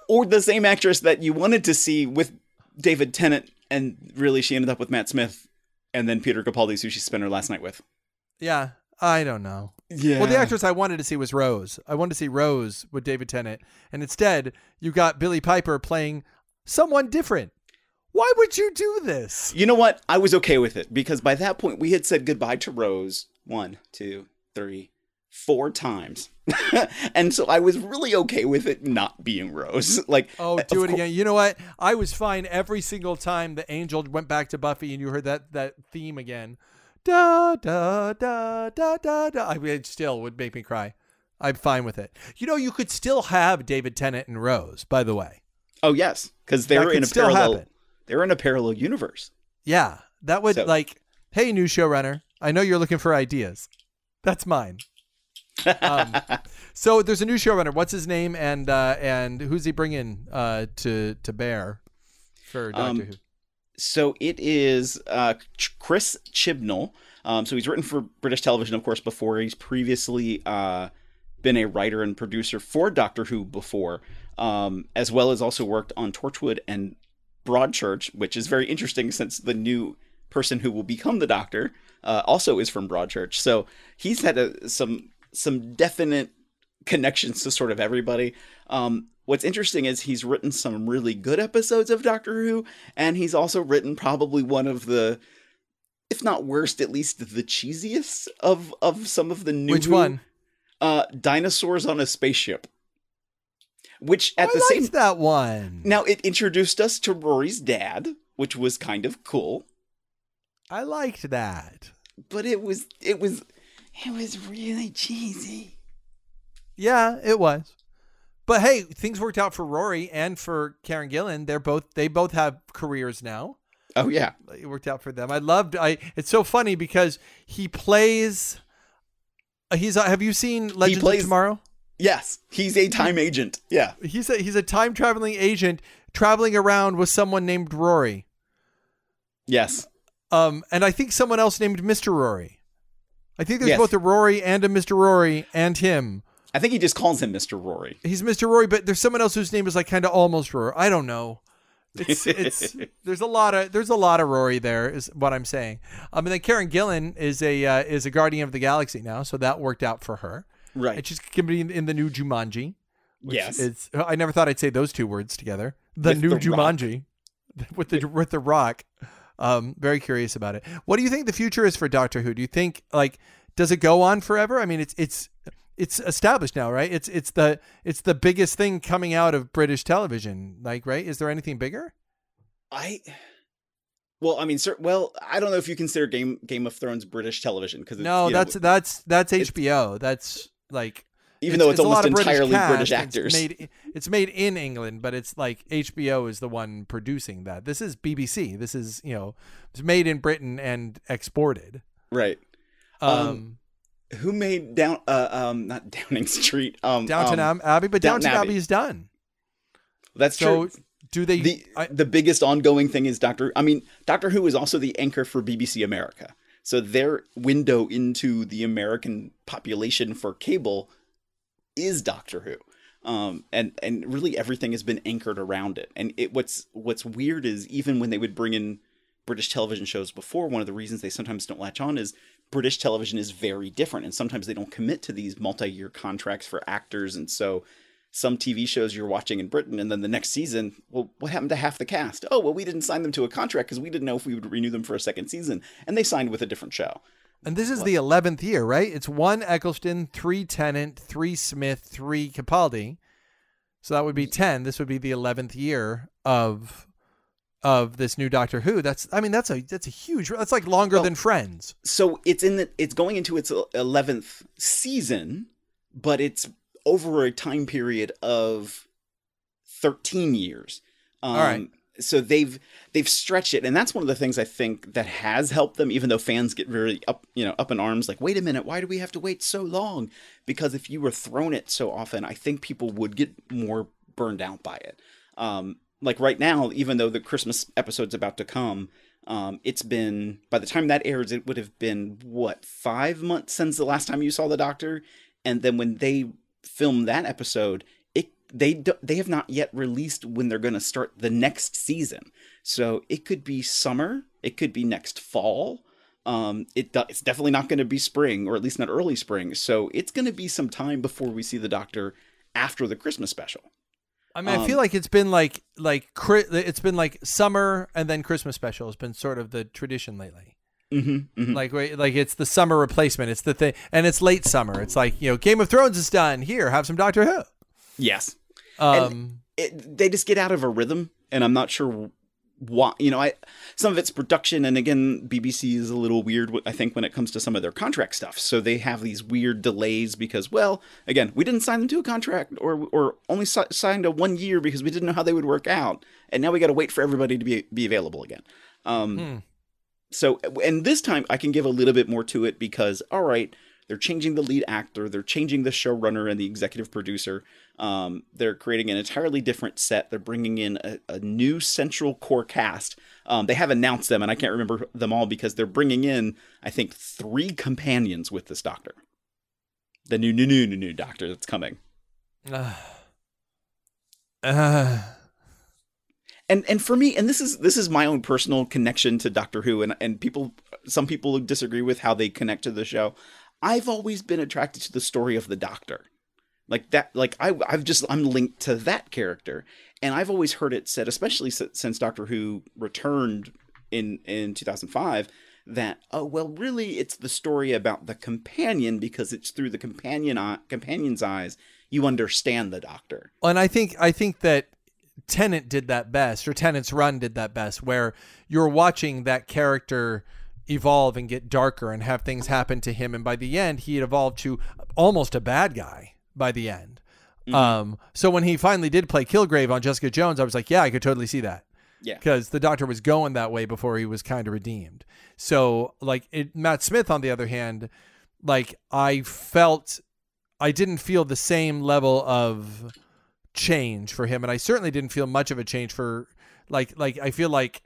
or the same actress that you wanted to see with David Tennant, and really she ended up with Matt Smith, and then Peter Capaldi's who she spent her last night with. Yeah, I don't know. Yeah. Well, the actress I wanted to see was Rose. I wanted to see Rose with David Tennant, and instead you got Billie Piper playing someone different. Why would you do this? You know what? I was okay with it because by that point we had said goodbye to Rose one, two, three, four times. and so I was really okay with it not being Rose. Like, Oh, uh, do it cour- again. You know what? I was fine every single time the angel went back to Buffy and you heard that that theme again. Da da da da da da. I mean, it still would make me cry. I'm fine with it. You know, you could still have David Tennant and Rose, by the way. Oh yes, because they're in a still parallel. happen. They're in a parallel universe. Yeah, that would So- like, hey, new showrunner, I know you're looking for ideas. That's mine. um, so there's a new showrunner. What's his name and uh, and who's he bringing uh, to to bear for Doctor Um, Who? So it is uh, Ch- Chris Chibnall. Um, so he's written for British television, of course, before. He's previously uh, been a writer and producer for Doctor Who before, um, as well as also worked on Torchwood and Broadchurch, which is very interesting since the new person who will become the Doctor uh, also is from Broadchurch. So he's had a, some some definite connections to sort of everybody. Um, what's interesting is he's written some really good episodes of Doctor Who, and he's also written probably one of the, if not worst, at least the cheesiest of of some of the new. Which one? Uh, dinosaurs on a spaceship. Which at I the same that one. now it introduced us to Rory's dad, which was kind of cool, I liked that. but it was it was it was really cheesy. Yeah, it was. But hey, things worked out for Rory and for Karen Gillan. They're both they both have careers now. Oh yeah. It worked out for them. I loved. I. It's so funny because he plays. uh, He's. Uh, have you seen Legends plays- of Tomorrow? Yes, he's a time agent. Yeah. He's a he's a time traveling agent traveling around with someone named Rory. Yes. Um, and I think someone else named Mister Rory. I think there's Yes. both a Rory and a Mister Rory and him. I think he just calls him Mr. Rory. He's Mr. Rory, but there's someone else whose name is like kind of almost Rory. I don't know. It's it's there's a lot of there's a lot of Rory there is what I'm saying. Um, and then Karen Gillan is a uh, is a Guardian of the Galaxy now, so that worked out for her. Right. And she's gonna be in, in the new Jumanji. which Yes. It's I never thought I'd say those two words together. The With new The Rock. Jumanji with the with the Rock. Um, very curious about it. What do you think the future is for Doctor Who? Do you think like does it go on forever? I mean, it's it's it's established now, right? It's it's the it's the biggest thing coming out of British television. Like, right? Is there anything bigger? I well, I mean, sir, well, I don't know if you consider Game Game of Thrones British television because No, that's that's that's HBO. That's like even though it's, a almost lot of entirely cast, British actors. It's made it's made in England, but it's like HBO is the one producing that. This is BBC. This is you know it's made in Britain and exported. right. Um, Um, Who made down? Uh, um, not Downing Street. Um, Downton um, Abbey, but Downton Downton Abbey. Abbey is done. That's So true. do they? the I, the biggest ongoing thing is Doctor. I mean, Doctor Who is also the anchor for BBC America. So their window into the American population for cable is Doctor Who. Um, and and really everything has been anchored around it. And it what's what's weird is even when they would bring in British television shows before, one of the reasons they sometimes don't latch on is British television is very different, and sometimes they don't commit to these multi-year contracts for actors, and so some TV shows you're watching in Britain, and then the next season, well, what happened to half the cast? Oh, well, we didn't sign them to a contract because we didn't know if we would renew them for a second season, and they signed with a different show. and this is the eleventh year, right? It's one Eccleston, three Tennant, three Smith, three Capaldi. So that would be ten. This would be the eleventh year of of this new Doctor Who. That's I mean that's a that's a huge. That's like longer Well, than Friends. So it's in the it's going into its eleventh season, but it's over a time period of thirteen years. Um, All right. So they've they've stretched it, and that's one of the things I think that has helped them. Even though fans get very up, you know, up in arms, like, wait a minute, why do we have to wait so long? Because if you were thrown it so often, I think people would get more burned out by it. Um, like right now, even though the Christmas episode's about to come, um, it's been by the time that airs, it would have been what five months since the last time you saw the doctor, and then when they film that episode, it they do, they have not yet released when they're going to start the next season. So it could be summer, it could be next fall. Um, it do- it's definitely not going to be spring, or at least not early spring. So it's going to be some time before we see the doctor after the Christmas special. I mean, I Um, feel like it's been like like it's been like summer and then Christmas special has been sort of the tradition lately. Mm-hmm, Like wait, like it's the summer replacement. It's the thing, and it's late summer. It's like you know, Game of Thrones is done. Here, have some Doctor Who. Yes. Um, it, they just get out of a rhythm, and I'm not sure why. You know, I some of it's production, and again, BBC is a little weird. I think when it comes to some of their contract stuff, so they have these weird delays because, well, again, we didn't sign them to a contract, or or only si- signed a one year because we didn't know how they would work out, and now we got to wait for everybody to be be available again. Um, Hmm. So, and this time I can give a little bit more to it because, all right, they're changing the lead actor, they're changing the showrunner and the executive producer. Um, they're creating an entirely different set. They're bringing in a, a new central core cast. Um, they have announced them, and I can't remember them all because they're bringing in, I think, three companions with this doctor. The new, new, new, new, new doctor that's coming. uh, and and for me and this is this is my own personal connection to doctor who and and people some people disagree with how they connect to the show i've always been attracted to the story of the doctor. Like that like i i've just i'm linked to that character. And i've always heard it said especially since doctor who returned in in 2005 that oh well really it's the story about the companion because it's through the companion companion's eyes you understand the doctor. And I think I think that Tennant did that best, or Tennant's Run did that best, where you're watching that character evolve and get darker and have things happen to him, and by the end, he had evolved to almost a bad guy. By the end, um, so when he finally did play Kilgrave on Jessica Jones, I was like, yeah, I could totally see that. Yeah. because the Doctor was going that way before he was kind of redeemed. So, like it, Matt Smith, on the other hand, like I felt, I didn't feel the same level of change for him and I certainly didn't feel much of a change for like like I feel like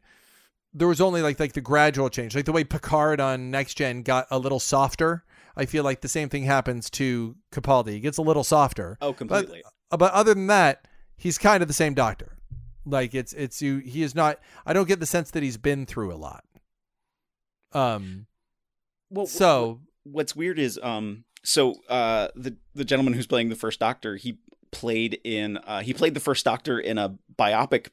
there was only like like the gradual change. Like the way Picard on next gen got a little softer I feel like the same thing happens to Capaldi. He gets a little softer. Oh completely. but, but other than that he's kind of the same doctor. Like it's it's you he is not I don't get the sense that he's been through a lot. Um well so what's weird is um so uh the the gentleman who's playing the first doctor he played in uh he played the first doctor in a biopic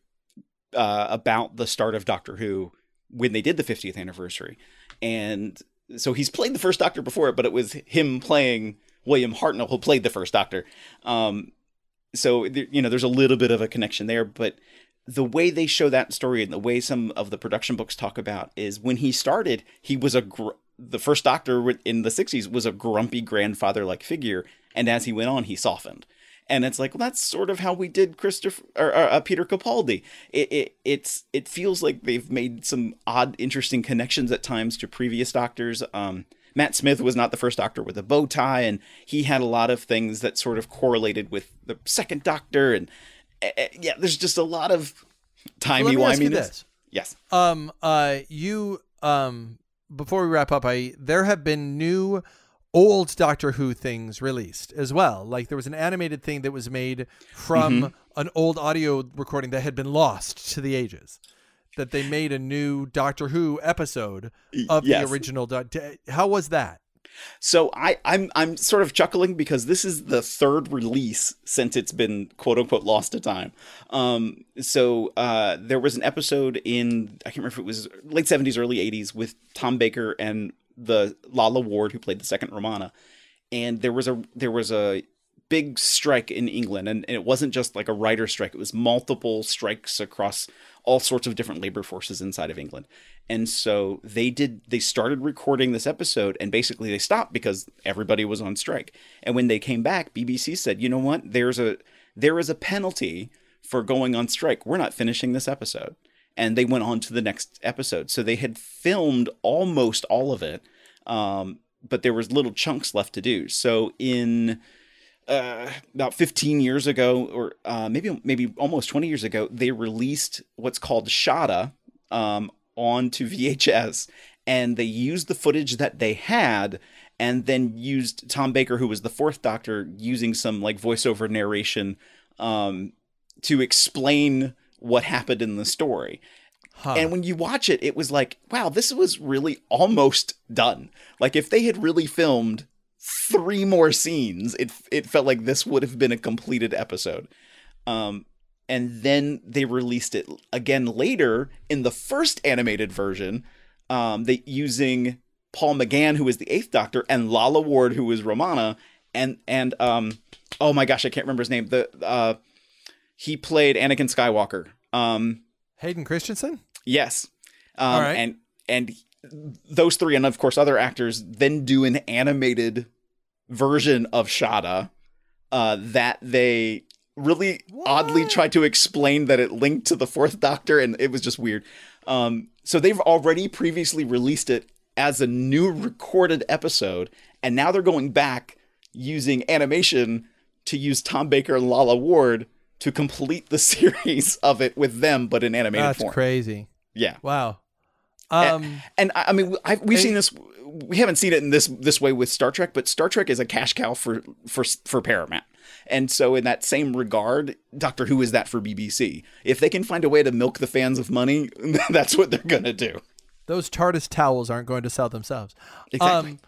uh about the start of doctor who when they did the 50th anniversary. And so he's played the first doctor before it but it was him playing william hartnell who played the first doctor. Um so you know there's a little bit of a connection there but the way they show that story and the way some of the production books talk about is when he started he was a gr- the first doctor in the 60s was a grumpy grandfather like figure. And as he went on he softened and it's like well that's sort of how we did christopher or, or uh, peter capaldi it, it it's it feels like they've made some odd interesting connections at times to previous doctors um Matt Smith was not the first doctor with a bow tie, and he had a lot of things that sort of correlated with the second doctor. And uh, yeah, there's just a lot of timey let me ask you wimey. this. Yes. Um, uh, you, um, before we wrap up, I there have been new old Doctor Who things released as well. Like there was an animated thing that was made from Mm-hmm. an old audio recording that had been lost to the ages. That they made a new Doctor Who episode of yes. the original. Doc- d- How was that? So I, I'm I'm sort of chuckling because this is the third release since it's been quote unquote lost to time. Um, so uh, there was an episode in I can't remember if it was late seventies, early eighties with Tom Baker and the Lalla Ward who played the second Romana, and there was a there was a big strike in England, and, and it wasn't just like a writer strike; it was multiple strikes across all sorts of different labor forces inside of England. And so they did they started recording this episode and basically they stopped because everybody was on strike. And when they came back, BBC said, "You know what? There's a there is a penalty for going on strike. We're not finishing this episode." And they went on to the next episode. So they had filmed almost all of it. Um, but there was little chunks left to do. So in uh, about 15 years ago, or uh, maybe maybe almost 20 years ago, they released what's called Shada um, onto VHS, and they used the footage that they had, and then used Tom Baker, who was the fourth Doctor, using some like voiceover narration um, to explain what happened in the story. Huh. And when you watch it, it was like, wow, this was really almost done. Like if they had really filmed three more scenes, it it felt like this would have been a completed episode. Um, and then they released it again later in the first animated version, um, they using Paul McGann, who was the Eighth Doctor, and Lalla Ward, who was Romana, and and um, oh my gosh, I can't remember his name. The uh, he played Anakin Skywalker. Um, Hayden Christensen. yes, um, All right. and and those three, and of course other actors, then do an animated version of Shada uh, that they really oddly tried to explain that it linked to the Fourth Doctor, and it was just weird. Um, so they've already previously released it as a new recorded episode, and now they're going back using animation to use Tom Baker and Lalla Ward to complete the series of it with them, but in animated That's form. crazy. Yeah. Wow. Um, And I, I mean, I, we've seen this. We haven't seen it in this this way with Star Trek, but Star Trek is a cash cow for for for Paramount. And so, in that same regard, Doctor Who is that for BBC. If they can find a way to milk the fans of money, that's what they're gonna do. those TARDIS towels aren't going to sell themselves. Exactly. Um,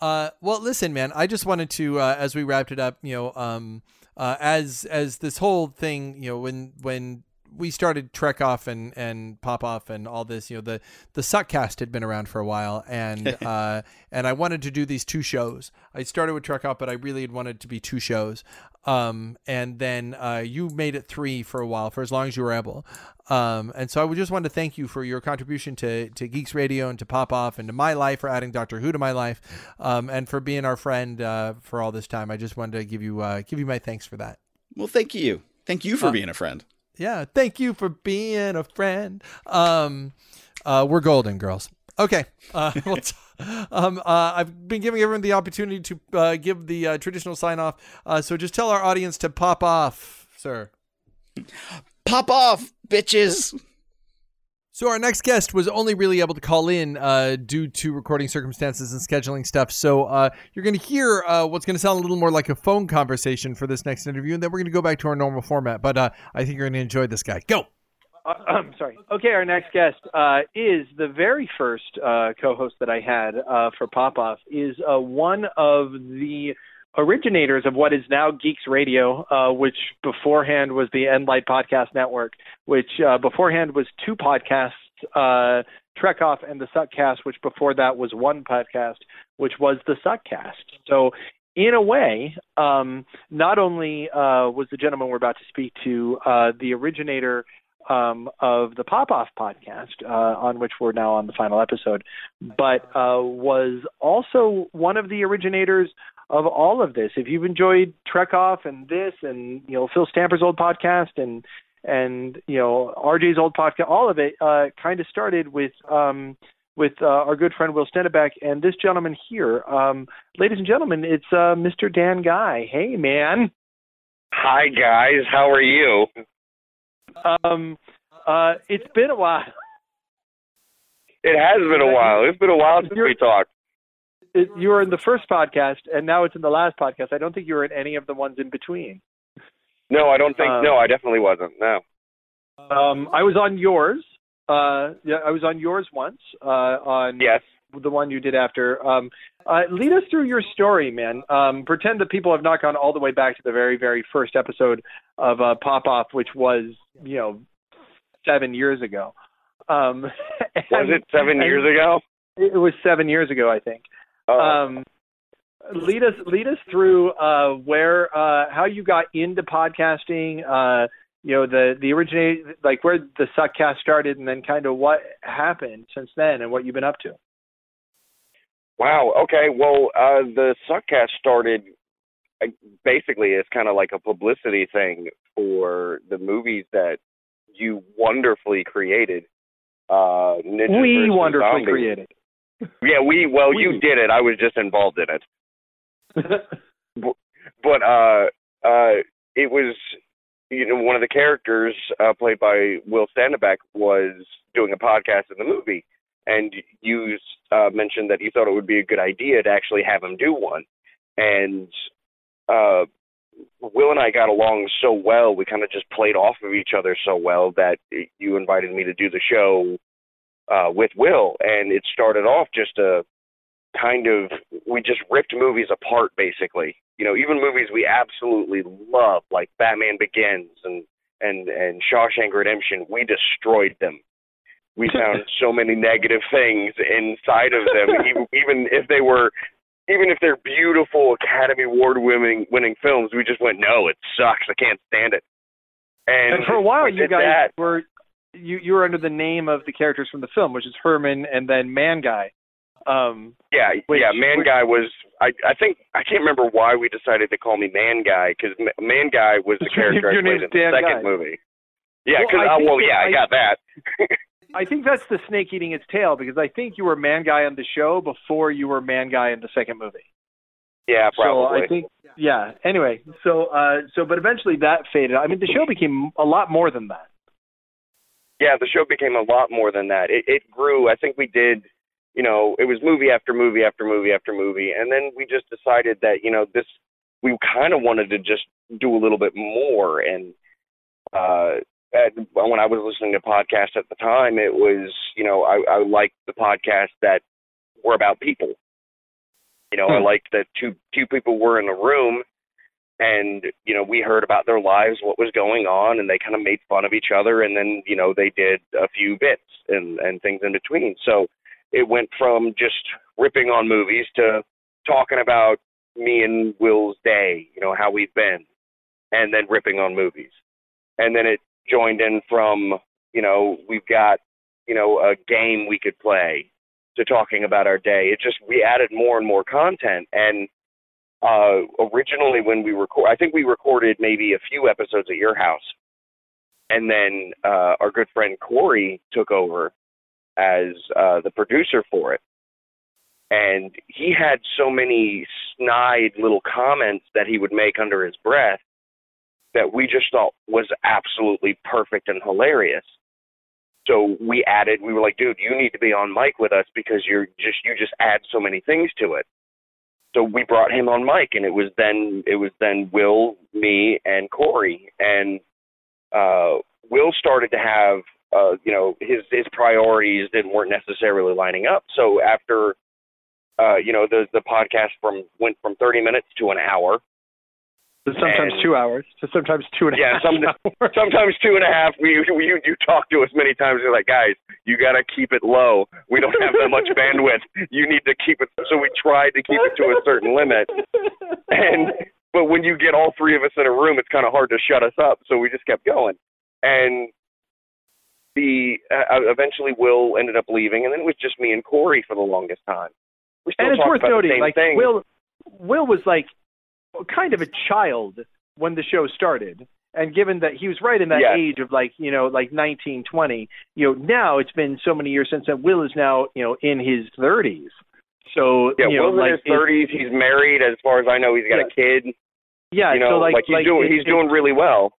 uh, well, listen, man. I just wanted to, uh, as we wrapped it up, you know, um, uh, as as this whole thing, you know, when when we started Trek off and and pop off and all this, you know, the the Suckcast had been around for a while, and uh, and I wanted to do these two shows. I started with Trek off, but I really had wanted to be two shows. Um, and then uh, you made it three for a while, for as long as you were able. Um, and so I would just want to thank you for your contribution to, to Geeks Radio and to Pop Off and to my life for adding Doctor Who to my life, um, and for being our friend uh, for all this time. I just wanted to give you uh, give you my thanks for that. Well, thank you. Thank you for being a friend. Yeah, thank you for being a friend. Um, uh, we're golden girls. Okay. Uh, well, t- um, uh, I've been giving everyone the opportunity to uh, give the uh, traditional sign off. Uh, so just tell our audience to pop off, sir. Pop off, bitches. So our next guest was only really able to call in uh, due to recording circumstances and scheduling stuff. So uh, you're going to hear uh, what's going to sound a little more like a phone conversation for this next interview, and then we're going to go back to our normal format. But uh, I think you're going to enjoy this guy. Go. Uh, I'm sorry. Okay, our next guest uh, is the very first co-host that I had for Pop Off. Is one of the originators of what is now Geeks Radio, uh, which beforehand was the Endlight Podcast Network, which uh, beforehand was two podcasts, uh, Trek Off and the Suckcast, which before that was one podcast, which was the Suckcast. So in a way, um, not only uh, was the gentleman we're about to speak to uh, the originator um, of the Pop Off podcast, uh, on which we're now on the final episode, but uh, was also one of the originators of all of this. If you've enjoyed Trek Off and this, and you know Phil Stamper's old podcast, and and you know RJ's old podcast, all of it uh, kind of started with. Um, with uh, our good friend Will Stennebeck and this gentleman here. Um, ladies and gentlemen, it's uh, Mr. Dan Guy. Hey, man. Hi guys, how are you? Um, uh, it's been a while. It has been a while. It's been a while since we talked. It, you were in the first podcast, and now it's in the last podcast. I don't think you were in any of the ones in between. No, I don't think. Um, no, I definitely wasn't. No. Um, I was on yours. Uh, yeah, I was on yours once. Uh, on Yes. the one you did after. Um, uh, lead us through your story, man. Um, pretend that people have not gone all the way back to the very, very first episode of uh, Pop Off, which was, you know, seven years ago. Um, Was it seven and years ago? It was seven years ago, I think. Oh, Um, lead us lead us through uh, where uh, how you got into podcasting. Uh, you know the the originate like where the Suckcast started, and then kind of what happened since then, and what you've been up to. wow. Okay. Well, uh, the Suckcast started uh, basically as kind of like a publicity thing for the movies that you wonderfully created. Uh, Ninja we wonderfully Zombies. created. Yeah, we. Well, We. you did it. I was just involved in it. but uh uh it was you know one of the characters uh played by Will Standebeck was doing a podcast in the movie and you uh mentioned that you thought it would be a good idea to actually have him do one and uh Will and I got along so well we kind of just played off of each other so well that you invited me to do the show uh with Will and it started off just a kind of we just ripped movies apart basically you know even movies we absolutely love like batman begins and and and shawshank redemption we destroyed them we found so many negative things inside of them, even, even if they were, even if they're beautiful Academy Award winning winning films. We just went, no, it sucks. I can't stand it. And, And for a while, you guys that. were you you were under the name of the characters from the film, which is Herman and then Man Guy. Um, Yeah, Which- yeah. Man which- Guy was. I I think I can't remember why we decided to call me Man Guy because Man Guy was the Your character I played in the second Guy. movie. Yeah, Well, because I well, yeah, I I- got that. I think that's the snake eating its tail because I think you were Man Guy on the show before you were Man Guy in the second movie. Yeah, probably. So I think yeah. Anyway, so uh so but eventually that faded. I mean the show became a lot more than that. Yeah, the show became a lot more than that. It it grew. I think we did. You know, it was movie after movie after movie after movie, and then we just decided that you know this. We kind of wanted to just do a little bit more, and uh, and when I was listening to podcasts at the time, it was you know I, I liked the podcasts that were about people. You know, I liked that two two people were in a room, and you know we heard about their lives, what was going on, and they kind of made fun of each other, and then you know they did a few bits and and things in between. So it went from just ripping on movies to talking about me and Will's day, you know how we've been, and then ripping on movies, and then it joined in from you know we've got you know a game we could play to talking about our day. It just we added more and more content and uh originally when we record I think we recorded maybe a few episodes at your house. And then uh our good friend Corey took over as uh the producer for it. And he had so many snide little comments that he would make under his breath that we just thought was absolutely perfect and hilarious so we added we were like dude you need to be on mic with us because you're just you just add so many things to it so we brought him on mic and it was then it was then will me and corey. And uh will started to have uh you know his his priorities didn't weren't necessarily lining up. So after uh you know the the podcast from went from 30 minutes to an hour To sometimes And- two hours. To sometimes two and a Yeah, half some- hours. sometimes two and a half. We we you, you talk to us many times. You're like, guys, you got to keep it low. We don't have that much bandwidth. You need to keep it. So we tried to keep it to a certain limit. And but when you get all three of us in a room, it's kind of hard to shut us up. So we just kept going. And the uh, eventually Will ended up leaving, and then it was just me and Corey for the longest time. We still and it's worth noting, like thing. Will, Will was like kind of a child when the show started, and given that he was right in that Yes. age of like you know like nineteen twenty, you know now it's been so many years since then. Will is now you know in his thirties, so yeah, you know Will's like in his thirties. He's married, as far as I know. He's got a kid. yeah, you know, so like he's like doing it- he's it- doing really well.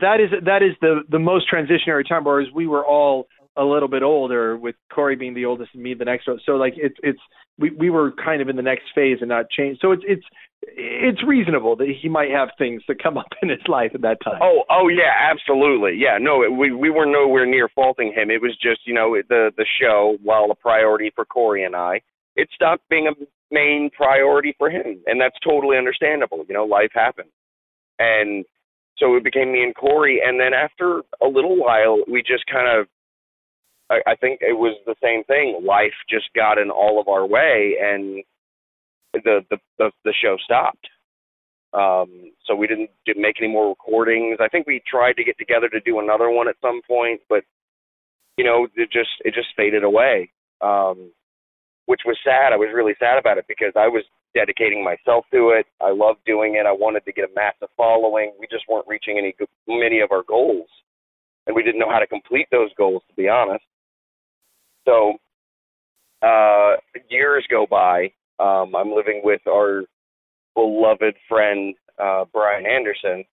that is that is the the most transitionary time whereas we were all a little bit older with Corey being the oldest and me the next one so like it's it's we we were kind of in the next phase and not change so it's it's it's reasonable that he might have things that come up in his life at that time Oh, oh yeah, absolutely. Yeah, no, it, we we were nowhere near faulting him. It was just, you know, the the show, while a priority for Corey and I, it stopped being a main priority for him, and that's totally understandable. You know, life happens, and so it became me and Corey. And then after a little while, we just kind of, I, I think it was the same thing. Life just got in all of our way, and the the the, the show stopped. Um, so we didn't, didn't make any more recordings. I think we tried to get together to do another one at some point, but you know, it just it just faded away. Um, which was sad. I was really sad about it because I was dedicating myself to it. I loved doing it. I wanted to get a massive following. We just weren't reaching any many of our goals, and we didn't know how to complete those goals, to be honest. So uh, years go by. Um, I'm living with our beloved friend uh, Brian Anderson,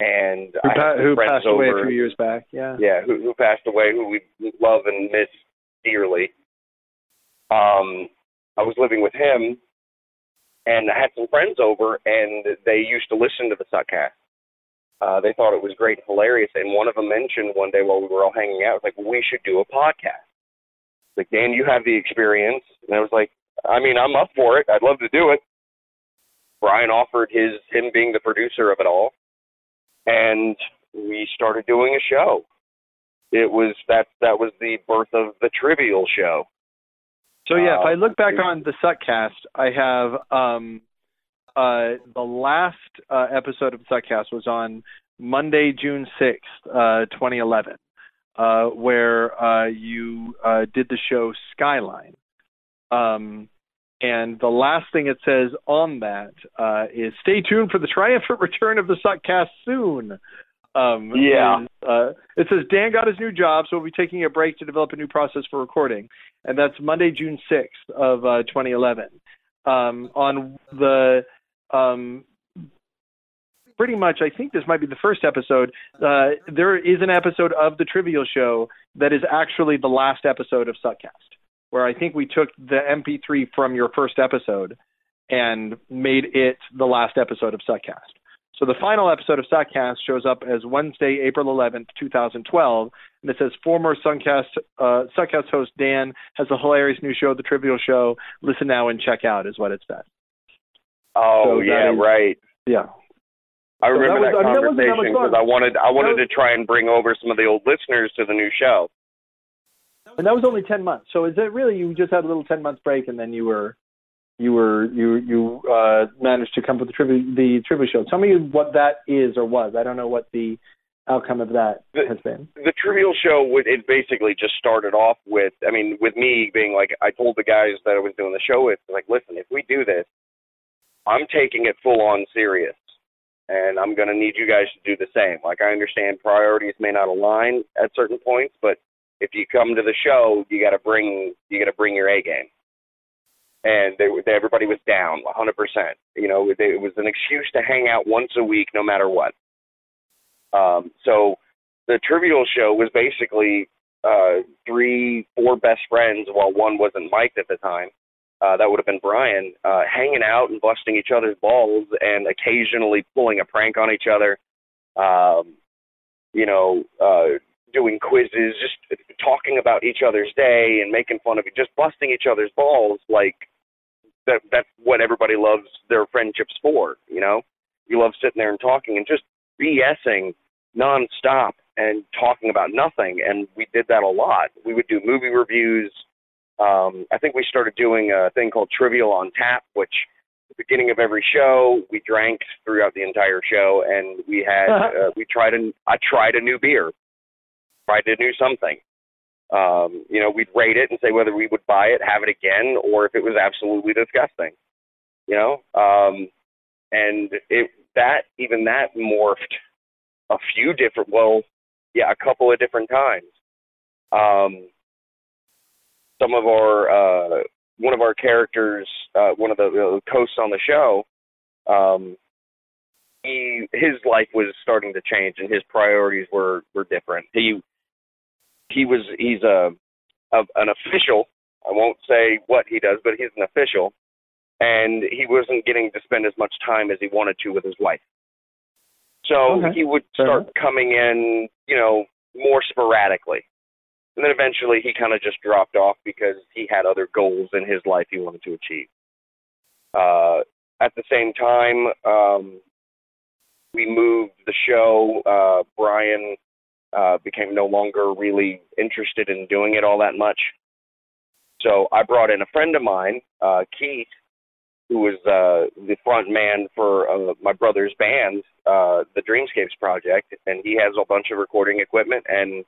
and who, pa- who passed away over, a few years back yeah yeah, who, who passed away, who we love and miss dearly. Um, I was living with him, and I had some friends over, and they used to listen to the Suckcast. Uh, they thought it was great and hilarious, and one of them mentioned one day while we were all hanging out, was like, we should do a podcast. Like, Dan, you have the experience, and I was like, I mean, I'm up for it. I'd love to do it. Brian offered his him being the producer of it all, and we started doing a show. it was that that was the birth of the Trivial Show. So yeah, if I Uh, look back on the Suckcast, I have um uh the last uh, episode of Suckcast was on Monday, June sixth, uh, twenty eleven, uh, where uh, you uh, did the show Skyline. Um, and the last thing it says on that uh, is stay tuned for the triumphant return of the Suckcast soon. Um, Yeah. is, uh, it says Dan got his new job, so we'll be taking a break to develop a new process for recording, and that's Monday, June sixth of uh, 2011. Um, on the um, pretty much, I think this might be the first episode. Uh, there is an episode of the Trivial Show that is actually the last episode of Suckcast, where I think we took the MP3 from your first episode and made it the last episode of Suckcast. So the final episode of Suckcast shows up as Wednesday, April 11th, 2012, and it says former Suncast, uh, Suckcast host Dan has a hilarious new show, The Trivial Show. Listen now and check out is what it says. Oh So that yeah, is- right. Yeah. I So that remember was- that, I mean, that conversation because. I wanted I wanted That to try and bring over some of the old listeners to the new show. And that was only 10 months. So is it really you just had a little ten month break and then you were you were you you uh managed to come up with the trivia the trivia show. Tell me what that is or was. I don't know what the outcome of that The- has been. the trivial show would it basically just started off with i mean with me being like i told the guys that i was doing the show with like listen if we do this i'm taking it full on serious and i'm going to need you guys to do the same like i understand priorities may not align at certain points but if you come to the show you got to bring you got to bring your a game and they, they, everybody was down 100% you know it, was an excuse to hang out once a week no matter what um, so the trivial show was basically uh, three, four best friends, while one wasn't mic'd at the time. Uh, that would have been Brian, uh, hanging out and busting each other's balls and occasionally pulling a prank on each other. Um, you know, uh, doing quizzes, just talking about each other's day and making fun of it, just busting each other's balls. Like that, that's what everybody loves their friendships for. You know, you love sitting there and talking and just BSing nonstop and talking about nothing. And we did that a lot. We would do movie reviews. Um, I think we started doing a thing called Trivial on Tap, which at the beginning of every show we drank throughout the entire show, and we had uh, we tried a I tried a new beer, tried to do something. Um, you know, we'd rate it and say whether we would buy it, have it again, or if it was absolutely disgusting. You know, um, and it that even that morphed a few different well yeah a couple of different times um some of our uh one of our characters uh one of the uh, hosts on the show um he his life was starting to change and his priorities were were different he he was he's a, a an official i won't say what he does but he's an official and he wasn't getting to spend as much time as he wanted to with his wife so Okay. he would start enough. coming in, you know, more sporadically. And then eventually he kind of just dropped off because he had other goals in his life he wanted to achieve. Uh, at the same time, um, we moved the show. Uh, Brian uh, became no longer really interested in doing it all that much. So I brought in a friend of mine, uh, Keith, who was uh, the front man for uh, my brother's band, uh, the Dreamscapes Project, and he has a bunch of recording equipment and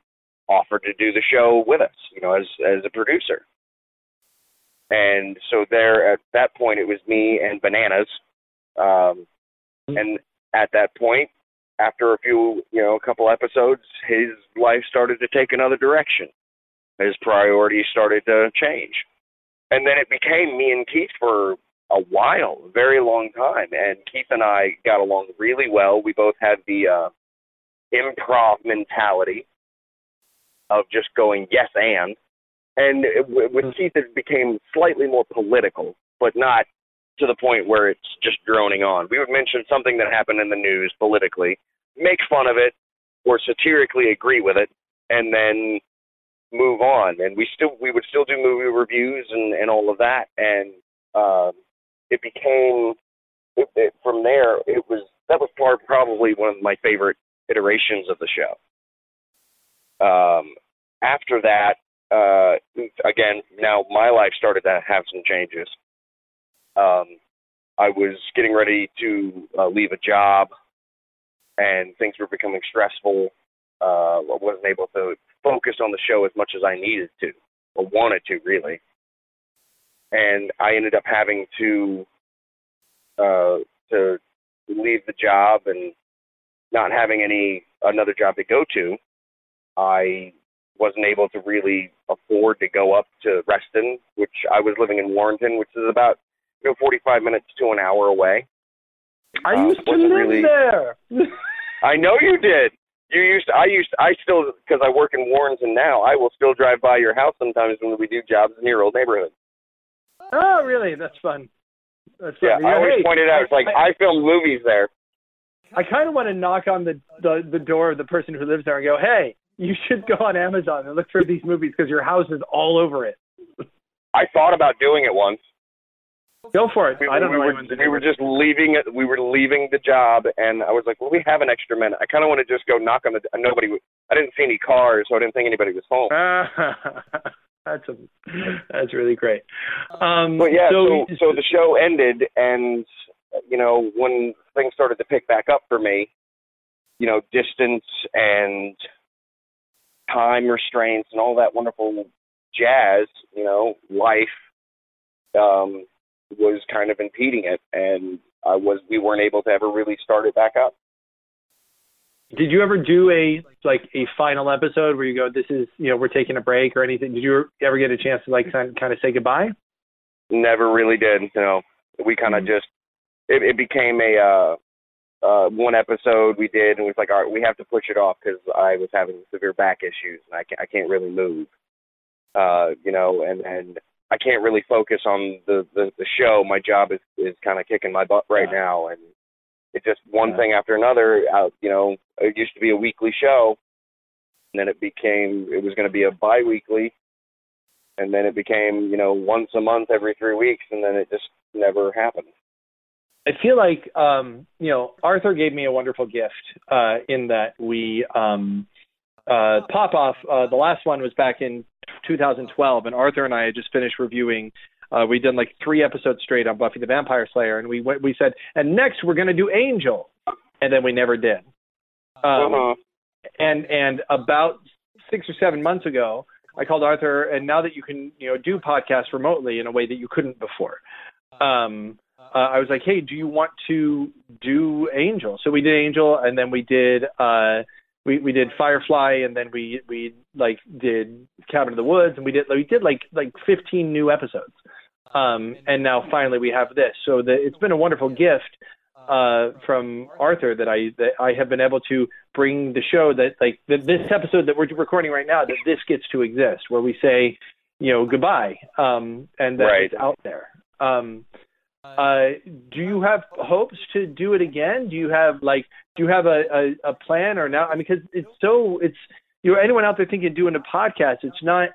offered to do the show with us, you know, as as a producer. And so there, at that point, it was me and Bananas, um, and at that point, after a few, you know, a couple episodes, his life started to take another direction. His priorities started to change, and then it became me and Keith for a while, a very long time. And Keith and I got along really well. We both had the uh, improv mentality of just going yes and. And with Keith, it became slightly more political, but not to the point where it's just droning on. We would mention something that happened in the news politically, make fun of it, or satirically agree with it, and then move on. And we still we would still do movie reviews and and all of that. And um, it became it, it, from there. It was that was part probably one of my favorite iterations of the show. um, after that, uh, again, now my life started to have some changes. Um, I was getting ready to uh, leave a job, and things were becoming stressful. Uh, I wasn't able to focus on the show as much as I needed to, or wanted to, really. And I ended up having to uh, to leave the job and not having any another job to go to. I wasn't able to really afford to go up to Reston, which I was living in Warrenton, which is about you know 45 minutes to an hour away. I Uh, used to live really- there. I know you did. You used. to, I used. I still because I work in Warrenton now. I will still drive by your house sometimes when we do jobs in your old neighborhood. oh, really? That's fun. That's fun. Yeah, I always hey, pointed out. It's like I, I filmed movies there. I kind of want to knock on the, the the door of the person who lives there and go, "Hey, you should go on Amazon and look for these movies because your house is all over it. I thought about doing it once. Go for it. We, I don't we know were, we were just leaving it. We were leaving the job, and I was like, "Well, we have an extra minute. I kind of want to just go knock on the. Nobody. I didn't see any cars, so I didn't think anybody was home. that's a, that's really great. Um, But yeah, so, so, so the show ended, and you know when things started to pick back up for me, you know, distance and time restraints and all that wonderful jazz, you know, life um, was kind of impeding it, and I was we weren't able to ever really start it back up. did you ever do a like a final episode where you go, "This is you know we're taking a break" or anything? Did you ever get a chance to like kind of say goodbye? Never really did. You know, we kind of just it, it became a uh, uh, one episode we did, and it was like, all right, we have to push it off because I was having severe back issues, and I can't I can't really move. Uh, you know, and and I can't really focus on the the, the show. My job is is kind of kicking my butt right now, and it's just one thing after another. Out, you know, it used to be a weekly show, and then it became it was going to be a biweekly, and then it became you know once a month every three weeks, and then it just never happened. I feel like um, you know Arthur gave me a wonderful gift uh, in that we um, uh, pop off. Uh, the last one was back in 2012, and Arthur and I had just finished reviewing. Uh, we did like three episodes straight on Buffy the Vampire Slayer, and we went, we said, and next we're going to do Angel, and then we never did. Um, uh-huh. and and about six or seven months ago, I called Arthur, and now that you can you know do podcasts remotely in a way that you couldn't before, um, uh, I was like, hey, do you want to do Angel? So we did Angel, and then we did uh, we we did Firefly, and then we we like did Cabin in the Woods, and we did we did like like 15 new episodes, um, and now finally we have this. So the, it's been a wonderful gift uh, from Arthur that I that I have been able to bring the show that like that this episode that we're recording right now that this gets to exist where we say you know goodbye um, and that Right. it's out there. Um, uh, do you have hopes to do it again? Do you have like do you have a, a, a plan or now? I mean, because it's so it's you know anyone out there thinking of doing a podcast, it's not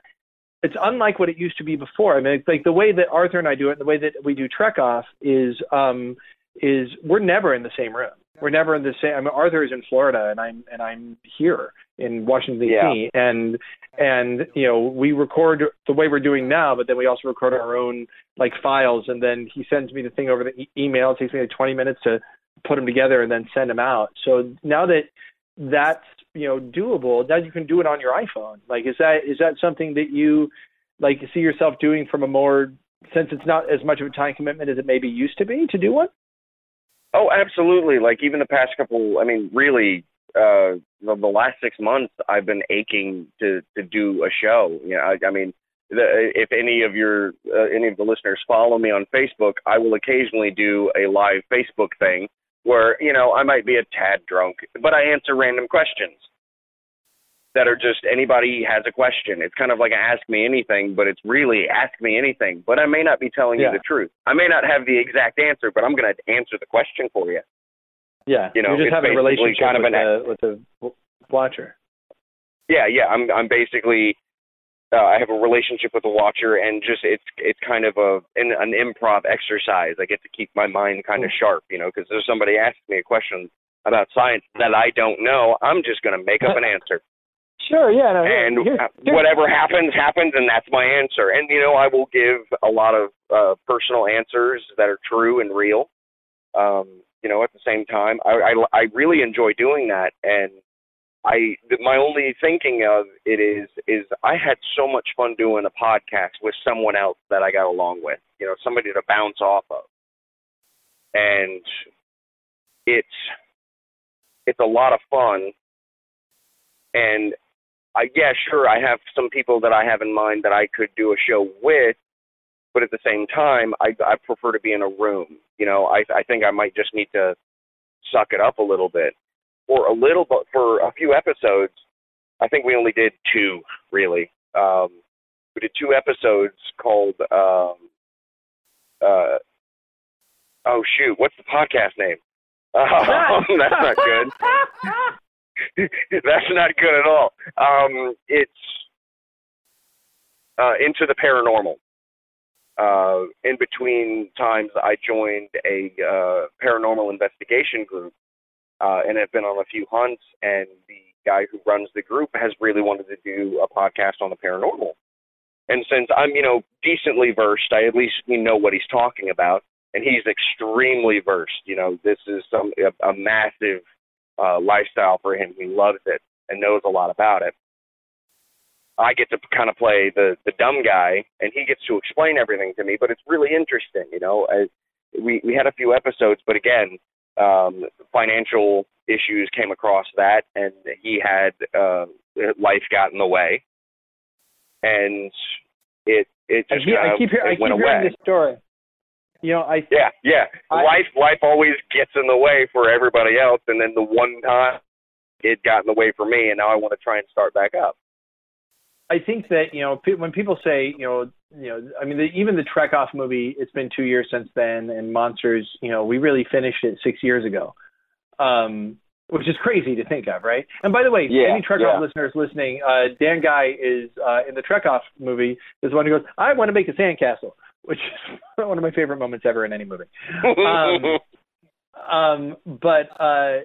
it's unlike what it used to be before. I mean, it's like the way that Arthur and I do it, and the way that we do Trek Off is um, is we're never in the same room. We're never in the same. I mean, Arthur is in Florida, and I'm and I'm here in Washington D.C. and and you know we record the way we're doing now, but then we also record our own like files, and then he sends me the thing over the e- email. It takes me like 20 minutes to put them together and then send them out. So now that that's you know doable, now you can do it on your iPhone. Like, is that is that something that you like see yourself doing from a more since it's not as much of a time commitment as it maybe used to be to do one? Oh, absolutely. Like even the past couple, I mean, really, uh, the, the last six months, I've been aching to to do a show. You know, I, I mean, the, if any of your uh, any of the listeners follow me on Facebook, I will occasionally do a live Facebook thing where you know I might be a tad drunk, but I answer random questions that are just anybody has a question. It's kind of like ask me anything, but it's really ask me anything. But I may not be telling Yeah. you the truth. I may not have the exact answer, but I'm going to answer the question for you. Yeah, You know, you're just have a relationship kind of with, an- the, with the watcher. Yeah, yeah. I'm I'm basically uh, I have a relationship with the watcher, and just it's it's kind of a an, an improv exercise. I get to keep my mind kind of sharp, you know, because if somebody asks me a question about science that I don't know. I'm just going to make up an answer. Sure, yeah. No, and here- uh, here- whatever happens happens and that's my answer and you know i will give a lot of uh personal answers that are true and real um you know at the same time i i, I really enjoy doing that. And i my only thinking of it is is i had so much fun doing a podcast with someone else that i got along with you know somebody to bounce off of. And it's it's a lot of fun. And I yeah, sure, I have some people that I have in mind that I could do a show with, but at the same time, I I prefer to be in a room. You know, I I think I might just need to suck it up a little bit. For a little but for a few episodes, I think we only did two really. Um we did two episodes called um uh oh shoot, what's the podcast name? Um, that's not good. That's not good at all. Um, it's uh, into the paranormal. Uh, in between times, I joined a uh, paranormal investigation group uh, and have been on a few hunts. And the guy who runs the group has really wanted to do a podcast on the paranormal. And since I'm, you know, decently versed, I at least know what he's talking about. And he's extremely versed. You know, this is some a, a massive uh, lifestyle for him. He loves it and knows a lot about it. I get to kind of play the the dumb guy, and he gets to explain everything to me. But it's really interesting, you know. I, we we had a few episodes, but again, um, financial issues came across that, and he had uh, life got in the way, and it it I just keep, kind I keep, hear, I keep went hearing away. this story. You know, I Yeah, yeah. I- life life always gets in the way for everybody else, and then the one time it got in the way for me, and now I want to try and start back up. I think that you know when people say you know you know I mean the, even the Trek Off movie it's been two years since then and Monsters you know we really finished it six years ago, um, which is crazy to think of right. And by the way, Yeah, any Trek yeah. Off listeners listening, uh, Dan Guy is uh, in the Trek Off movie is the one who goes I want to make a sandcastle, which is one of my favorite moments ever in any movie. Um, um, but uh,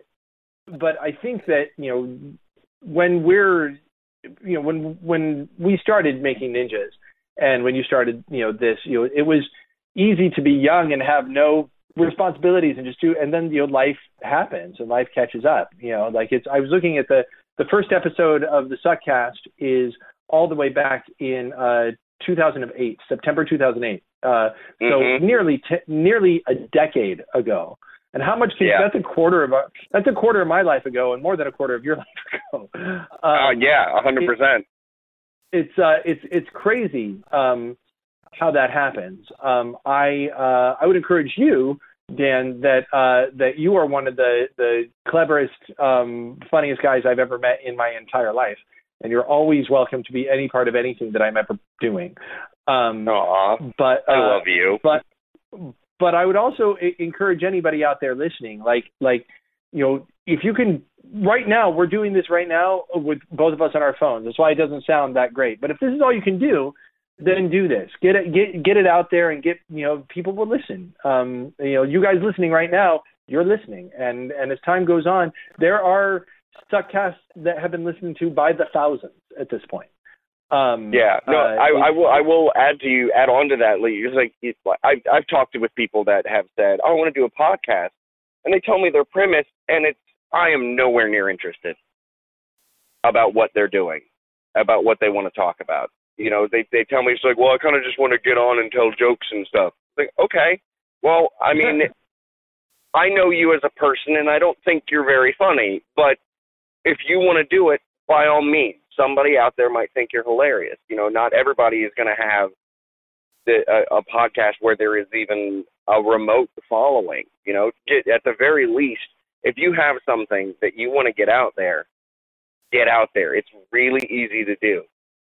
but I think that you know when we're you know when when we started making ninjas and when you started you know this you know it was easy to be young and have no responsibilities and just do and then you know life happens and life catches up you know like it's I was looking at the the first episode of the Suckcast is all the way back in uh 2008 September 2008 uh so Mhm. nearly t- nearly a decade ago and how much can, Yeah. that's a quarter of a, that's a quarter of my life ago and more than a quarter of your life ago um, uh, yeah, a hundred percent. it's uh it's it's crazy um how that happens um i uh i would encourage you dan that uh that you are one of the the cleverest um funniest guys i've ever met in my entire life and you're always welcome to be any part of anything that i'm ever doing um Aw, but I uh, love you. but but I would also encourage anybody out there listening, like like you know, if you can right now, we're doing this right now with both of us on our phones. That's why it doesn't sound that great. But if this is all you can do, then do this. Get it get get it out there and get you know people will listen. Um, you know, you guys listening right now, you're listening, and and as time goes on, there are Suckcasts that have been listened to by the thousands at this point. Um, Yeah, no, uh, I, I will. I will add to you, add on to that, Lee. It's like it's like I've I've talked to with people that have said, "Oh, I want to do a podcast," and they tell me their premise, and it's I am nowhere near interested about what they're doing, about what they want to talk about. You know, they they tell me it's like, well, I kind of just want to get on and tell jokes and stuff. Like, okay, well, I mean, I know you as a person, and I don't think you're very funny, but if you want to do it, by all means, somebody out there might think you're hilarious. You know, not everybody is going to have the, a, a podcast where there is even a remote following. You know, get, at the very least, if you have something that you want to get out there, get out there. It's really easy to do.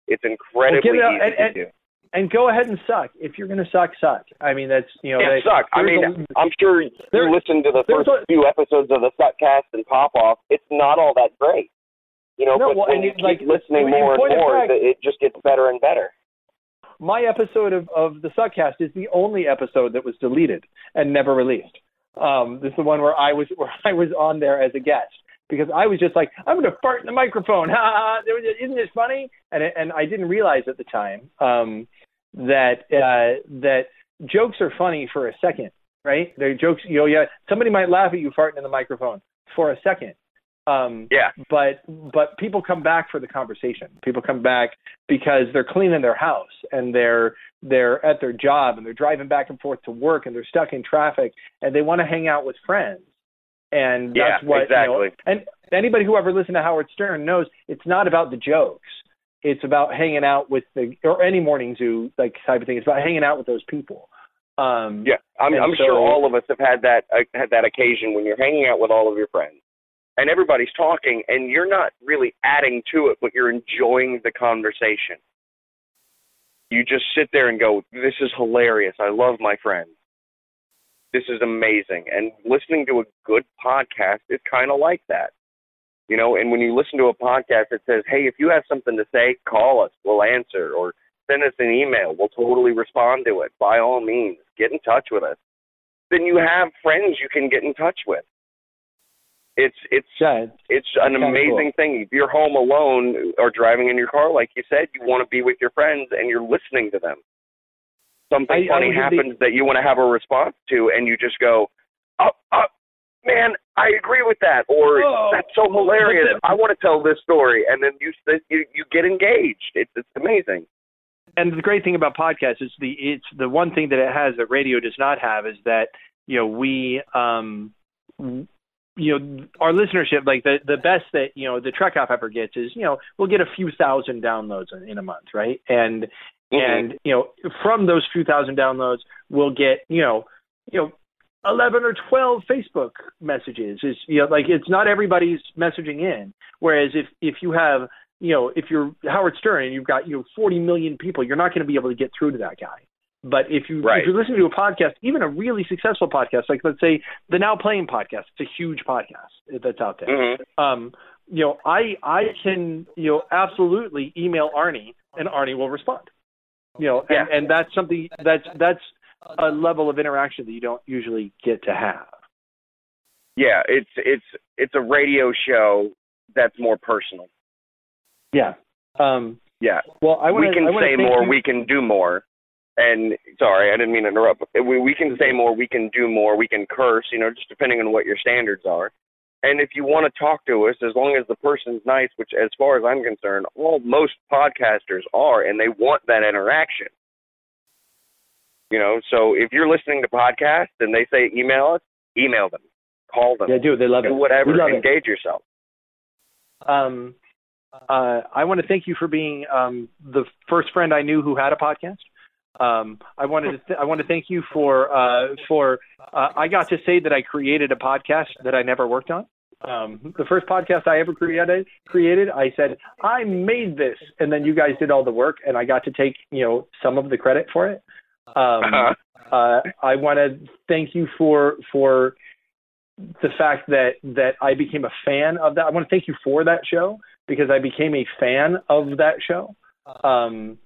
It's incredibly it out- easy and- to do. and go ahead and suck. If you're going to suck, suck. I mean, that's you know, Yeah, that- suck. I mean, I'm sure you there- listened to the first a- few episodes of the Suckcast and Pop Off. It's not all that great, you know. No, but well, when and you it- keep like, listening more and more, fact- it just gets better and better. my episode of, of the Suckcast is the only episode that was deleted and never released. Um, this is the one where I was where I was on there as a guest. because I was just like, I'm going to fart in the microphone. Ha, ha, ha. Isn't this funny? And it- and I didn't realize at the time um, that uh, that jokes are funny for a second, right? They're jokes. You know, yeah, somebody might laugh at you farting in the microphone for a second. Um, Yeah. but but people come back for the conversation. People come back because they're cleaning their house and they're they're at their job and they're driving back and forth to work and they're stuck in traffic and they want to hang out with friends. And Yeah, that's what you know, exactly. and anybody who ever listened to Howard Stern knows it's not about the jokes. It's about hanging out with the or any morning zoo like type of thing. It's about hanging out with those people. Um, Yeah, I'm, I'm so- sure all of us have had that uh, had that occasion when you're hanging out with all of your friends, and everybody's talking, and you're not really adding to it, but you're enjoying the conversation. You just sit there and go, "This is hilarious. I love my friends. This is amazing." And listening to a good podcast is kind of like that, you know. And when you listen to a podcast that says, "Hey, if you have something to say, call us. We'll answer," or send us an email. We'll totally respond to it. By all means, get in touch with us. Then you have friends you can get in touch with. It's it's yeah, it's an kinda amazing thing. If you're home alone or driving in your car, like you said, you want to be with your friends and you're listening to them. Something I- I funny would give the- happens that you want to have a response to, and you just go, "Oh, oh man, I agree with that," or Oh. "That's so hilarious. I want to tell this story," and then you you you get engaged. It's it's amazing. and the great thing about podcasts is the it's the one thing that it has that radio does not have is that you know we um you know our listenership like the the best that you know the trek off ever gets is you know we'll get a few thousand downloads in, in a month right? And mm-hmm. and you know from those few thousand downloads we'll get you know you know 11 or 12 Facebook messages. Is you know like it's not everybody's messaging in. Whereas if if you have you know if you're Howard Stern and you've got you know 40 million people you're not going to be able to get through to that guy but if you Right. if you're listening to a podcast even a really successful podcast like let's say the Now Playing podcast it's a huge podcast that's out there hmm um, you know, I I can you know absolutely email Arnie and Arnie will respond. You know, and, Yeah. and that's something that's that's a level of interaction that you don't usually get to have. Yeah, it's it's it's a radio show that's more personal. Yeah. Um, Yeah. well, I want we can I say more, you- we can do more. And sorry, I didn't mean to interrupt. We we can say more, we can do more, we can curse, you know, just depending on what your standards are. And if you want to talk to us, as long as the person's nice, which as far as I'm concerned, all most podcasters are, and they want that interaction. You know, so if you're listening to podcasts and they say email us, email them, call them, Yeah, dude, they love it. do whatever, We love it. engage yourself. Um, uh, I want to thank you for being um, the first friend I knew who had a podcast. Um, I wanted to th- I want to thank you for uh, for uh, I got to say that I created a podcast that I never worked on. Um, the first podcast I ever created created I said I made this, and then you guys did all the work, and I got to take you know some of the credit for it. Um, Uh-huh. uh, I want to thank you for for the fact that that I became a fan of that. I want to thank you for that show because I became a fan of that show. Um,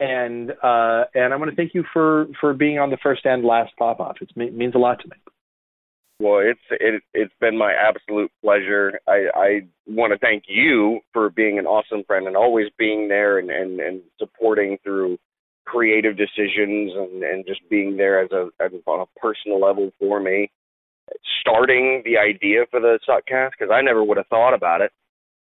and uh, and I want to thank you for for being on the first and last pop off. It means a lot to me. Well, it's it it's been my absolute pleasure. I I want to thank you for being an awesome friend and always being there and and and supporting through creative decisions and and just being there as a as on a personal level for me. Starting the idea for the Suckcast because I never would have thought about it,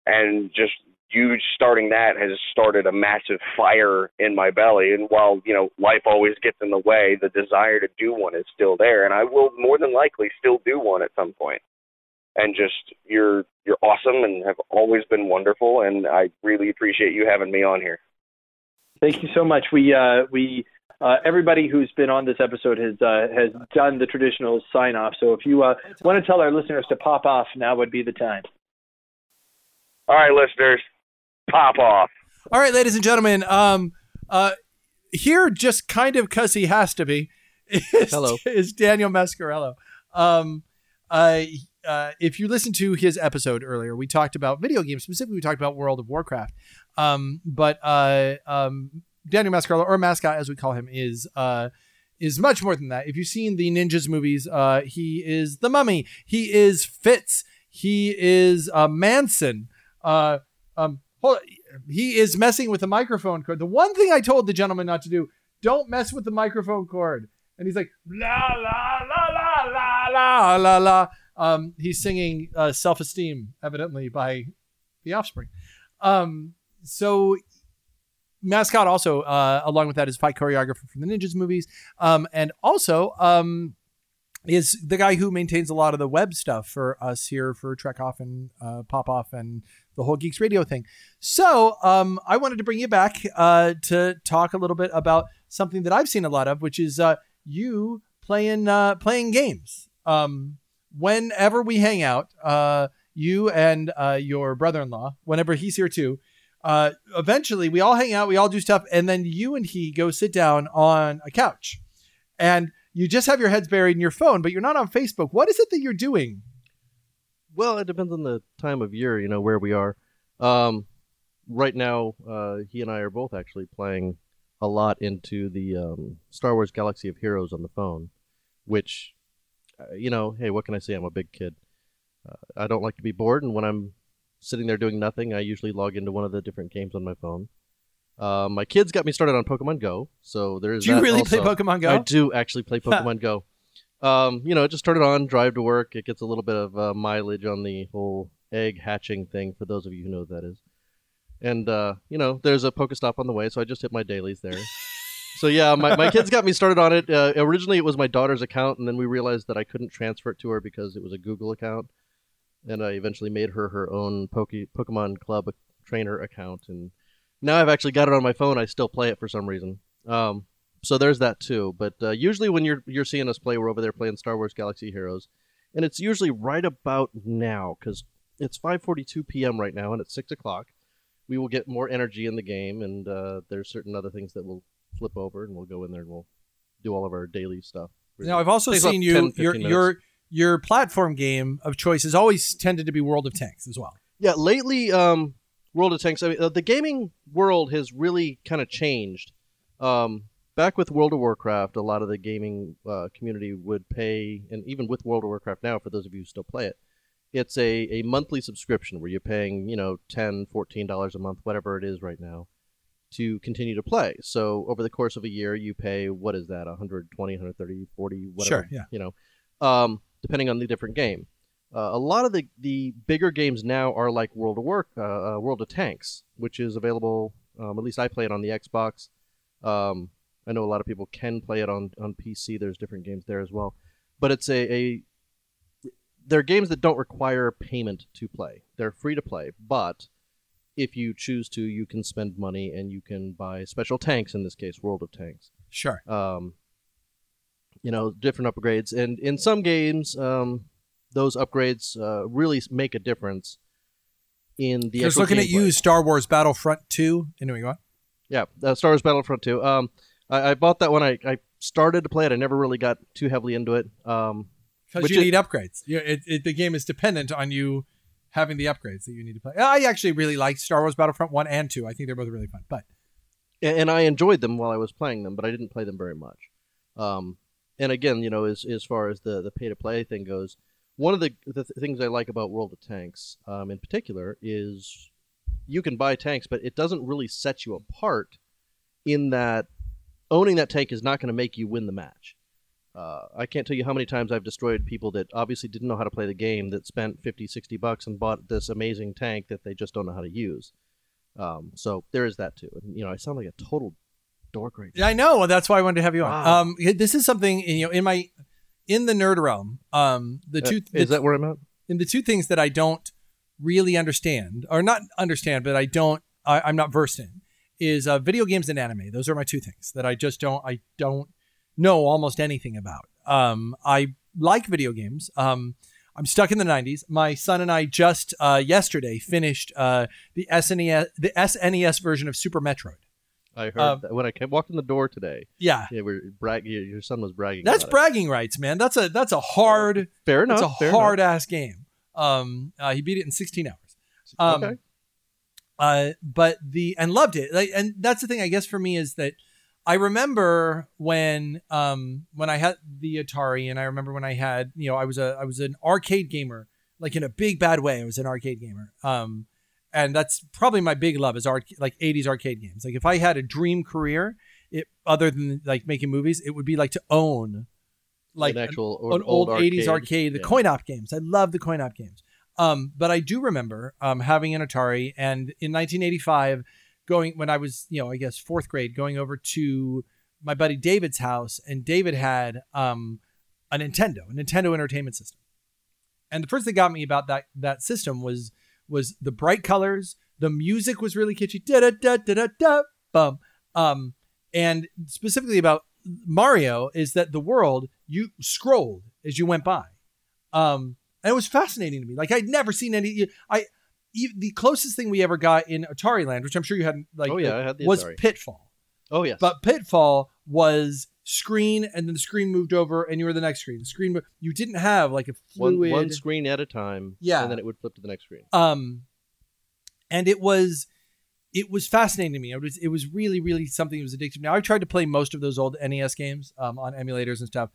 and just you starting that has started a massive fire in my belly. And while you know life always gets in the way, the desire to do one is still there, and I will more than likely still do one at some point. And just you're you're awesome and have always been wonderful, and I really appreciate you having me on here. Thank you so much. We uh, we uh, everybody who's been on this episode has uh, has done the traditional sign off. So if you uh, want to tell our listeners to pop off, now would be the time. All right, listeners, pop off. All right, ladies and gentlemen. Um, uh, here, just kind of because he has to be, is, Hello. is Daniel Mascarello. Um, uh, uh, if you listen to his episode earlier, we talked about video games. Specifically, we talked about World of Warcraft. Um, but uh, um, Daniel Mascarello, or Mascot as we call him, is uh, is much more than that. If you've seen the Ninjas movies, uh, he is the Mummy. He is Fitz. he is uh, Manson. Uh, um, hold, he is messing with the microphone cord. The one thing I told the gentleman not to do: don't mess with the microphone cord. And he's like la la la la la la la la. Um, he's singing uh, "Self Esteem," evidently by The Offspring. Um, so mascot also uh, along with that is fight choreographer from the ninjas movies um, and also um, is the guy who maintains a lot of the web stuff for us here for trek off and uh, pop off and the whole geeks radio thing so um, i wanted to bring you back uh, to talk a little bit about something that i've seen a lot of which is uh, you playing uh, playing games um, whenever we hang out uh, you and uh, your brother-in-law whenever he's here too uh, eventually we all hang out, we all do stuff, and then you and he go sit down on a couch, and you just have your heads buried in your phone, but you're not on Facebook. What is it that you're doing? Well, it depends on the time of year, you know, where we are. Um, right now, uh, he and I are both actually playing a lot into the um, Star Wars Galaxy of Heroes on the phone, which, uh, you know, hey, what can I say? I'm a big kid. Uh, I don't like to be bored, and when I'm sitting there doing nothing, I usually log into one of the different games on my phone. Uh, my kids got me started on Pokemon Go, so there's. Do you really also. play Pokemon Go? I do actually play Pokemon Go. Um, you know, just turn it on, drive to work. It gets a little bit of uh, mileage on the whole egg hatching thing. For those of you who know what that is, and uh, you know, there's a Pokestop on the way, so I just hit my dailies there. so yeah, my, my kids got me started on it. Uh, originally, it was my daughter's account, and then we realized that I couldn't transfer it to her because it was a Google account and I eventually made her her own Poke- Pokemon Club trainer account, and now I've actually got it on my phone. I still play it for some reason. Um, so there's that too. But uh, usually when you're you're seeing us play, we're over there playing Star Wars Galaxy Heroes, and it's usually right about now because it's 5:42 p.m. right now, and it's six o'clock. We will get more energy in the game, and uh, there's certain other things that will flip over, and we'll go in there and we'll do all of our daily stuff. Now I've also Takes seen you 15 your minutes. your your platform game of choice has always tended to be World of Tanks as well. Yeah, lately, um, World of Tanks. I mean, uh, the gaming world has really kind of changed. Um, back with World of Warcraft, a lot of the gaming uh, community would pay, and even with World of Warcraft now, for those of you who still play it, it's a, a monthly subscription where you're paying, you know, 10 $14 a month, whatever it is right now, to continue to play. So over the course of a year, you pay, what is that, 120 130 40 whatever, Sure, yeah. you know, um, depending on the different game. Uh, a lot of the, the bigger games now are like World of Work, uh, uh, World of Tanks, which is available. Um, at least I play it on the Xbox. Um, I know a lot of people can play it on, on PC. There's different games there as well, but it's a, a they're games that don't require payment to play. They're free to play, but if you choose to, you can spend money and you can buy special tanks. In this case, World of Tanks Sure. um, you know, different upgrades. And in some games, um, those upgrades uh, really make a difference in the. Just actual looking at you, Star Wars Battlefront 2. Anyway, go on. Yeah, uh, Star Wars Battlefront 2. Um, I, I bought that when I, I started to play it. I never really got too heavily into it. Um, Because you need upgrades. You, it, it, the game is dependent on you having the upgrades that you need to play. I actually really like Star Wars Battlefront 1 and 2. I think they're both really fun. But and, and I enjoyed them while I was playing them, but I didn't play them very much. Um, and again, you know, as as far as the the pay to play thing goes, one of the the th- things I like about World of Tanks, um, in particular, is you can buy tanks, but it doesn't really set you apart in that owning that tank is not going to make you win the match. Uh, I can't tell you how many times I've destroyed people that obviously didn't know how to play the game that spent 50, 60 bucks and bought this amazing tank that they just don't know how to use. Um, so there is that too. And, you know, I sound like a total dork right now. Yeah, I know. That's why I wanted to have you on. Wow. Um, this is something you know in my in the nerd realm. Um, the Uh, two is the, that where I'm at? in the two things that I don't really understand, or not understand, but I don't, I, I'm not versed in, is uh, video games and anime. Those are my two things that I just don't, I don't know almost anything about. Um, I like video games. Um, I'm stuck in the 90s. My son and I just uh, yesterday finished uh, the SNES, the SNES version of Super Metroid. I heard Um, that when I came, walked in the door today. Yeah, Yeah, we're bragging. Your son was bragging. that's about it. bragging rights, man. That's a that's a hard, Fair enough. it's a hard ass game. Um, uh, he beat it in 16 hours. Um, okay. Uh but the and loved it like and that's the thing i guess for me is that i remember when um when i had the atari and i remember when i had you know i was a i was an arcade gamer like in a big bad way. I was an arcade gamer. Um, and that's probably my big love is art like 80s arcade games. Like if I had a dream career, it other than like making movies, it would be like to own like An actual an, old- old, old 80s arcade. arcade, the Yeah. coin op games. I love the coin op games. Um, but I do remember um, having an Atari, and in 1985, going when I was, you know, I guess fourth grade, going over to my buddy David's house, and David had um, a Nintendo, a Nintendo Entertainment System. And the first thing that got me about that that system was was the bright colors. The music was really kitschy, da da da da da da bum. Um, and specifically about Mario is that the world you scrolled as you went by. Um, and it was fascinating to me. Like I'd never seen any. I the closest thing we ever got in Atari Land, which I'm sure you hadn't, like, Oh, yeah, I had the was Atari. Pitfall. Oh yes. But Pitfall was screen, and then the screen moved over, and you were the next screen. The screen you didn't have like a one, fluid one screen at a time. Yeah. And then it would flip to the next screen. um and it was it was fascinating to me it was it was really really something that was addictive now i tried to play most of those old nes games um, on emulators and stuff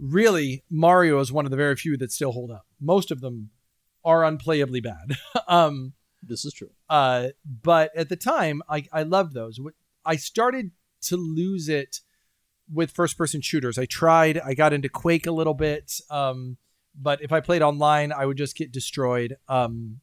really mario is one of the very few that still hold up. Most of them are unplayably bad. Um This is true. uh but at the time i i loved those. I started to lose it with first person shooters. I tried i got into quake a little bit um but if i played online i would just get destroyed. Um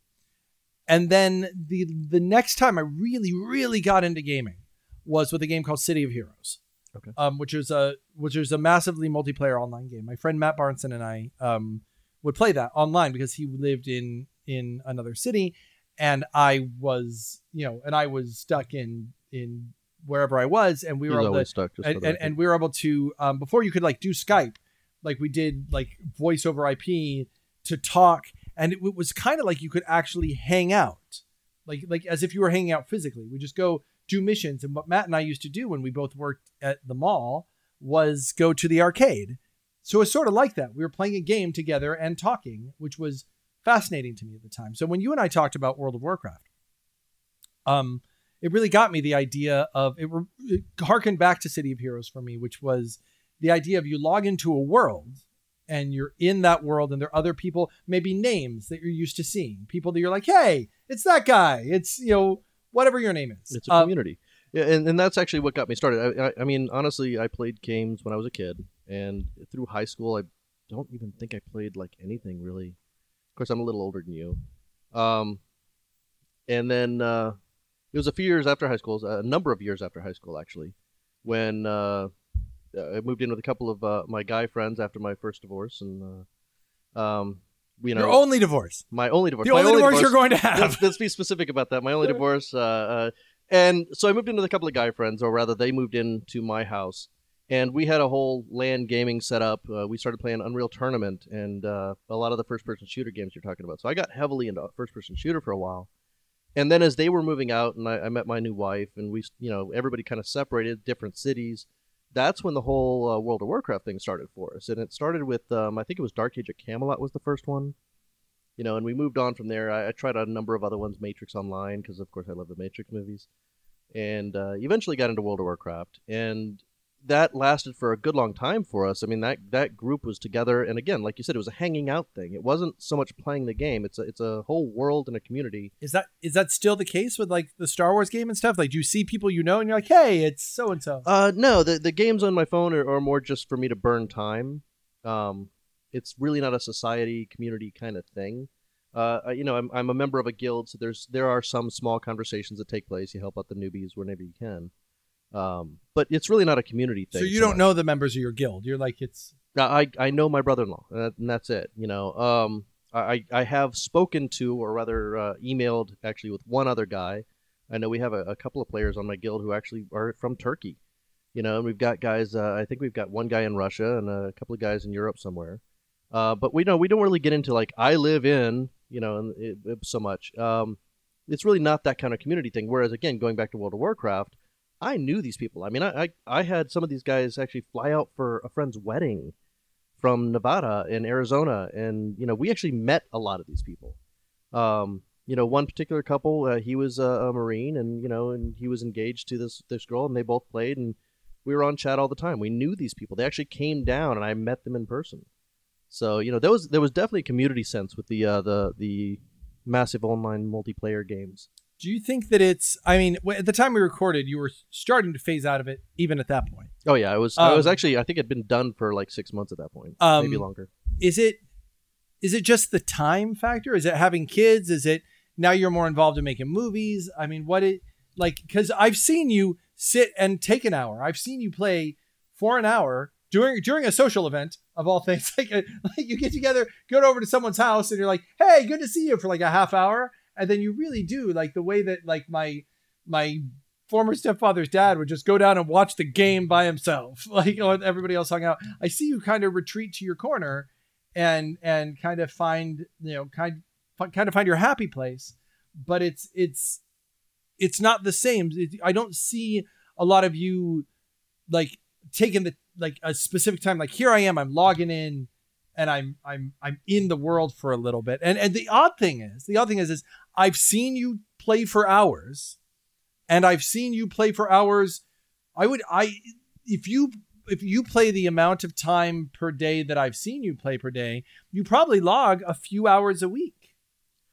and then the the next time I really really got into gaming was with a game called City of Heroes. Okay. Um, which is a which is a massively multiplayer online game. My friend Matt Barnson and I um would play that online because he lived in in another city and I was, you know, and I was stuck in in wherever I was and we He were able to stuck. Just and, and, and we were able to um, before you could like do Skype, like we did like voice over IP to talk, and it, was kind of like you could actually hang out, like like as if you were hanging out physically. We just go do missions, and what Matt and I used to do when we both worked at the mall was go to the arcade. So it's sort of like that. We were playing a game together and talking, which was fascinating to me at the time. So when you and I talked about World of Warcraft, um, it really got me the idea of it, re- it harkened back to City of Heroes for me, which was the idea of you log into a world and you're in that world and there are other people, maybe names that you're used to seeing, people that you're like, hey, it's that guy. It's, you know, whatever your name is. It's a Uh, community. Yeah, and, and that's actually what got me started. I, I, I mean, honestly, I played games when I was a kid, and through high school, I don't even think I played like anything really. Of course, I'm a little older than you. Um, and then uh, it was a few years after high school, a number of years after high school, actually, when uh, I moved in with a couple of uh, my guy friends after my first divorce, and uh, um, you know, your only divorce. my only divorce. The my only divorce you're going to let's, have. let's be specific about that. My only divorce. Uh, uh, and so I moved in with a couple of guy friends, or rather, they moved into my house, and we had a whole LAN gaming set up. Uh, we started playing Unreal Tournament and uh, a lot of the first-person shooter games you're talking about. So I got heavily into first-person shooter for a while, and then as they were moving out, and I, I met my new wife, and we, you know, everybody kind of separated, different cities. That's when the whole uh, World of Warcraft thing started for us, and it started with um, I think it was Dark Age of Camelot was the first one you know, and we moved on from there. I, I tried out a number of other ones, Matrix Online, because of course I love the Matrix movies, and uh, eventually got into World of Warcraft, and that lasted for a good long time for us. I mean, that that group was together, and again, like you said, it was a hanging out thing. It wasn't so much playing the game; it's a it's a whole world and a community. Is that is that still the case with like the Star Wars game and stuff? Like, do you see people you know and you're like, hey, it's so and so? Uh, no, the the games on my phone are, are more just for me to burn time. Um, it's really not a society community kind of thing. Uh, you know, I'm, I'm a member of a guild, so there's there are some small conversations that take place. You help out the newbies whenever you can, um, but it's really not a community thing. So you so don't much. know the members of your guild. You're like, it's I I know my brother-in-law, and, that's it. You know, um, I I have spoken to, or rather, uh, emailed actually with one other guy. I know we have a, a couple of players on my guild who actually are from Turkey. You know, and we've got guys. Uh, I think we've got one guy in Russia and a couple of guys in Europe somewhere. Uh, but we know we don't really get into like I live in, you know, it, it- so much. Um, it's really not that kind of community thing. Whereas again, going back to World of Warcraft, I knew these people. I mean, I, I I had some of these guys actually fly out for a friend's wedding from Nevada and Arizona, and you know we actually met a lot of these people. Um, you know, one particular couple, uh, he was a, a Marine, and you know, and he was engaged to this this girl, and they both played, and we were on chat all the time. We knew these people. They actually came down, and I met them in person. So you know there was there was definitely a community sense with the uh, the the massive online multiplayer games. Do you think that it's? I mean, at the time we recorded, you were starting to phase out of it, even at that point. Oh yeah, I was I was Um, actually I think it'd been done for like six months at that point, Um, maybe longer. Is it? Is it just the time factor? Is it having kids? Is it now you're more involved in making movies? I mean, what it like? Because I've seen you sit and take an hour. I've seen you play for an hour during during a social event of all things. Like, uh, like you get together, go over to someone's house, and you're like, "Hey, good to see you" for like a half hour, and then you really do like the way that like my my former stepfather's dad would just go down and watch the game by himself, like you know, everybody else hung out. I see you kind of retreat to your corner and and kind of find you know kind kind of find your happy place, but it's it's it's not the same. It- I don't see a lot of you like taking the like a specific time. Like here I am, I'm logging in. And I'm I'm I'm in the world for a little bit. And and the odd thing is, the odd thing is is I've seen you play for hours and I've seen you play for hours. I would I if you if you play the amount of time per day that I've seen you play per day, you probably log a few hours a week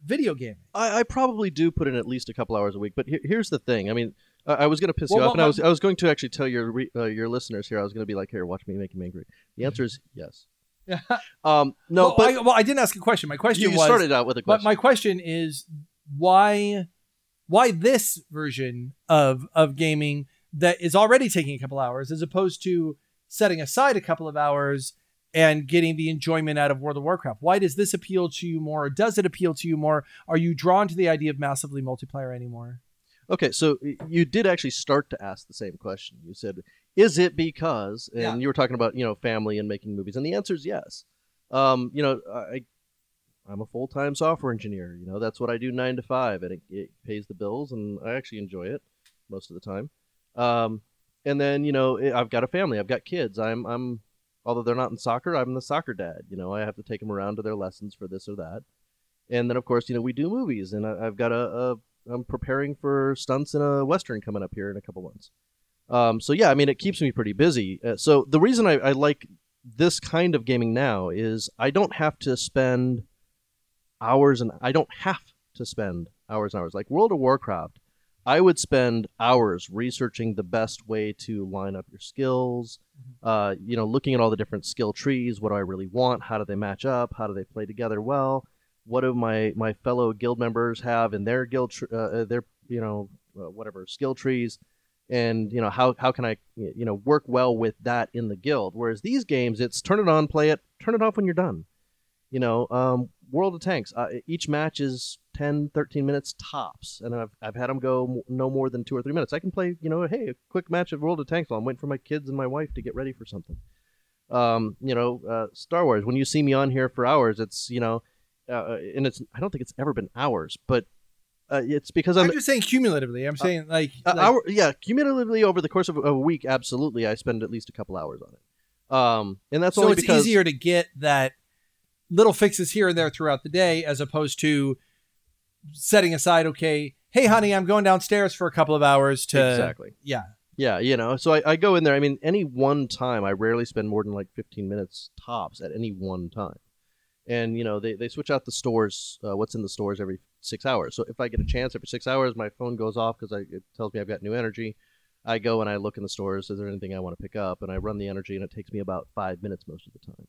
video gaming. I, I probably do put in at least a couple hours a week, but here, here's the thing. I mean, I, I was going to piss Well, you off, well, and I was I was going to actually tell your re, uh, your listeners here. I was going to be like, "Here, watch me make him angry." The answer is yes. Yeah. Um, no, well, but I, well, I didn't ask a question. My question you, you was started out with a But question. my question is why why this version of of gaming that is already taking a couple hours as opposed to setting aside a couple of hours and getting the enjoyment out of World of Warcraft? Why does this appeal to you more? Or does it appeal to you more? Are you drawn to the idea of massively multiplayer anymore? Okay, so you did actually start to ask the same question. You said, "Is it because?" And Yeah. you were talking about you know family and making movies, and the answer is yes. Um, you know, I I'm a full time software engineer. You know, that's what I do nine to five, and it, it pays the bills, and I actually enjoy it most of the time. Um, and then you know, i I've got a family. I've got kids. I'm I'm although they're not in soccer, I'm the soccer dad. You know, I have to take them around to their lessons for this or that. And then of course, you know, we do movies, and I, I've got a, a I'm preparing for stunts in a western coming up here in a couple months. Um, so yeah, I mean, it keeps me pretty busy. Uh, so the reason I, I like this kind of gaming now is I don't have to spend hours and I don't have to spend hours and hours. Like World of Warcraft, I would spend hours researching the best way to line up your skills. Uh, you know, looking at all the different skill trees. What do I really want? How do they match up? How do they play together well? What do my my fellow guild members have in their guild tr- uh, uh, their you know uh, whatever skill trees? and you know how how can I you know work well with that in the guild. Whereas these games, it's turn it on, play it, turn it off when you're done. You know, um, World of Tanks. Uh, each match is 10, 13 minutes tops, and I've I've had them go no more than two or three minutes. I can play you know, hey, a quick match of World of Tanks while I'm waiting for my kids and my wife to get ready for something. Um, you know, uh, Star Wars. When you see me on here for hours, it's you know, uh, and it's I don't think it's ever been hours, but uh, it's because I'm, I'm just saying cumulatively. I'm saying like, uh, like- hour, yeah, cumulatively over the course of a week, absolutely, I spend at least a couple hours on it. Um, and that's so only it's because easier to get that little fixes here and there throughout the day as opposed to setting aside okay hey honey i'm going downstairs for a couple of hours to exactly, yeah yeah, you know. So I, I go in there. I mean, any one time, I rarely spend more than like 15 minutes tops at any one time. And you know, they, they switch out the stores, uh, what's in the stores every six hours. So if I get a chance every six hours, my phone goes off because it tells me I've got new energy. I go and I look in the stores. Is there anything I want to pick up? And I run the energy, and it takes me about five minutes most of the time.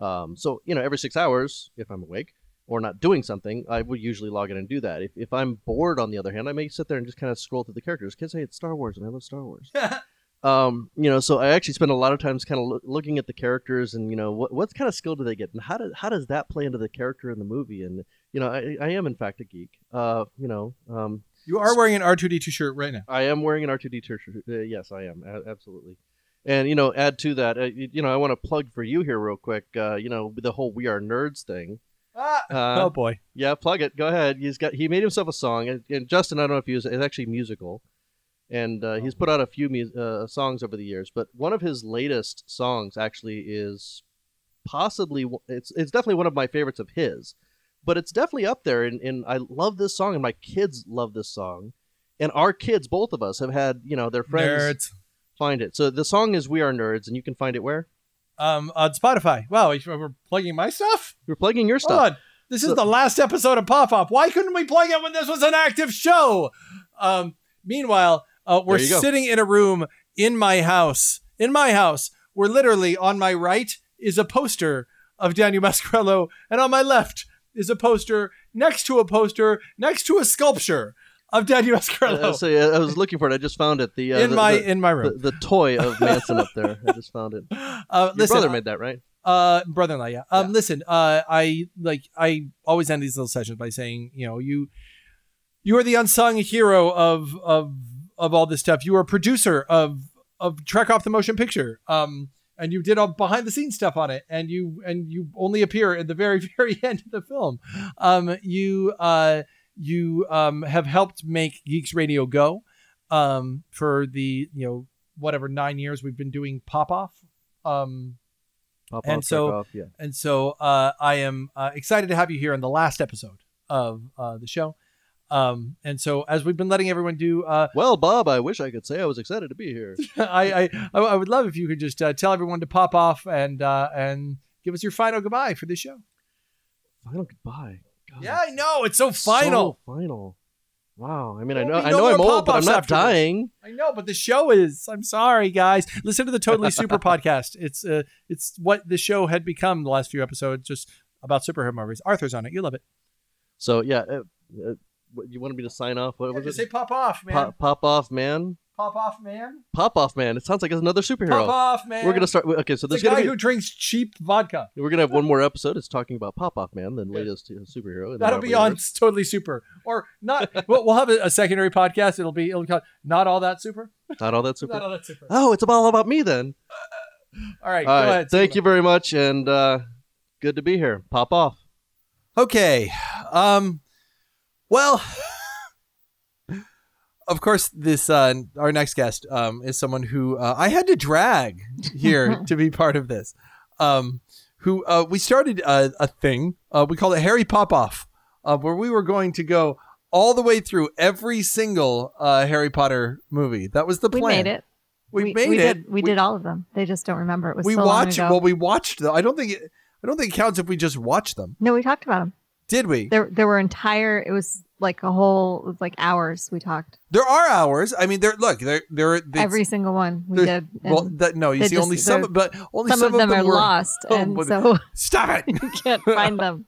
Um, so you know, every six hours, if I'm awake or not doing something, I would usually log in and do that. If, if I'm bored, on the other hand, I may sit there and just kind of scroll through the characters. Kids say it's Star Wars, and I love Star Wars. um, you know, so I actually spend a lot of times kind of loo- looking at the characters and you know what what kind of skill do they get, and how does how does that play into the character in the movie? And you know, I, I am in fact a geek. Uh, you know, um, you are wearing an r2d2 shirt right now I am wearing an R two D two shirt. Uh, yes, I am a- absolutely. And you know, add to that, uh, you, you know, I want to plug for you here real quick. Uh, you know, the whole "We Are Nerds" thing. ah, Uh, oh boy Yeah, plug it. Go ahead. He's got he made himself a song, and, and Justin, I don't know if he was it's actually musical, and uh, he's put out a few mu- uh, songs over the years. But one of his latest songs actually is possibly it's it's definitely one of my favorites of his, but it's definitely up there. And, and I love this song, and my kids love this song, and our kids, both of us, have had you know their friends nerds find it. So the song is "We Are Nerds," and you can find it where. um, on Spotify. Wow, we- we're plugging my stuff. You're plugging your Hold stuff. on. This is the last episode of Pop Off. Why couldn't we plug it when this was an active show? Um, meanwhile, uh, we're There you go. sitting in a room in my house. In my house, where literally on my right is a poster of Daniel Mascarello, and on my left is a poster next to a poster next to a sculpture of Daniel Mascarello. Uh, so yeah, I was looking for it. I just found it. The uh, In the- my- the- in my room. The, the toy of Manson up there. I just found it. Uh, Your listen, brother made that, right? Uh, brother-in-law, yeah. Um, listen, uh, I like I always end these little sessions by saying, you know, you you are the unsung hero of of of all this stuff. You are a producer of of Trek Off the Motion Picture. Um, and you did all behind the scenes stuff on it, and you and you only appear at the very very end of the film. Um, you uh you um have helped make Geeks Radio go, um, for the you know whatever nine years we've been doing Pop Off. Um, Pop and off, so off, yeah. and so uh, I am uh, excited to have you here in the last episode of uh, the show. Um, and so as we've been letting everyone do, uh, Well, Bob, I wish I could say I was excited to be here. I, I I would love if you could just uh, tell everyone to pop off and uh, and give us your final goodbye for this show. Final goodbye. God, Yeah, I know it's so final. So final. Wow. I mean, I know, I know I'm old, but I'm not after this. dying. I know, but the show is. I'm sorry, guys. Listen to the Totally Super podcast. It's uh, it's what the show had become the last few episodes, just about superhero movies. Arthur's on it. You love it. So yeah, uh, uh, you wanted me to sign off? What was just it? say pop off, man. Pop, pop off, man. Pop off, man. Pop off, man. It sounds like it's another superhero. Pop off, man. We're gonna start. Okay, so the there's guy gonna be. who drinks cheap vodka. We're gonna have one more episode. It's talking about Pop Off Man, the latest uh, superhero. That'll Marvel be on universe. totally super, or not. we'll, we'll have a, a secondary podcast. It'll be it'll be called not all that super. Not all that super. Not all that super. Oh, it's all about me then. All right, All go right. ahead. Thank you very much, and uh, good to be here. Pop off. Okay. Um. Well, of course, this uh, our next guest um, is someone who uh, I had to drag here to be part of this. Um, who uh, we started a, a thing uh, we called it Harry Pop Off, uh, where we were going to go all the way through every single uh, Harry Potter movie. That was the plan. We made it. We, made we it. Did, we, did all of them. They just don't remember. It was we so watched. long ago. Well, we watched them. I don't think it. I don't think it counts if we just watched them. no, we talked about them. Did we? There, there were entire. It was like a whole. Like hours. We talked There are hours. I mean, there. Look, there. There. every single one. We did. Well, that, no, you see, just- only some, but only some, some, of them, are were, lost, Oh, and so stop it. you can't find them.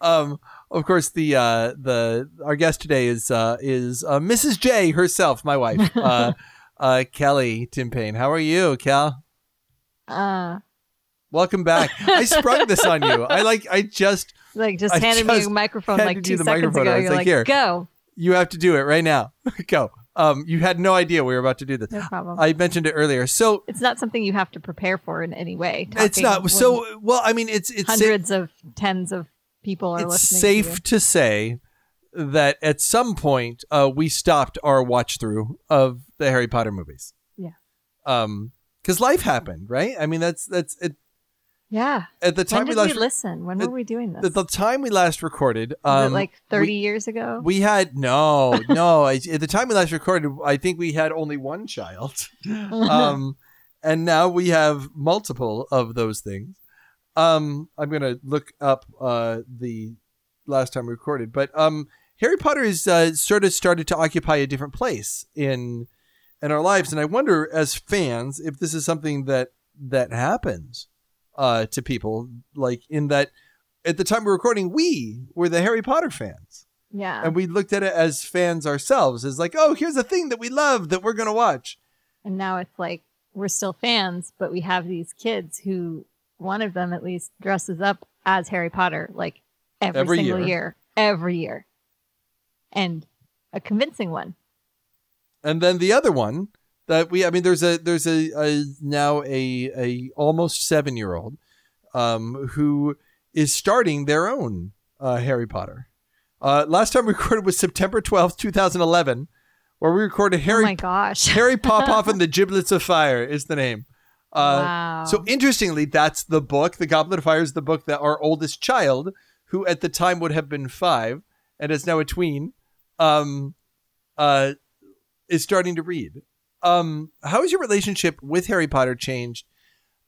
um, of course, the uh, the our guest today is uh, is uh, Mrs. J herself, my wife, uh, uh, Kelly Tim Payne. How are you, Cal? Uh, Welcome back. I sprung this on you. I like. I just like just I handed me just a microphone like two the seconds ago. I was You're like, like, "Here." go. you have to do it right now. Go. Um, you had no idea we were about to do this. No problem. I mentioned it earlier. So It's not something you have to prepare for in any way. it's not. So well, I mean, it's it's sa- hundreds of tens of people are listening. it's safe To to say that at some point uh, we stopped our watch through of the Harry Potter movies. Yeah. Um, because life happened, right? I mean, that's that's it. Yeah. At the time we we, last listen? When were we doing this? at the time we last recorded, um, like 30 we- years ago? We had no, no. I- At the time we last recorded, I think we had only one child, um, and now we have multiple of those things. Um, I'm gonna look up uh, the last time we recorded, but um, Harry Potter has uh, sort of started to occupy a different place in in our lives, and I wonder, as fans, if this is something that that happens uh, to people, like in that. At the time we we're recording, we were the Harry Potter fans yeah. and we looked at it as fans ourselves as like oh here's a thing that we love that we're gonna watch And now it's like we're still fans, but we have these kids who one of them at least dresses up as Harry Potter like every, Every single year. year. every year, and a convincing one. and then the other one that we i mean there's a there's a, a now a a almost seven year old um who is starting their own uh harry potter uh last time we recorded was september 12th 2011 where we recorded oh harry my gosh, harry popoff and the giblets of fire is the name uh wow. So interestingly, that's the book. The Goblet of Fire is the book that our oldest child, who at the time would have been five and is now a tween, um, uh, is starting to read. Um, how has your relationship with Harry Potter changed?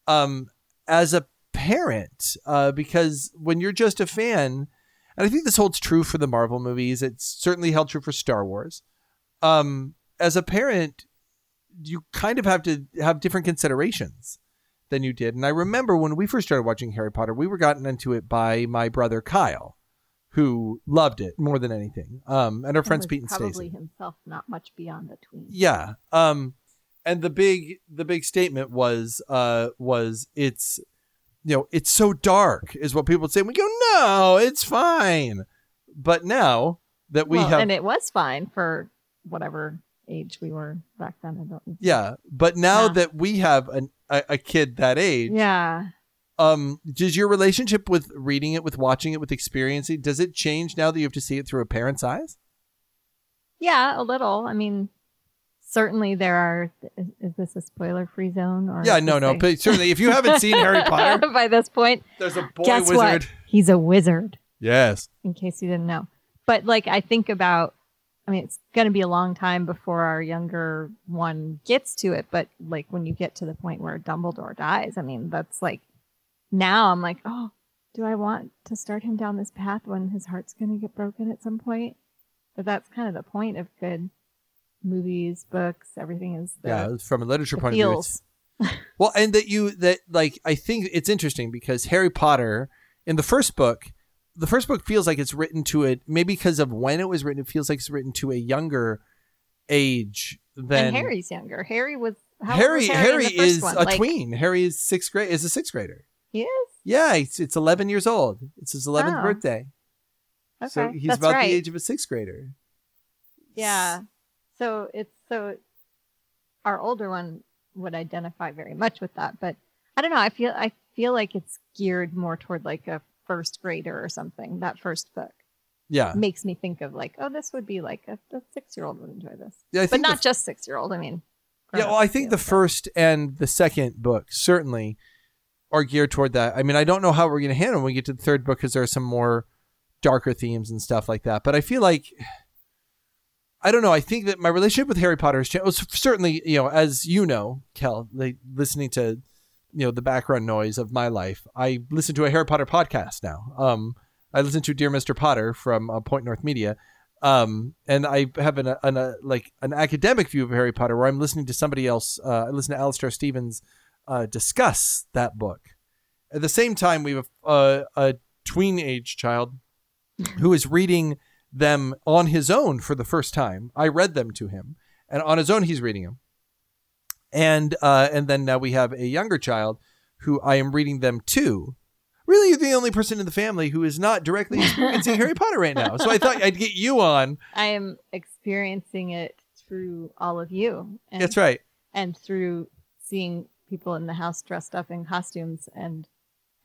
Um, as a parent uh, because when you're just a fan, and I think this holds true for the Marvel movies. It's certainly held true for Star Wars. Um, as a parent, you kind of have to have different considerations than you did. And I remember when we first started watching Harry Potter, we were gotten into it by my brother Kyle, who loved it more than anything. Um, and her friends Pete and probably Stacy. himself not much beyond a tween. Yeah. Um, and the big the big statement was uh was it's you know it's so dark is what people would say. We go no, it's fine. But now that we well, have and it was fine for whatever age we were back then. I don't. yeah, but now Yeah. that we have an, a, a kid that age, Yeah. Um, does your relationship with reading it, with watching it, with experiencing, does it change now that you have to see it through a parent's eyes? Yeah, a little. I mean, certainly there are. Is, is this a spoiler-free zone? Or Yeah, no, no. But certainly, if you haven't seen Harry Potter, by this point, there's a boy guess wizard. what? He's a wizard. Yes. In case you didn't know, but like I think about. I mean, it's going to be a long time before our younger one gets to it. But like when you get to the point where Dumbledore dies, I mean, that's like now I'm like, oh, do I want to start him down this path when his heart's going to get broken at some point? But that's kind of the point of good movies, books, everything is the, yeah, from a literature point of view. feels. well, and that you that like I think it's interesting because Harry Potter in the first book, the first book feels like it's written to it maybe because of when it was written. It feels like it's written to a younger age than and Harry's younger. Harry was how Harry. was Harry, Harry, in the first is one? a Like, tween. Harry is sixth grade. Is a sixth grader. He is. Yeah, it's, it's eleven years old. It's his eleventh Oh. birthday. So he's that's about right. the age of a sixth grader. Yeah. So it's so our older one would identify very much with that, but I don't know. I feel I feel like it's geared more toward like a first grader or something. That first book Yeah. makes me think of like, oh, this would be like a, a six year old would enjoy this. Yeah, but not f- just six year old. I mean, Yeah, well, I think the first and the second book certainly are geared toward that. I mean, I don't know how we're going to handle when we get to the third book because there are some more darker themes and stuff like that. But I feel like I don't know. I think that my relationship with Harry Potter has changed. C- certainly, you know, as you know, Kel, like, listening to you know the background noise of my life, I listen to a Harry Potter podcast now. Um, I listen to Dear Mr. Potter from uh, Point North Media. Um, and I have an, an a, like an academic view of Harry Potter where I'm listening to somebody else. Uh, I listen to Alistair Stevens uh, discuss that book. At the same time, we have a, a tween age child who is reading them on his own for the first time. I read them to him, and on his own, he's reading them. And uh, and then now we have a younger child who I am reading them to. Really, you're the only person in the family who is not directly experiencing Harry Potter right now. So I thought I'd get you on. I am experiencing it through all of you. And, That's right. And through seeing people in the house dressed up in costumes. And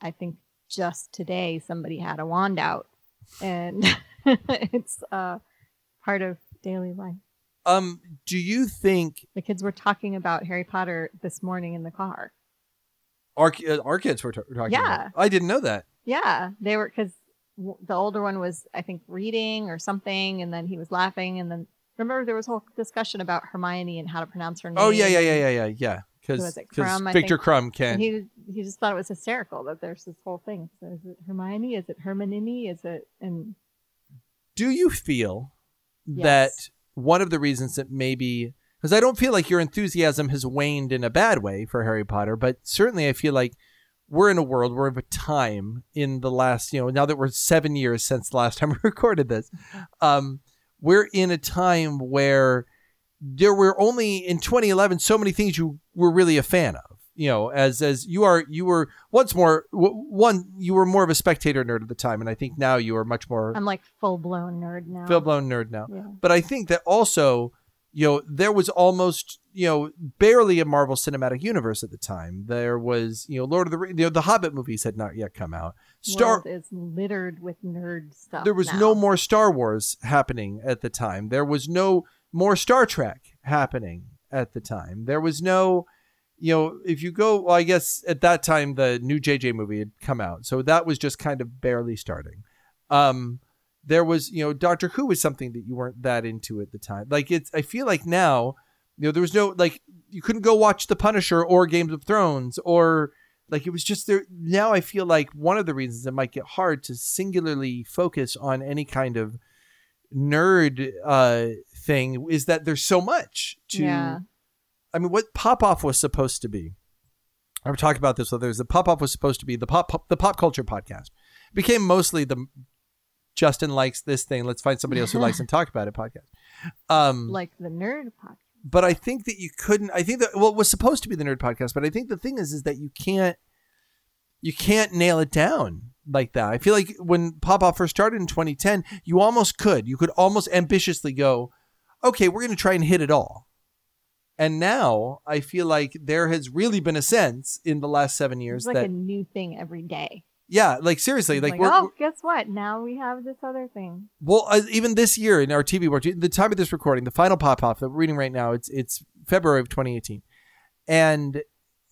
I think just today somebody had a wand out. And it's uh, part of daily life. Um, do you think The kids were talking about Harry Potter this morning in the car. our uh, our kids were, t- were talking? Yeah. about? I didn't know that. Yeah, they were because the older one was, I think, reading or something, and then he was laughing, and then remember there was a whole discussion about Hermione and how to pronounce her name. Oh yeah, yeah, yeah, yeah, yeah, yeah. Because was it? Krum, I Victor think. Krum can. He he just thought it was hysterical that there's this whole thing. So is it Hermione? Is it Hermione? Is it and do you feel Yes. that one of the reasons that maybe because I don't feel like your enthusiasm has waned in a bad way for Harry Potter, but certainly I feel like we're in a world, we're of a time in the last, you know, now that we're seven years since the last time we recorded this, um, we're in a time where there were only in 2011 so many things you were really a fan of. You know, as as you are, you were once more w- one. You were more of a spectator nerd at the time, and I think now you are much more I'm like full blown nerd now. full blown nerd now. Yeah. But I think that also, you know, there was almost, you know, barely a Marvel Cinematic Universe at the time. There was, you know, Lord of the Rings, you know, the Hobbit movies had not yet come out. Star World is littered with nerd stuff. there was now. no more Star Wars happening at the time. There was no more Star Trek happening at the time. There was no, you know, if you go, well, I guess at that time the new JJ movie had come out, so that was just kind of barely starting. Um, there was, you know, Doctor Who was something that you weren't that into at the time. Like it's, I feel like now, you know, there was no like you couldn't go watch The Punisher or Games of Thrones or Like it was just there. Now I feel like one of the reasons it might get hard to singularly focus on any kind of nerd uh, thing is that there's so much to. Yeah. I mean, what Pop Off was supposed to be. I've talked about this. So there's the Pop Off was supposed to be the pop, pop the pop culture podcast. It became mostly the Justin likes this thing. Let's find somebody else who likes and talk about it podcast. Um, Like the nerd podcast. but I think that you couldn't. I think that well, it was supposed to be the nerd podcast, but I think the thing is, is that you can't, you can't nail it down like that. I feel like when Pop Off first started in 2010, you almost could. You could almost ambitiously go, okay, we're going to try and hit it all. And now I feel like there has really been a sense in the last seven years It's like that, a new thing every day. yeah, like seriously, like, Like, we're, oh, guess what? Now we have this other thing. Well, uh, even this year in our TV work, the time of this recording, the final pop off that we're reading right now, it's it's February of 2018, and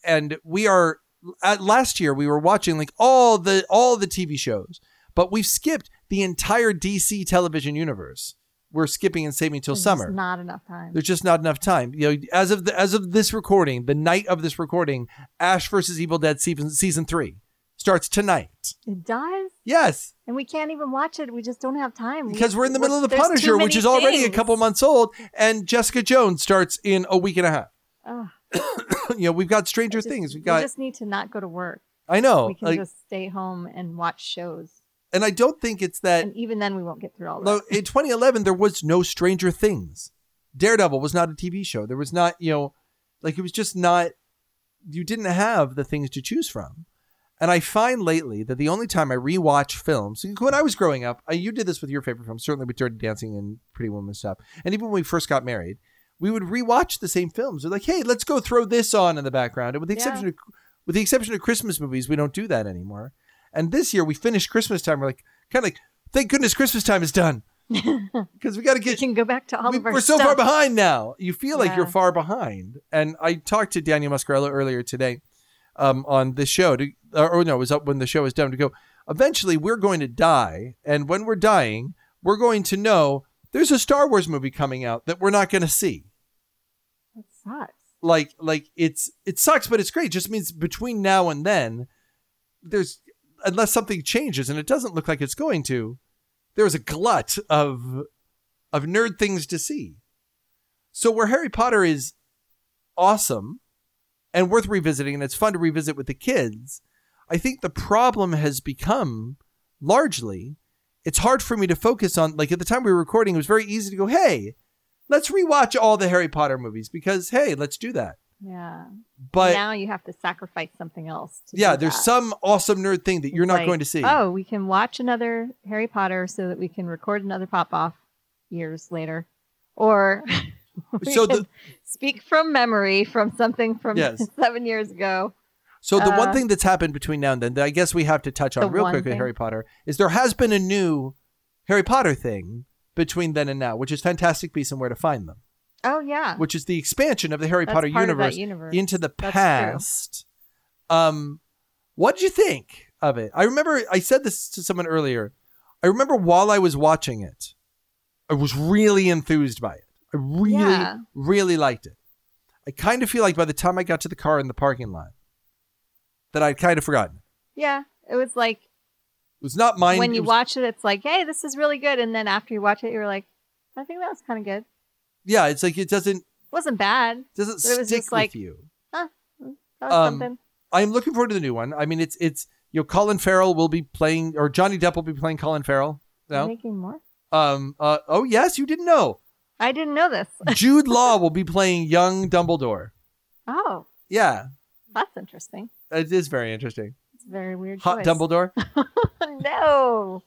and we are at last year we were watching like all the all the TV shows, but we've skipped the entire DC television universe. We're skipping and saving till There's summer. not enough time. There's just not enough time. You know, as of the, as of this recording, the night of this recording, Ash versus Evil Dead season season three starts tonight. It does, Yes, and we can't even watch it. We just don't have time. because we're in the middle of the Punisher, which is already a couple months old, and Jessica Jones starts in a week and a half. Ugh, you know, we've got Stranger just- Things. We've got. we just need to not go to work. I know, we can like, just stay home and watch shows, and I don't think it's that. and even then we won't get through all that. in 2011, there was no Stranger Things. Daredevil was not a TV show. There was not, you know, like it was just not. You didn't have the things to choose from. And I find lately that the only time I rewatch films, when I was growing up, you did this with your favorite films, certainly with Dirty Dancing and Pretty Woman stuff. And even when we first got married, we would rewatch the same films. We're like, hey, let's go throw this on in the background. And with the Yeah. exception of with the exception of Christmas movies, we don't do that anymore. And this year we finished Christmas time. We're like, kind of like, thank goodness Christmas time is done because we got to get. we can go back to all we, of our We're so far behind now. You feel like you're far behind. And I talked to Daniel Muscarello earlier today um, on this show, to, or, or no, it was up when the show was done to go. Eventually, we're going to die, and when we're dying, we're going to know there's a Star Wars movie coming out that we're not going to see. It sucks. Like, like it's it sucks, but it's great. It just means between now and then, there's unless something changes, and it doesn't look like it's going to. There's a glut of of nerd things to see. So where Harry Potter is awesome and worth revisiting, and it's fun to revisit with the kids, I think the problem has become largely it's hard for me to focus on like at the time we were recording, it was very easy to go, hey, let's rewatch all the Harry Potter movies because hey, let's do that. Yeah. But now you have to sacrifice something else. To yeah, there's that. some awesome nerd thing that you're not Like, going to see. Oh, we can watch another Harry Potter so that we can record another pop off years later, or we So can the- speak from memory from something from Yes. seven years ago. So the one Uh, thing that's happened between now and then that I guess we have to touch on real one quick with thing. Harry Potter is there has been a new Harry Potter thing between then and now, which is Fantastic Beasts and Where to Find Them, Oh yeah, which is the expansion of the Harry That's Potter part of that universe, universe. into the That's true. past. Um, what did you think of it? I remember I said this to someone earlier. I remember while I was watching it, I was really enthused by it. I really, Yeah. really liked it. I kind of feel like by the time I got to the car in the parking lot, that I'd kind of forgotten. yeah. It was like It was not mine. when it you was- watch it, it's like, hey, this is really good, and then after you watch it, you're like, I think that was kind of good. yeah, it's like it doesn't It wasn't bad. doesn't it stick just like- with you. Huh, that was Um, something. I'm looking forward to the new one. I mean, it's it's you know Colin Farrell will be playing or Johnny Depp will be playing Colin Farrell. No. Making more. Um. Uh. Oh yes, you didn't know. I didn't know this. Jude Law will be playing young Dumbledore. oh, Yeah, that's interesting. It is very interesting. It's very weird. Hot choice. Dumbledore. no.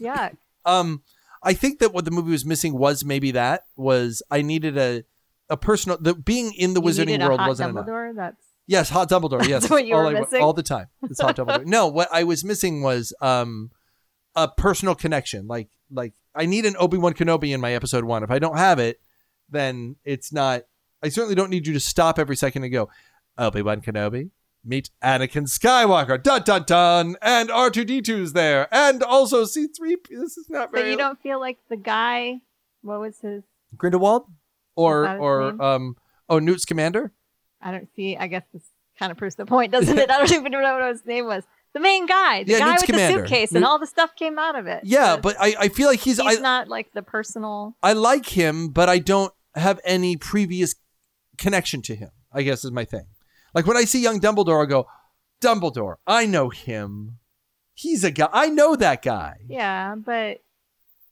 Yuck. Um, I think that what the movie was missing was maybe that was I needed a a personal the being in the You wizarding world wasn't enough. Dumbledore. That's Yes, hot Dumbledore. That's Yes, what you all were I- missing? all the time. It's hot Dumbledore. no, what I was missing was um a personal connection. Like like I need an Obi Wan Kenobi in my episode one. If I don't have it, then it's not. I certainly don't need you to stop every second and go Obi Wan Kenobi. Meet Anakin Skywalker, dun dun dun, and R two D 2s there, and also C three. This is not very. but you don't feel like the guy. What was his? Grindelwald, or Is that his or name? um oh Newt Scamander. I don't see. I guess this kind of proves the point, doesn't it? I don't even know what his name was. The main guy, the Yeah, guy Newt with Scamander. the suitcase, and all the stuff came out of it. Yeah, So but I, I feel like he's, he's I, not like the personal. I like him, but I don't have any previous connection to him. I guess is my thing. Like when I see young Dumbledore, I go, Dumbledore, I know him. He's a guy. I know that guy. Yeah, but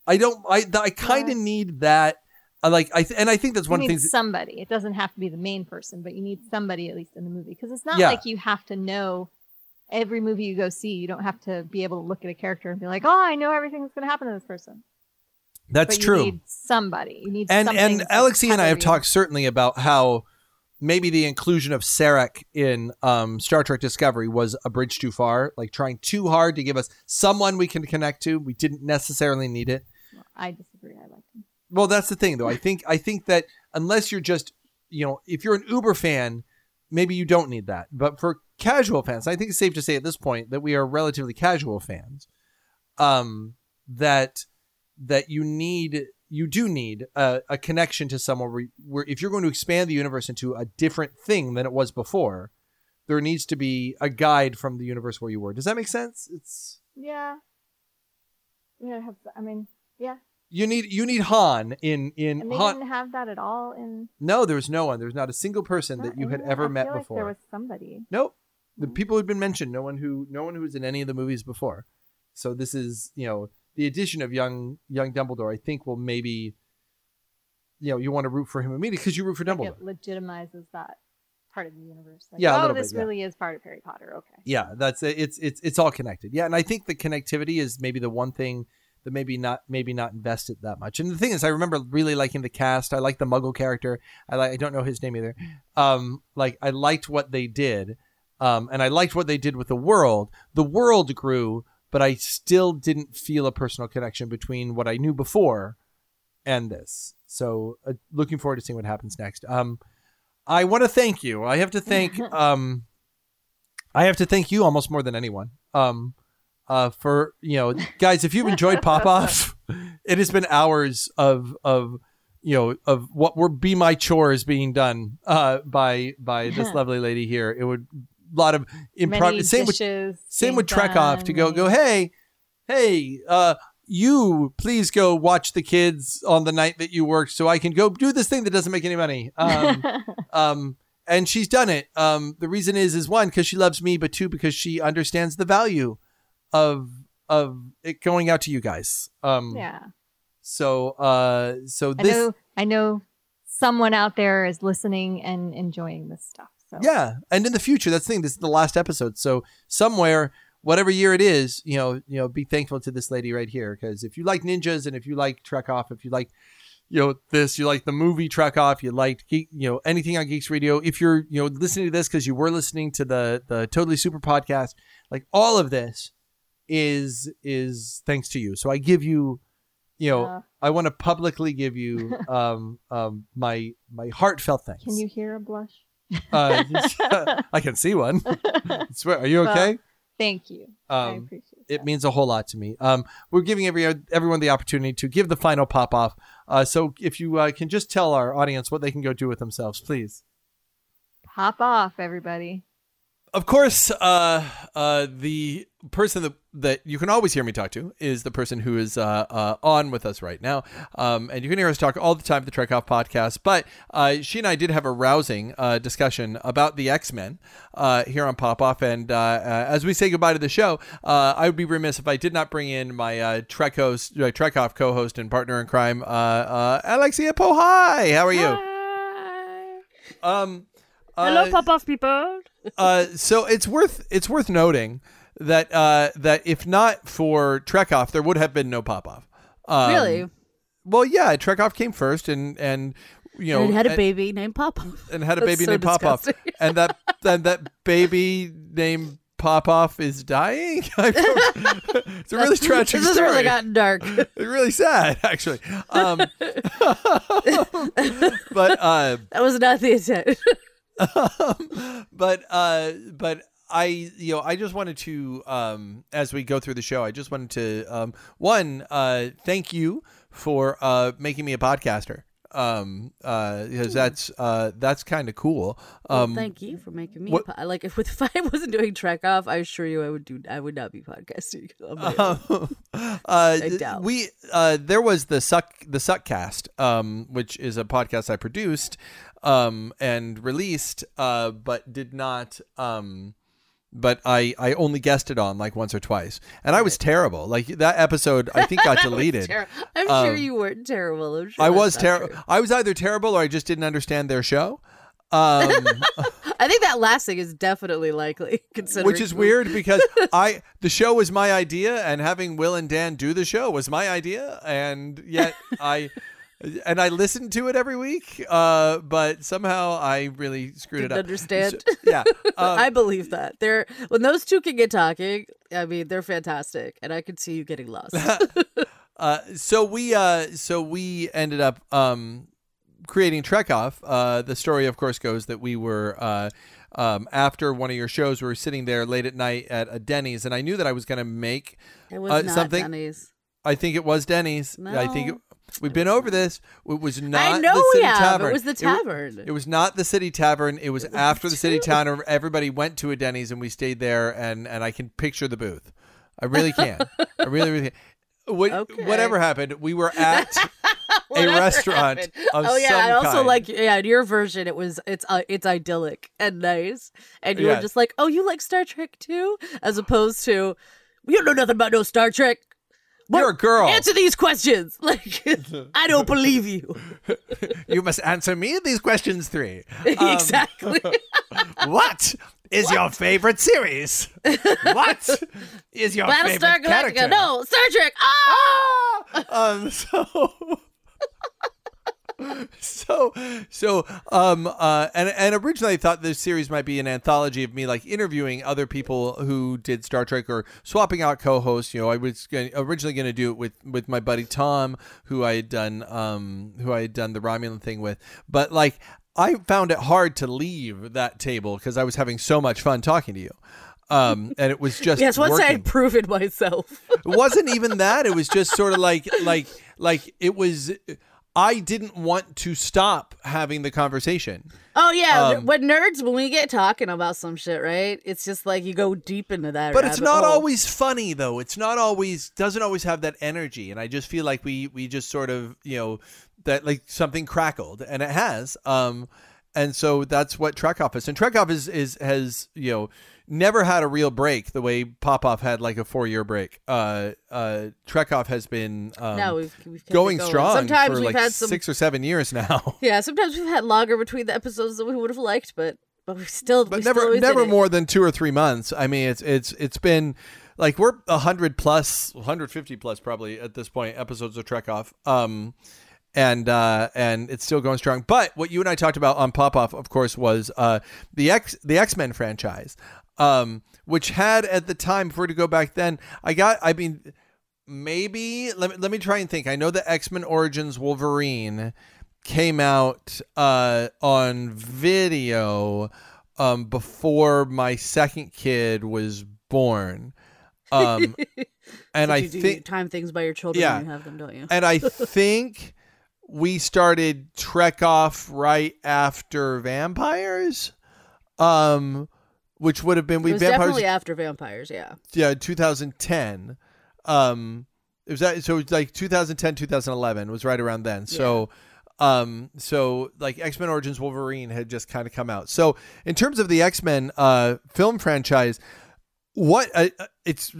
I don't. I I kind of need that. I like. I th- and I think that's you one of need the things. somebody. It doesn't have to be the main person, but you need somebody at least in the movie because it's not Yeah. like you have to know every movie you go see. You don't have to be able to look at a character and be like, "Oh, I know everything that's going to happen to this person." That's but true. Need somebody. You need and and Alexi and I have talked certainly about how maybe the inclusion of Sarek in um, Star Trek Discovery was a bridge too far, like trying too hard to give us someone we can connect to. We didn't necessarily need it. I disagree. I like him. Well, that's the thing, though. I think I think that unless you're just, you know, if you're an Uber fan, maybe you don't need that. But for casual fans, I think it's safe to say at this point that we are relatively casual fans. Um, that that you need, you do need a, a connection to someone where, where if you're going to expand the universe into a different thing than it was before, there needs to be a guide from the universe where you were. Does that make sense? It's Yeah. Yeah, have, I mean, yeah. you need you need Han in in And they Han. didn't have that at all in. No, there was no one. There was not a single person that not you had ever I met feel like before. there was somebody. Nope. The mm. people who'd been mentioned, no one who no one who was in any of the movies before. So this is, you know, the addition of young young Dumbledore, I think will maybe you know, you want to root for him immediately because you root for Dumbledore. It legitimizes that part of the universe. Like, Yeah, oh, little bit, this yeah. really is part of Harry Potter. Okay. Yeah, that's. It's it's it's all connected. Yeah, and I think the connectivity is maybe the one thing that maybe not maybe not invested that much. And the thing is, I remember really liking the cast. I like the Muggle character. I like I don't know his name either. Um, like I liked what they did, um, and I liked what they did with the world. The world grew, but I still didn't feel a personal connection between what I knew before and this. So, uh, looking forward to seeing what happens next. Um, I want to thank you. I have to thank um, I have to thank you almost more than anyone. Um, uh, for you know, guys, if you've enjoyed Pop Off, it has been hours of of you know of what were be my chores being done uh by by this lovely lady here. It would lot of improv. Same with dishes same with Trek off to go go. Hey, hey, uh, you please go watch the kids on the night that you worked, so I can go do this thing that doesn't make any money. Um, um, and she's done it. Um, the reason is is one because she loves me, but two because she understands the value of of it going out to you guys. Um, Yeah. So uh, so I this know. I know someone out there is listening and enjoying this stuff. So Yeah, and in the future, that's the thing. This is the last episode, so somewhere, whatever year it is, you know, you know, be thankful to this lady right here because if you like ninjas and if you like Trek Off, if you like, you know, this, you like the movie Trek Off, you like, Geek, you know, anything on Geeks Radio. If you're, you know, listening to this because you were listening to the the Totally Super podcast, like all of this is is thanks to you. So I give you, you know. I want to publicly give you um um my my heartfelt thanks. Can you hear a blush? Uh, I can see one. I swear. Are you Well, okay? thank you. I Um, appreciate it means a whole lot to me. Um, we're giving every everyone the opportunity to give the final pop off. Uh, so if you uh, can just tell our audience what they can go do with themselves, please. Pop off, everybody. Of course, uh, uh, the person that, that you can always hear me talk to is the person who is uh, uh, on with us right now. Um, and you can hear us talk all the time at the Trek Off podcast. But uh, she and I did have a rousing uh, discussion about the X Men uh, here on Pop Off. And uh, uh, as we say goodbye to the show, uh, I would be remiss if I did not bring in my uh, Trek, host, Trek Off co host and partner in crime, uh, uh, Alexia Pohai. How are you? Um, Hello, pop off people. uh, so it's worth it's worth noting that uh, that if not for Trek Off, there would have been no pop off. Um, Really? Well, yeah, Trek Off came first, and and you know and had a and- baby named Pop Off. and had a That's baby so named Pop Off, and that and that baby named Pop Off is dying. It's a really tragic This has really gotten dark. It's really sad, actually. Um, but uh, that was not the intent. but uh but I you know I just wanted to um as we go through the show I just wanted to um one uh thank you for uh making me a podcaster Um, uh, because that's uh, that's kind of cool. Well, Um, thank you for making me. what- po- like if, if I wasn't doing Trek Off, I assure you, I would do. I would not be podcasting. on my own. uh, I doubt. we uh, there was the suck the suckcast um, which is a podcast i produced um, and released uh, but did not um, but I, I only guessed it on like once or twice. And i was terrible. Like that episode i think got deleted. ter- I'm sure Um, you weren't terrible. I'm sure i was terrible i was either terrible or i just didn't understand their show. Um, I think that last thing is definitely likely, considering which is weird because I the show was my idea and having Will and Dan do the show was my idea and yet I and I listened to it every week uh but somehow I really screwed Didn't it up. understand. So- yeah. um, I believe that. They're when those two can get talking. I mean, they're fantastic, and I could see you getting lost. uh so we uh so we ended up um creating Trek Off. Uh the story of course goes that we were uh um, after one of your shows, we were sitting there late at night at a Denny's, and I knew that I was going to make It was uh, not something. Denny's. I think it was Denny's. I think it, No. We've been over this. It was not know the we city have. It tavern. was the tavern. It, was not the city tavern. It was after the city tavern. Everybody went to a Denny's and we stayed there. And and I can picture the booth. I really can. I really really. Can. What, Okay. Whatever happened, we were at a restaurant of oh yeah, I also kind. like yeah. In your version, it was it's uh, it's idyllic and nice, and you Yeah. were just like, oh, you like Star Trek too, as opposed to you don't know nothing about no Star Trek. You're a girl. Answer these questions. Like I don't believe you. you must answer me these questions three. Um, exactly. what is your favorite series? What is your Battlestar favorite Galactica. character? No, Star Trek. Ah! um so so so um uh and and originally I thought this series might be an anthology of me like interviewing other people who did Star Trek or swapping out co-hosts. You know I was gonna, originally going to do it with with my buddy Tom who I had done um who I had done the Romulan thing with. But like I found it hard to leave that table because I was having so much fun talking to you. Um and it was just yes, once I working. had proven myself. it wasn't even that. It was just sort of like like like it was i didn't want to stop having the conversation Oh yeah, Um, when nerds when we get talking about some shit, right? It's just like you go deep into that. but it's not hole. always funny though it's not always doesn't always have that energy and i just feel like we we just sort of you know that like something crackled and it has um and so that's what trek off is and trek off is is has you know never had a real break the way pop off had like a four year break uh uh trek off has been um No, we've- we've going going. strong Sometimes for we've like had some- six or seven years now Yeah, sometimes we've had longer between the episodes than we would have liked, but but we still but we never still never more than two or three months. I mean, it's it's it's been like we're a hundred plus, hundred fifty plus probably at this point episodes of Trek Off. Um, and uh, and it's still going strong. But what you and I talked about on Pop Off, of course, was uh, the X the X Men franchise, um, which had at the time before to go back then. I got, I mean, maybe let me let me try and think. I know the X Men Origins Wolverine came out uh, on video um, before my second kid was born. Um, and So I think time things by your children yeah. when you have them, don't you? and I think we started Trek off right after Vampires, um, which would have been we Vampires definitely after vampires. Yeah. yeah 2010 um it was that so it was like 2010 2011 was right around then so um so like x-men origins wolverine had just kind of come out so in terms of the x-men uh film franchise what uh, uh, it's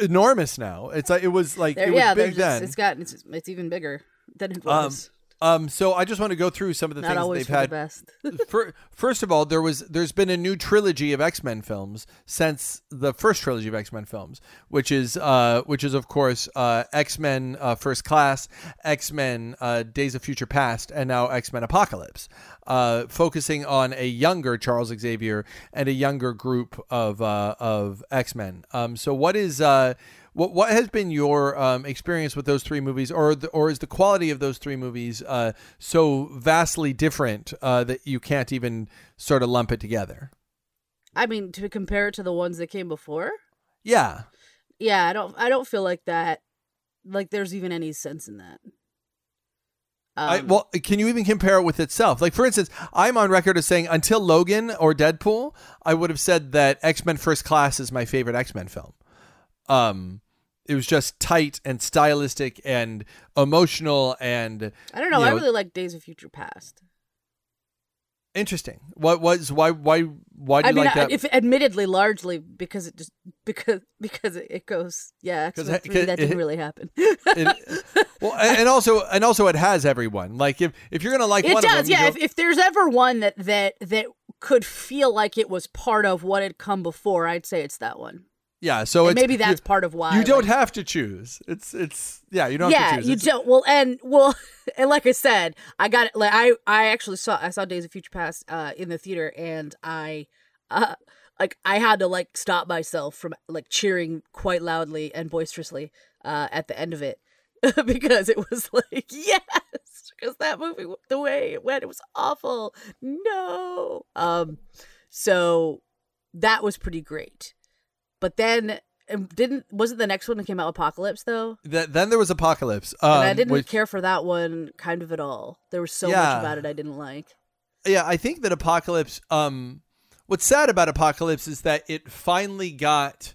enormous now it's like it was like There- it was yeah, big just- then it's gotten it's, it's even bigger than it um, was. um, so I just want to go through some of the Not things they've for the had. best. Fir- first of all, there was there's been a new trilogy of X Men films since the first trilogy of X Men films, which is uh, which is of course uh, X Men uh, First Class, X Men uh, Days of Future Past, and now X Men Apocalypse, uh, focusing on a younger Charles Xavier and a younger group of uh, of X Men. Um, so what is uh, what what has been your um, experience with those three movies, or the, or is the quality of those three movies uh, so vastly different uh, that you can't even sort of lump it together? I mean, to compare it to the ones that came before, Yeah, yeah, I don't I don't feel like that. Like there's even any sense in that. I, Um, well, can you even compare it with itself? Like, for instance, I'm on record as saying until Logan or Deadpool, I would have said that X Men First Class is my favorite X Men film. Um, it was just tight and stylistic and emotional and I don't know. you I really like Days of Future Past. interesting. What was why why why do I you mean, like I- that? if admittedly, largely because it just because because it, goes yeah. 'Cause X-Men it- 3, that it- didn't really happen. It- well, and and also and also it has everyone. Like if if you're gonna like it one does, of them, yeah. If, if there's ever one that that that could feel like it was part of what had come before, I'd say it's that one. Yeah. So it's, maybe that's you, part of why you don't like- have to choose. It's it's yeah. You don't yeah, have to choose. you It's- don't. Well, and well, and like I said, I got it. like I I actually saw I saw Days of Future Past uh, in the theater, and I uh like I had to like stop myself from like cheering quite loudly and boisterously uh at the end of it because it was like yes because that movie the way it went it was awful no um so that was pretty great but then didn't wasn't the next one that came out apocalypse though Th- then there was Apocalypse. Um, and I didn't which- care for that one kind of at all. There was so Yeah. much about it I didn't like. yeah, I think that Apocalypse. Um, what's sad about Apocalypse is that it finally got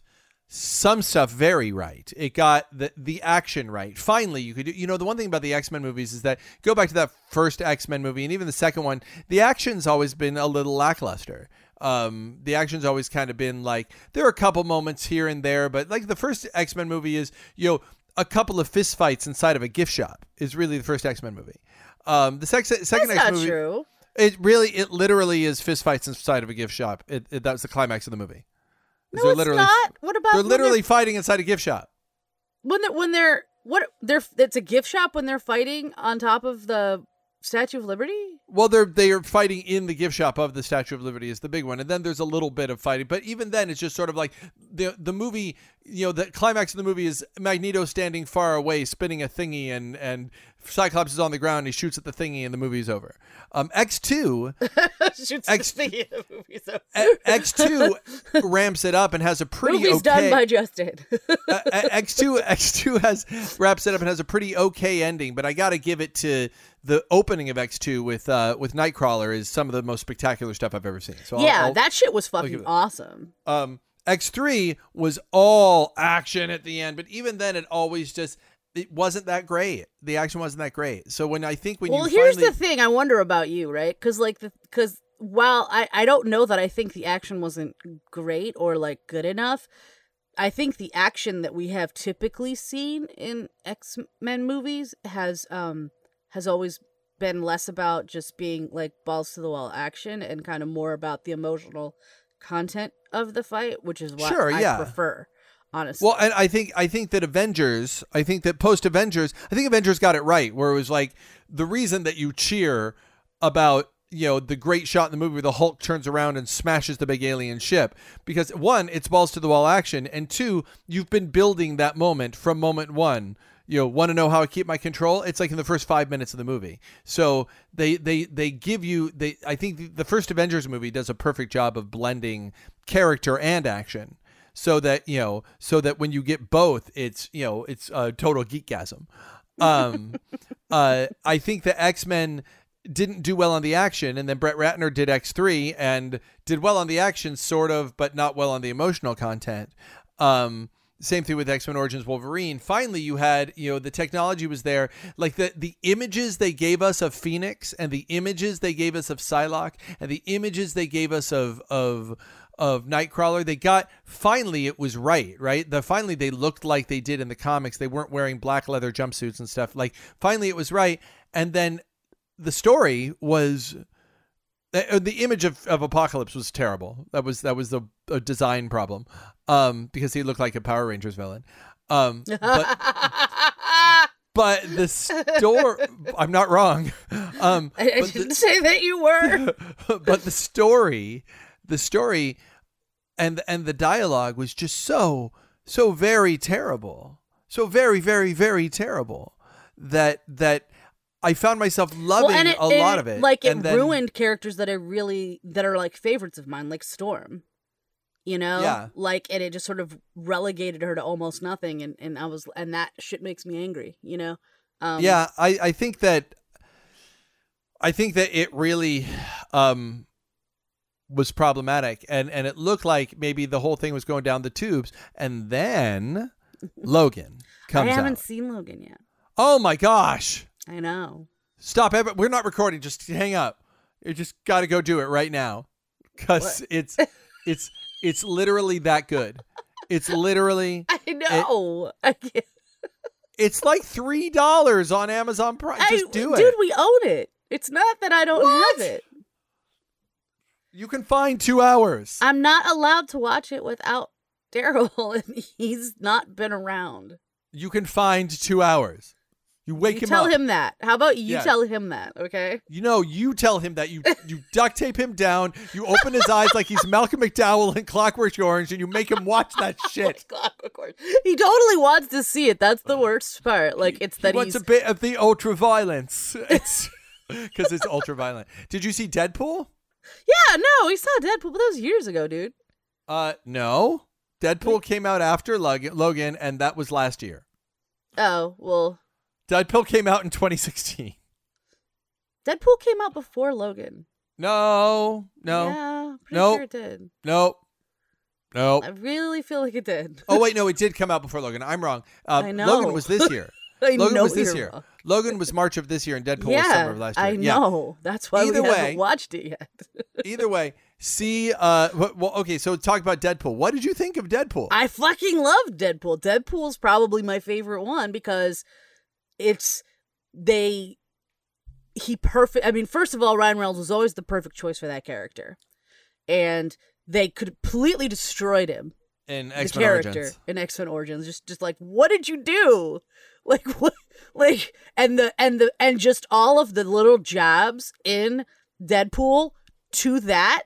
some stuff very right. It got the the action right. Finally, you could do. You know, the one thing about the X Men movies is that go back to that first X Men movie and even the second one. The action's always been a little lackluster. Um, the action's always kind of been like there are a couple moments here and there, but like the first X Men movie is you know a couple of fistfights inside of a gift shop is really the first X Men movie. Um, the sex, second That's X movie. true. It really, it literally is fistfights inside of a gift shop. It, it, that was the climax of the movie. No, They're it's literally, not. What about They're literally fighting inside a gift shop. when they're when they're what they're it's a gift shop when they're fighting on top of the Statue of Liberty? Well, they're they are fighting in the gift shop of the Statue of Liberty is the big one, and then there's a little bit of fighting, but even then, it's just sort of like the the movie. You know, the climax of the movie is Magneto standing far away, spinning a thingy, and and Cyclops is on the ground. He shoots at the thingy, and the movie's over. Um, X two Shoots X- the thing in the movie, so- X two ramps it up and has a pretty Movie's okay. done by Justin. X two X two has wraps it up and has a pretty okay ending, but I got to give it to the opening of X two with uh, with Nightcrawler is some of the most spectacular stuff I've ever seen. So I'll- yeah, I'll- that shit was fucking awesome. um, X three was all action at the end, but even then, it always just it wasn't that great. The action wasn't that great. So when I think when well, you here's finally, the thing I wonder about you, right? Because like the because while I I don't know that I think the action wasn't great or like good enough. I think the action that we have typically seen in X Men movies has um has always been less about just being like balls to the wall action and kind of more about the emotional content of the fight, which is what Sure, I yeah. prefer. Honestly, Well, and I think I think that Avengers, I think that post Avengers, I think Avengers got it right, where it was like the reason that you cheer about you know the great shot in the movie where the Hulk turns around and smashes the big alien ship because one, it's balls to the wall action, and two, you've been building that moment from moment one. You know, want to know how I keep my control? It's like in the first five minutes of the movie. So they they they give you they. I think the, first Avengers movie does a perfect job of blending character and action so that you know so that when you get both it's you know it's a total geekgasm um uh i think the x-men didn't do well on the action and then brett ratner did x3 and did well on the action sort of but not well on the emotional content um same thing with X-Men Origins Wolverine. Finally, you had, you know, the technology was there. Like the the images they gave us of Phoenix and the images they gave us of Psylocke and the images they gave us of of of Nightcrawler, they got finally it was right, right? The finally they looked like they did in the comics. They weren't wearing black leather jumpsuits and stuff. Like finally it was right. And then the story was uh, the image of, of apocalypse was terrible that was that was the a design problem um because he looked like a power rangers villain um but but the story i'm not wrong um I, I didn't say that you were. but the story the story and and the dialogue was just so so very terrible so very very very terrible that that i found myself loving and it- a and lot of it Like it and then- ruined characters that I really that are like favorites of mine, like Storm. You know, Yeah. like and it just sort of relegated her to almost nothing, and and I was and that shit makes me angry. You know, um, yeah, I, I think that I think that it really um, was problematic, and and it looked like maybe the whole thing was going down the tubes, and then Logan comes. I haven't out. seen Logan yet. Oh my gosh! I know. Stop! Ever- We're not recording. Just hang up. You just got to go do it right now, because it's it's it's literally that good. It's literally I know. I can't. it's like three dollars on Amazon Prime. Just I- do it. Dude, we own it. It's not that I don't have it. You can find two hours. I'm not allowed to watch it without Daryl, and he's not been around. You can find two hours. You wake You him tell up. him that. How about you Yeah. tell him that, okay? You know, you tell him that you you duct tape him down. You open his eyes like he's Malcolm McDowell in Clockwork Orange, and you make him watch that shit. Clockwork Orange. He totally wants to see it. That's the worst part. Like it's He that wants he's a bit of the ultra violence. It's because it's ultra violent. Did you see Deadpool? Yeah, no, we saw Deadpool, but that was years ago, dude. Uh, no. Deadpool came out after Logan, and that was last year. Oh, well, Deadpool came out in 2016. Deadpool came out before Logan. No, no, Yeah, pretty Nope. sure it did. no, no. I really feel like it did. Oh wait, no, it did come out before Logan. I'm wrong. Um, I know. Logan was this year. I Logan was this year. wrong. Logan was March of this year, and Deadpool was summer of last year. I Yeah. know. That's why Either we way- haven't watched it yet. Either way, see. Uh, well, okay. So talk about Deadpool. What did you think of Deadpool? I fucking love Deadpool. Deadpool's probably my favorite one because it's they he perfect I mean, first of all, Ryan Reynolds was always the perfect choice for that character. And they completely destroyed him. in X Men character Origins. in X Men Origins. Just just like, what did you do? Like what like and the and the and just all of the little jabs in Deadpool to that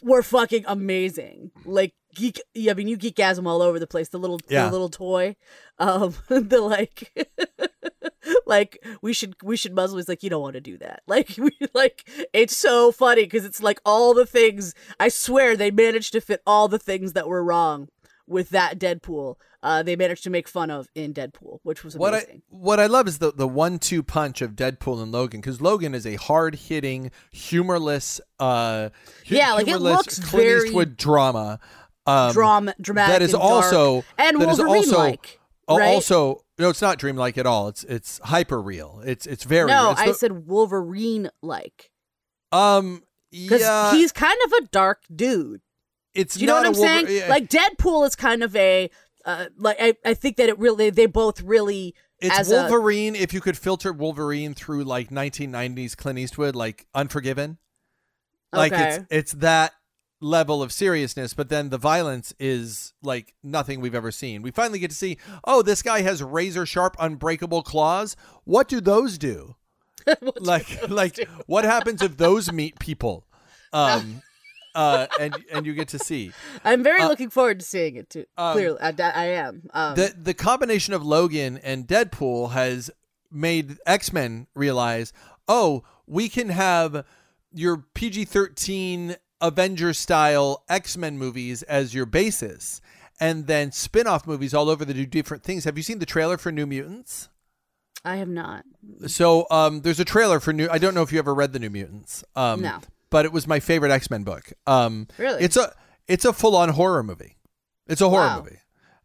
were fucking amazing. Like geek yeah, I mean you geekasm all over the place. The little Yeah. the little toy. Um the like like we should we should muzzle he's like you don't want to do that like we like it's so funny because it's like all the things i swear they managed to fit all the things that were wrong with that deadpool uh they managed to make fun of in deadpool which was What I amazing what I love is the the one two punch of Deadpool and Logan because Logan is a hard hitting, humorless, uh, Yeah, like, it looks Clint very Eastwood drama. Um, Drama- dramatic That is and dark. also And that is also Wolverine-like, al- right? Also, no, it's not dreamlike at all. It's it's hyper real. It's it's very. no it's i the- said wolverine like um because yeah. he's kind of a dark dude it's Do you know what I'm Wolver- saying? yeah. Like Deadpool is kind of a uh, like I, I think that it really they both really It's as a- Wolverine if you could filter Wolverine through like 1990s Clint Eastwood, like Unforgiven. Like it's it's that level of seriousness, but then the violence is like nothing we've ever seen. We finally get to see, oh, this guy has razor sharp, unbreakable claws. What do those do? like like what happens if those meet people? Um uh and and you get to see. I'm very Uh, looking forward to seeing it too. um, Clearly, I, I am. Um, the the combination of Logan and Deadpool has made X Men realize, oh, we can have your PG thirteen Avenger style X Men movies as your basis, and then spin off movies all over that do different things. Have you seen the trailer for New Mutants? I have not. So um, there's a trailer for New. I don't know if you ever read the New Mutants. Um, No. But it was my favorite X Men book. Um, Really? It's a it's a full on horror movie. It's a horror Wow. movie.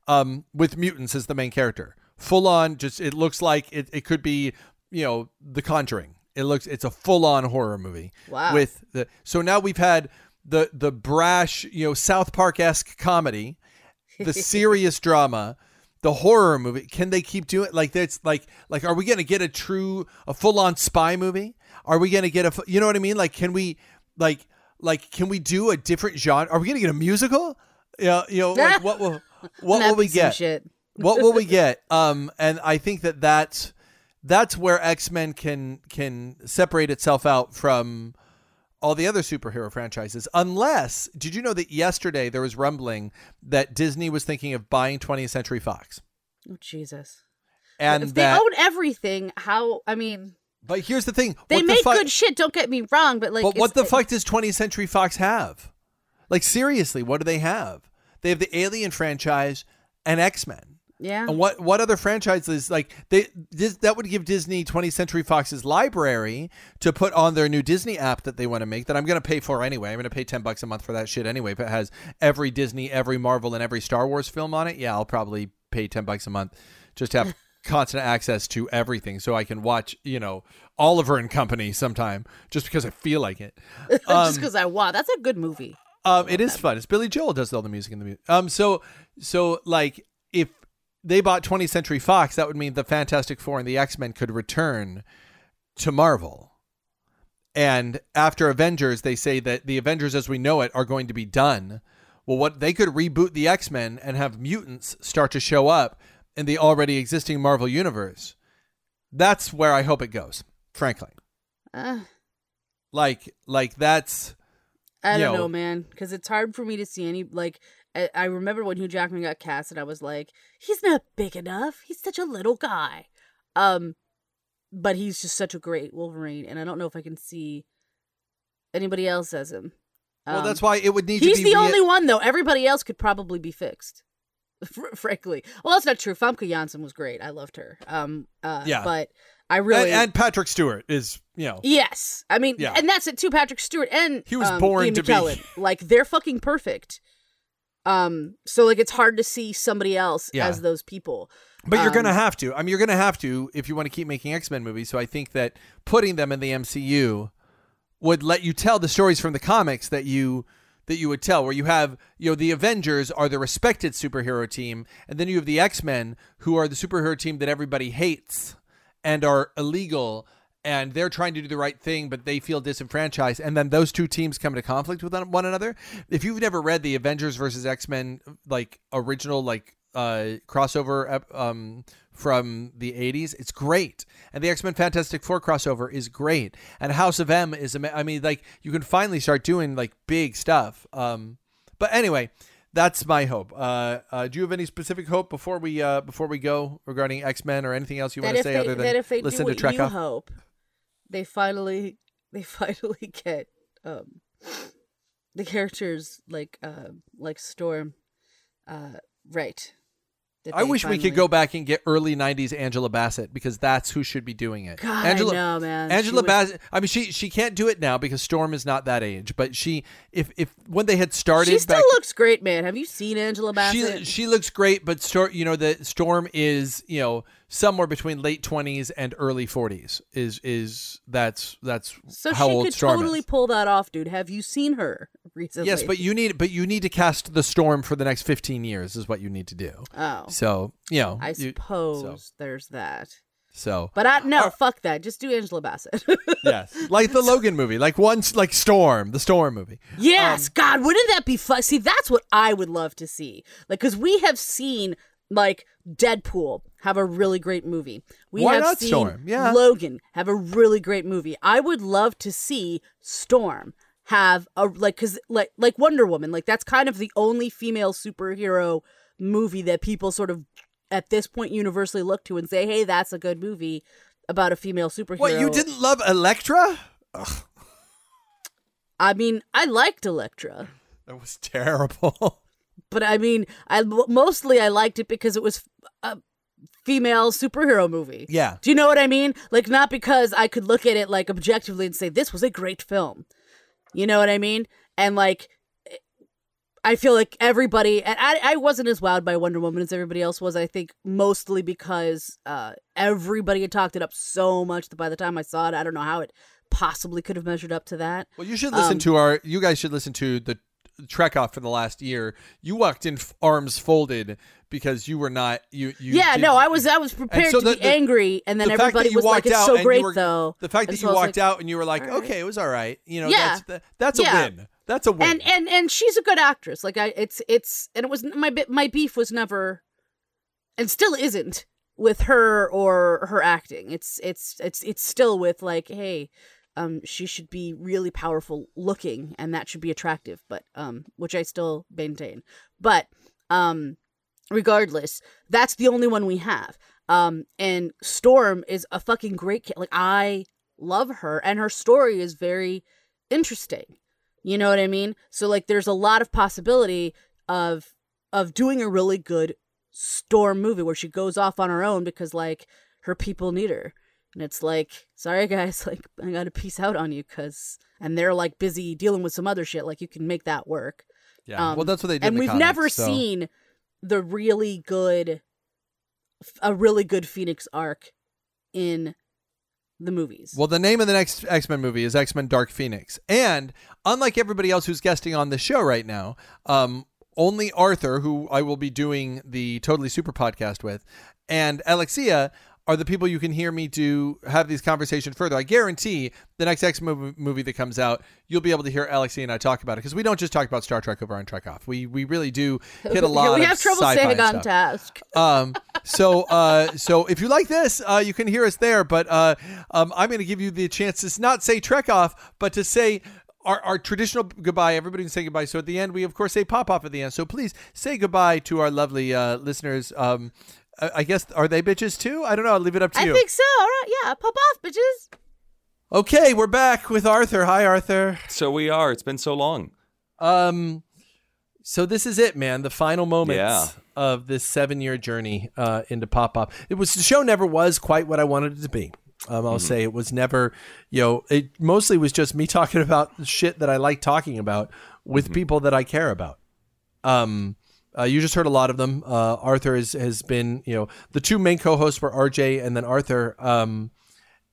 Um, with mutants as the main character. Full on. Just it looks like it. It could be you know The Conjuring. It looks. It's a full on horror movie. Wow. With the so now we've had the the brash you know South Park esque comedy, the serious drama the horror movie can they keep doing like that's like like are we gonna get a true a full-on spy movie? Are we gonna get a you know what i mean? Like can we like like can we do a different genre? Are we gonna get a musical? Yeah you know like what will what will we get? what will we get? Um and i think that that's that's where x-men can can separate itself out from all the other superhero franchises unless did you know that yesterday there was rumbling that disney was thinking of buying 20th century fox Oh Jesus! and if they own everything, how? I mean, but here's the thing they what the make good shit. Don't get me wrong, but like, but what the fuck does 20th century fox have like seriously what do they have they have the alien franchise and x-men Yeah. And what what other franchises like they this, that would give Disney 20th Century Fox's library to put on their new Disney app that they want to make that I'm going to pay for anyway. I'm going to pay 10 bucks a month for that shit anyway. If it has every Disney, every Marvel and every Star Wars film on it, yeah, I'll probably pay 10 bucks a month just to have constant access to everything so I can watch, you know, Oliver and Company sometime just because I feel like it. Just Um, because I want. that's a good movie. um, it is fun. It's Billy Joel does all the music in the movie. Um, so so like if they bought 20th Century Fox, that would mean the Fantastic Four and the X Men could return to Marvel. And after Avengers, they say that the Avengers as we know it are going to be done. Well, what they could reboot the X Men and have mutants start to show up in the already existing Marvel universe. That's where I hope it goes, frankly. Uh, Like, like that's I don't Yo. know, man, because it's hard for me to see any like. I, I remember when Hugh Jackman got cast, and I was like, he's not big enough. He's such a little guy. Um, but he's just such a great Wolverine, and I don't know if I can see anybody else as him. well. Um, That's why it would need He's to be the rea- only one though. Everybody else could probably be fixed. Fr- Frankly, well, that's not true. Famke Janssen was great. I loved her. Um, uh, Yeah. but I really and, and Patrick Stewart is you know Yes, I mean, Yeah. and that's it too. Patrick Stewart and He was um, born Ian to be- like they're fucking perfect. Um, so like it's hard to see somebody else Yeah. as those people. But you're gonna Um, have to. I mean, you're gonna have to if you want to keep making X Men movies. So I think that putting them in the MCU would let you tell the stories from the comics that you that you would tell. Where you have you know the Avengers are the respected superhero team, and then you have the X Men who are the superhero team that everybody hates and are illegal. And they're trying to do the right thing, but they feel disenfranchised. And then those two teams come into conflict with one another. If you've never read the Avengers versus X Men like original like uh, crossover um, from the 80s. It's great. And the X Men Fantastic Four crossover is great. And House of M is, I mean, like, you can finally start doing like big stuff. Um, but anyway, that's my hope. Uh, uh, do you have any specific hope before we uh, before we go regarding X Men or anything else you want to say they, other than that if they do listen to Trek hope, they finally they finally get um the characters like uh like Storm, uh right. I wish we could go back and get early '90s Angela Bassett because that's who should be doing it. God, Angela, I know, man. Angela She Bassett. I mean, she she can't do it now because Storm is not that age. But she, if if when they had started, She still back, looks great, man. Have you seen Angela Bassett? she she looks great. But Storm, you know, the Storm is you know somewhere between late 20s and early 40s. Is is that's that's so how she old could Storm totally is. pull that off, dude. Have you seen her recently? Yes, but you need but you need to cast the Storm for the next 15 years is what you need to do. Oh. So you know, I you- suppose there's that. so But I no, fuck that. Just do Angela Bassett. yes, like the Logan movie, like once, like Storm, the Storm movie. yes, Um, God, wouldn't that be fun? See, that's what I would love to see. Like, because we have seen like Deadpool have a really great movie. We Why have not seen Storm? Yeah. Logan have a really great movie. I would love to see Storm have a like because like like Wonder Woman. Like that's kind of the only female superhero movie that people sort of at this point universally look to and say, "Hey, that's a good movie about a female superhero." What you didn't love Elektra? Ugh, I mean, I liked Elektra, that was terrible. but I mean, I mostly I liked it because it was a female superhero movie. yeah, Do you know what I mean? Like not because I could look at it like objectively and say this was a great film. You know what I mean? And like I feel like everybody and I, I wasn't as wowed by Wonder Woman as everybody else was, I think mostly because uh everybody had talked it up so much that by the time I saw it, I don't know how it possibly could have measured up to that. Well, you should listen Um, to our. You guys should listen to the Trek off for the last year. You walked in f- arms folded because you were not. You. you yeah, no, I was I was prepared so to the- be the- angry and then the everybody was like walked it's out so great were- though. The fact that you walked like, out and you were like, right. okay, it was all right. You know, Yeah. that's that's a Yeah. win. That's a win. and and and she's a good actress. Like I, it's it's and it was my my beef was never, and still isn't with her or her acting. It's it's it's it's still with like, hey, um, she should be really powerful looking, and that should be attractive. But um, which I still maintain. But um, regardless, that's the only one we have. Um, and Storm is a fucking great kid. Like I love her, and her story is very interesting. You know what I mean? So like there's a lot of possibility of of doing a really good storm movie where she goes off on her own because like her people need her. And it's like, sorry guys, like I got to peace out on you cuz and they're like busy dealing with some other shit like you can make that work. Yeah. Um, well, that's what they did. And we've never so- seen the really good a really good Phoenix arc in the movies. Well, the name of the next X Men movie is X Men Dark Phoenix. And unlike everybody else who's guesting on the show right now, um, only Arthur, who I will be doing the Totally Super podcast with, and Alexia are the people you can hear me do have these conversations further. I guarantee the next X movie that comes out, you'll be able to hear Alexia and I talk about it because we don't just talk about Star Trek over on Trek Off. We we really do hit a lot. we of have trouble staying on stuff. task. Um, so, uh, so if you like this, uh, you can hear us there. But uh, um, I'm going to give you the chance to not say Trek off, but to say our, our traditional goodbye. Everybody can say goodbye. So at the end, we of course say pop off at the end. So please say goodbye to our lovely uh, listeners. Um, I I guess are they bitches too? I don't know. I'll leave it up to I you. I think so. All right, yeah, pop off, bitches. Okay, we're back with Arthur. Hi, Arthur. So we are. It's been so long. Um, so this is it, man. The final moments Yeah. of this seven-year journey uh, into pop off. It was the show never was quite what I wanted it to be. Um, I'll say it was never, you know, it mostly was just me talking about shit that I like talking about with people that I care about. Um, uh, you just heard a lot of them. Uh, Arthur has, has been, you know, the two main co-hosts were RJ and then Arthur. Um,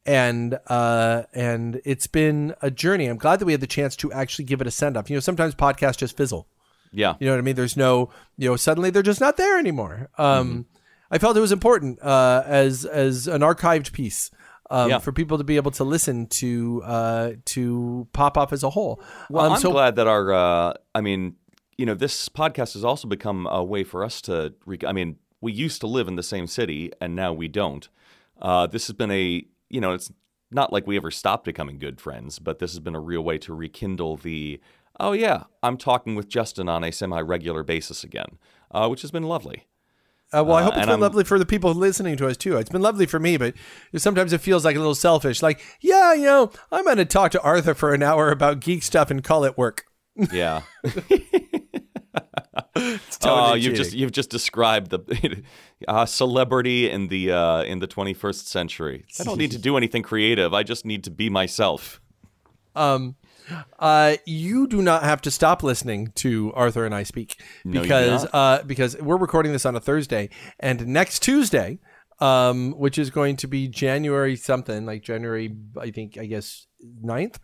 and uh, and it's been a journey. I'm glad that we had the chance to actually give it a send off. You know, sometimes podcasts just fizzle. Yeah. You know what I mean? There's no, you know, suddenly they're just not there anymore. Um, Mm-hmm. I felt it was important uh, as as an archived piece. Um, Yeah. For people to be able to listen to uh, to pop off as a whole. Well, Um, I'm so- glad that our, uh, I mean, you know, this podcast has also become a way for us to, re- I mean, we used to live in the same city and now we don't. Uh, this has been a, you know, it's not like we ever stopped becoming good friends, but this has been a real way to rekindle the, oh yeah, I'm talking with Justin on a semi regular basis again, uh, which has been lovely. Uh, well, I Uh, hope it's and been I'm- lovely for the people listening to us too. It's been lovely for me, but sometimes it feels like a little selfish. Like, yeah, you know, I'm going to talk to Arthur for an hour about geek stuff and call it work. Yeah. Oh, you've just you've just described the uh, celebrity in the uh, in the 21st century. I don't need to do anything creative. I just need to be myself. Um, uh, you do not have to stop listening to Arthur and I speak No, because uh, because we're recording this on a Thursday, and next Tuesday, um, which is going to be January something like January, I think, I guess 9th,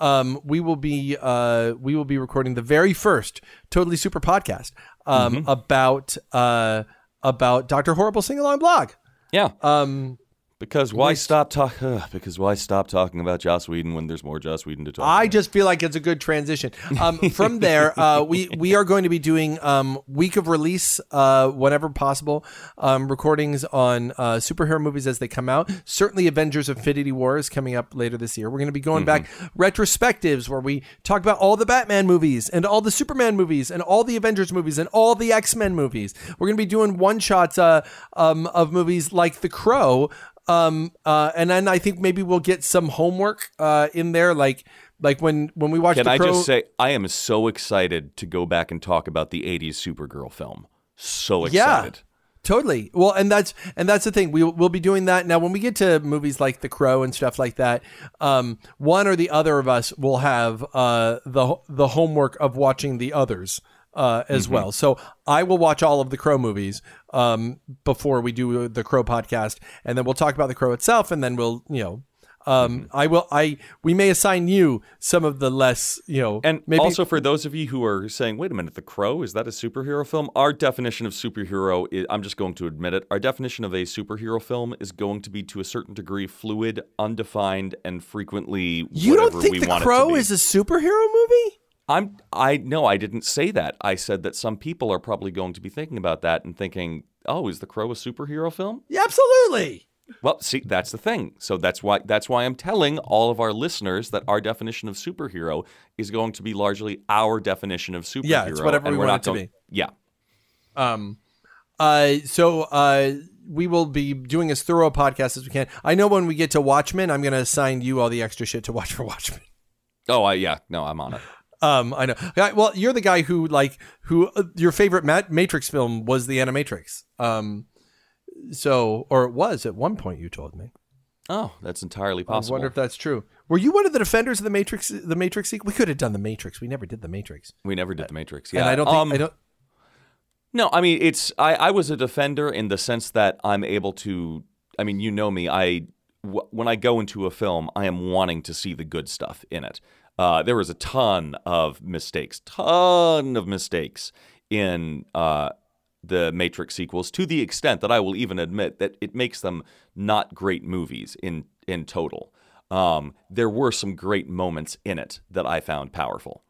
um, we will be uh, we will be recording the very first Totally Super podcast um, Mm-hmm. about uh, about Doctor Horrible sing along blog. Yeah. Um, because why stop talk? because why stop talking about Joss Whedon when there's more Joss Whedon to talk? About I just feel like it's a good transition. Um, from there, uh, we we are going to be doing um, week of release uh, whenever possible, um, recordings on uh, superhero movies as they come out. Certainly, Avengers: Infinity War is coming up later this year. We're going to be going back retrospectives where we talk about all the Batman movies and all the Superman movies and all the Avengers movies and all the X Men movies. We're going to be doing one shots uh, um, of movies like The Crow. Um, uh, and then I think maybe we'll get some homework uh, in there, like like when when we watch. Can I Crow, just say I am so excited to go back and talk about the '80s Supergirl film. So excited. Yeah, totally. Well, and that's and that's the thing. We we'll be doing that now. When we get to movies like The Crow and stuff like that, um, one or the other of us will have uh, the the homework of watching the others. Uh, as Mhm. well, so I will watch all of the Crow movies um, before we do the Crow podcast, and then we'll talk about the Crow itself, and then we'll, you know, um, I will, I we may assign you some of the less, you know, And maybe also for those of you who are saying, "Wait a minute, The Crow is that a superhero film?" Our definition of superhero, is, I'm just going to admit it. Our definition of a superhero film is going to be to a certain degree fluid, undefined, and frequently you don't think we the want Crow it to be. is a superhero movie. I'm I no, I didn't say that. I said that some people are probably going to be thinking about that and thinking, "Oh, is The Crow a superhero film?" Yeah, absolutely. Well, see, that's the thing. So that's why that's why I'm telling all of our listeners that our definition of superhero is going to be largely our definition of superhero. Yeah, it's whatever we want not it to going- be. Yeah. Um, uh, so uh, we will be doing as thorough a podcast as we can. I know when we get to Watchmen, I'm going to assign you all the extra shit to watch for Watchmen. Oh, I, yeah. No, I'm on it. Um, I know. Well, you're the guy who like who uh, your favorite Ma- Matrix film was the Animatrix. Um, so or it was at one point. You told me. Oh, that's entirely possible. I wonder if that's true. Were you one of the defenders of the Matrix? The Matrix sequel. We could have done the Matrix. We never did the Matrix. we never did the Matrix. Yeah, And I don't think Um, I don't. No, I mean it's I, I was a defender in the sense that I'm able to. I mean, you know me. I w- when I go into a film, I am wanting to see the good stuff in it. Uh, there was a ton of mistakes, ton of mistakes in uh, the Matrix sequels, to the extent that I will even admit that it makes them not great movies in in total. Um, there were some great moments in it that I found powerful.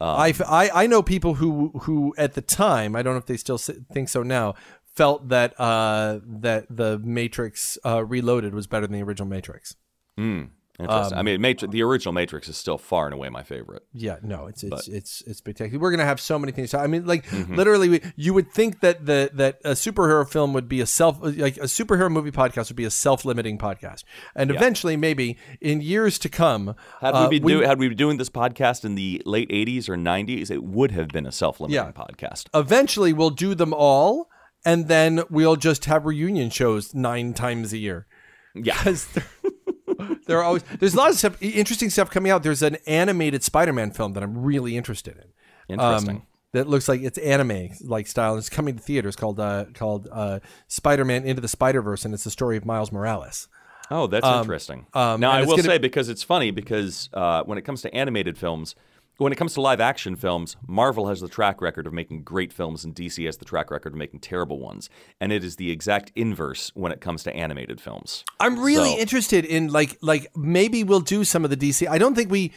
Um, I, I I know people who who at the time I don't know if they still think so now felt that uh, that the Matrix uh, Reloaded was better than the original Matrix. Mm, interesting. I Um, mean, Matri- the original Matrix is still far and away my favorite. Yeah, no, it's it's But- it's it's spectacular. We're gonna have so many things. I mean, like Mhm. literally, we, you would think that the that a superhero film would be a self like a superhero movie podcast would be a self limiting podcast, and Yeah. eventually, maybe in years to come, Had uh, we been do- had we been doing this podcast in the late '80s or '90s, it would have been a self-limiting Yeah. podcast. eventually we'll do them all, and then we'll just have reunion shows nine times a year. Yeah, there are always there's a lot of stuff, interesting stuff coming out. There's an animated Spider-Man film that I'm really interested in. Interesting. Um, that looks like it's anime like style. It's coming to theaters called uh, called uh, Spider-Man Into the Spider-Verse, and it's the story of Miles Morales. Oh, that's Um, interesting. um, now, I will gonna- say because it's funny because uh, when it comes to animated films, when it comes to live action films, Marvel has the track record of making great films, and DC has the track record of making terrible ones. And it is the exact inverse when it comes to animated films. I'm really So- interested in like like maybe we'll do some of the DC. I don't think we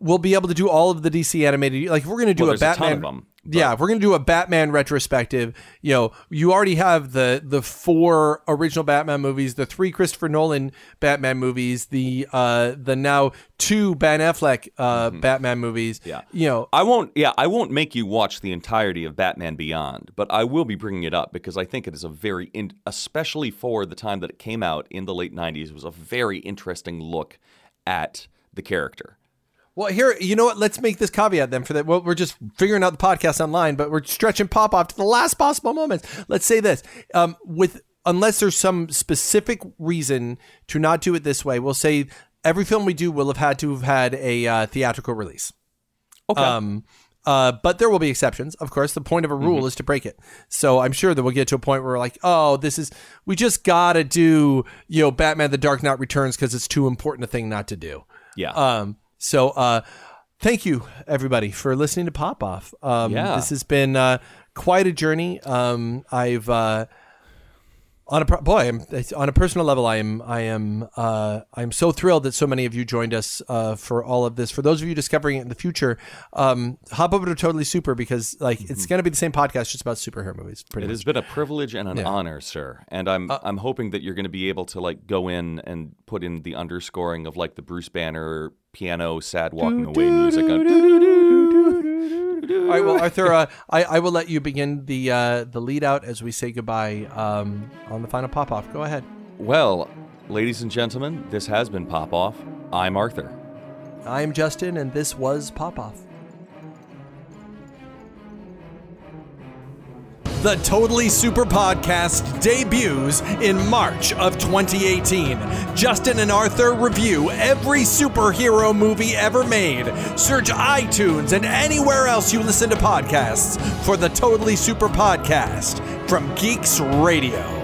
will be able to do all of the DC animated. Like if we're going to do Well, a a Batman, of 'em, yeah, if we're going to do a Batman retrospective, you know, you already have the the four original Batman movies, the three Christopher Nolan Batman movies, the uh the now two Ben Affleck uh Batman movies. Mm-hmm. Yeah. you know, I won't. Yeah, I won't make you watch the entirety of Batman Beyond, but I will be bringing it up because I think it is a very, in, especially for the time that it came out in the late '90s, was a very interesting look at the character. Well, here, you know what? Let's make this caveat then for that. Well, we're just figuring out the podcast online, but we're stretching pop off to the last possible moments. Let's say this: um, with unless there's some specific reason to not do it this way, we'll say every film we do will have had to have had a uh, theatrical release. Okay. Um, uh, but there will be exceptions, of course. The point of a rule is to break it. So I'm sure that we'll get to a point where we're like, oh, this is we just gotta do you know Batman: The Dark Knight Returns because it's too important a thing not to do. Yeah. Um. So, uh, thank you everybody for listening to Pop Off. Um, Yeah. This has been uh, quite a journey. Um, I've uh, on a boy, I'm, on a personal level, I am I am uh, I'm so thrilled that so many of you joined us uh, for all of this. For those of you discovering it in the future, um, hop over to Totally Super because like it's going to be the same podcast just about superhero movies. Pretty It much. has been a privilege and an Yeah. honor, sir. And I'm I'm hoping that you're going to be able to like go in and put in the underscoring of like the Bruce Banner piano sad walking away music. All right, well, Arthur, uh, I, I will let you begin the uh, the lead out as we say goodbye um, on the final pop off. Go ahead. Well, ladies and gentlemen, this has been Pop Off. I'm Arthur. I'm Justin, and this was Pop Off. The Totally Super Podcast debuts in March of 2018. Justin and Arthur review every superhero movie ever made. Search iTunes and anywhere else you listen to podcasts for the Totally Super Podcast from Geeks Radio.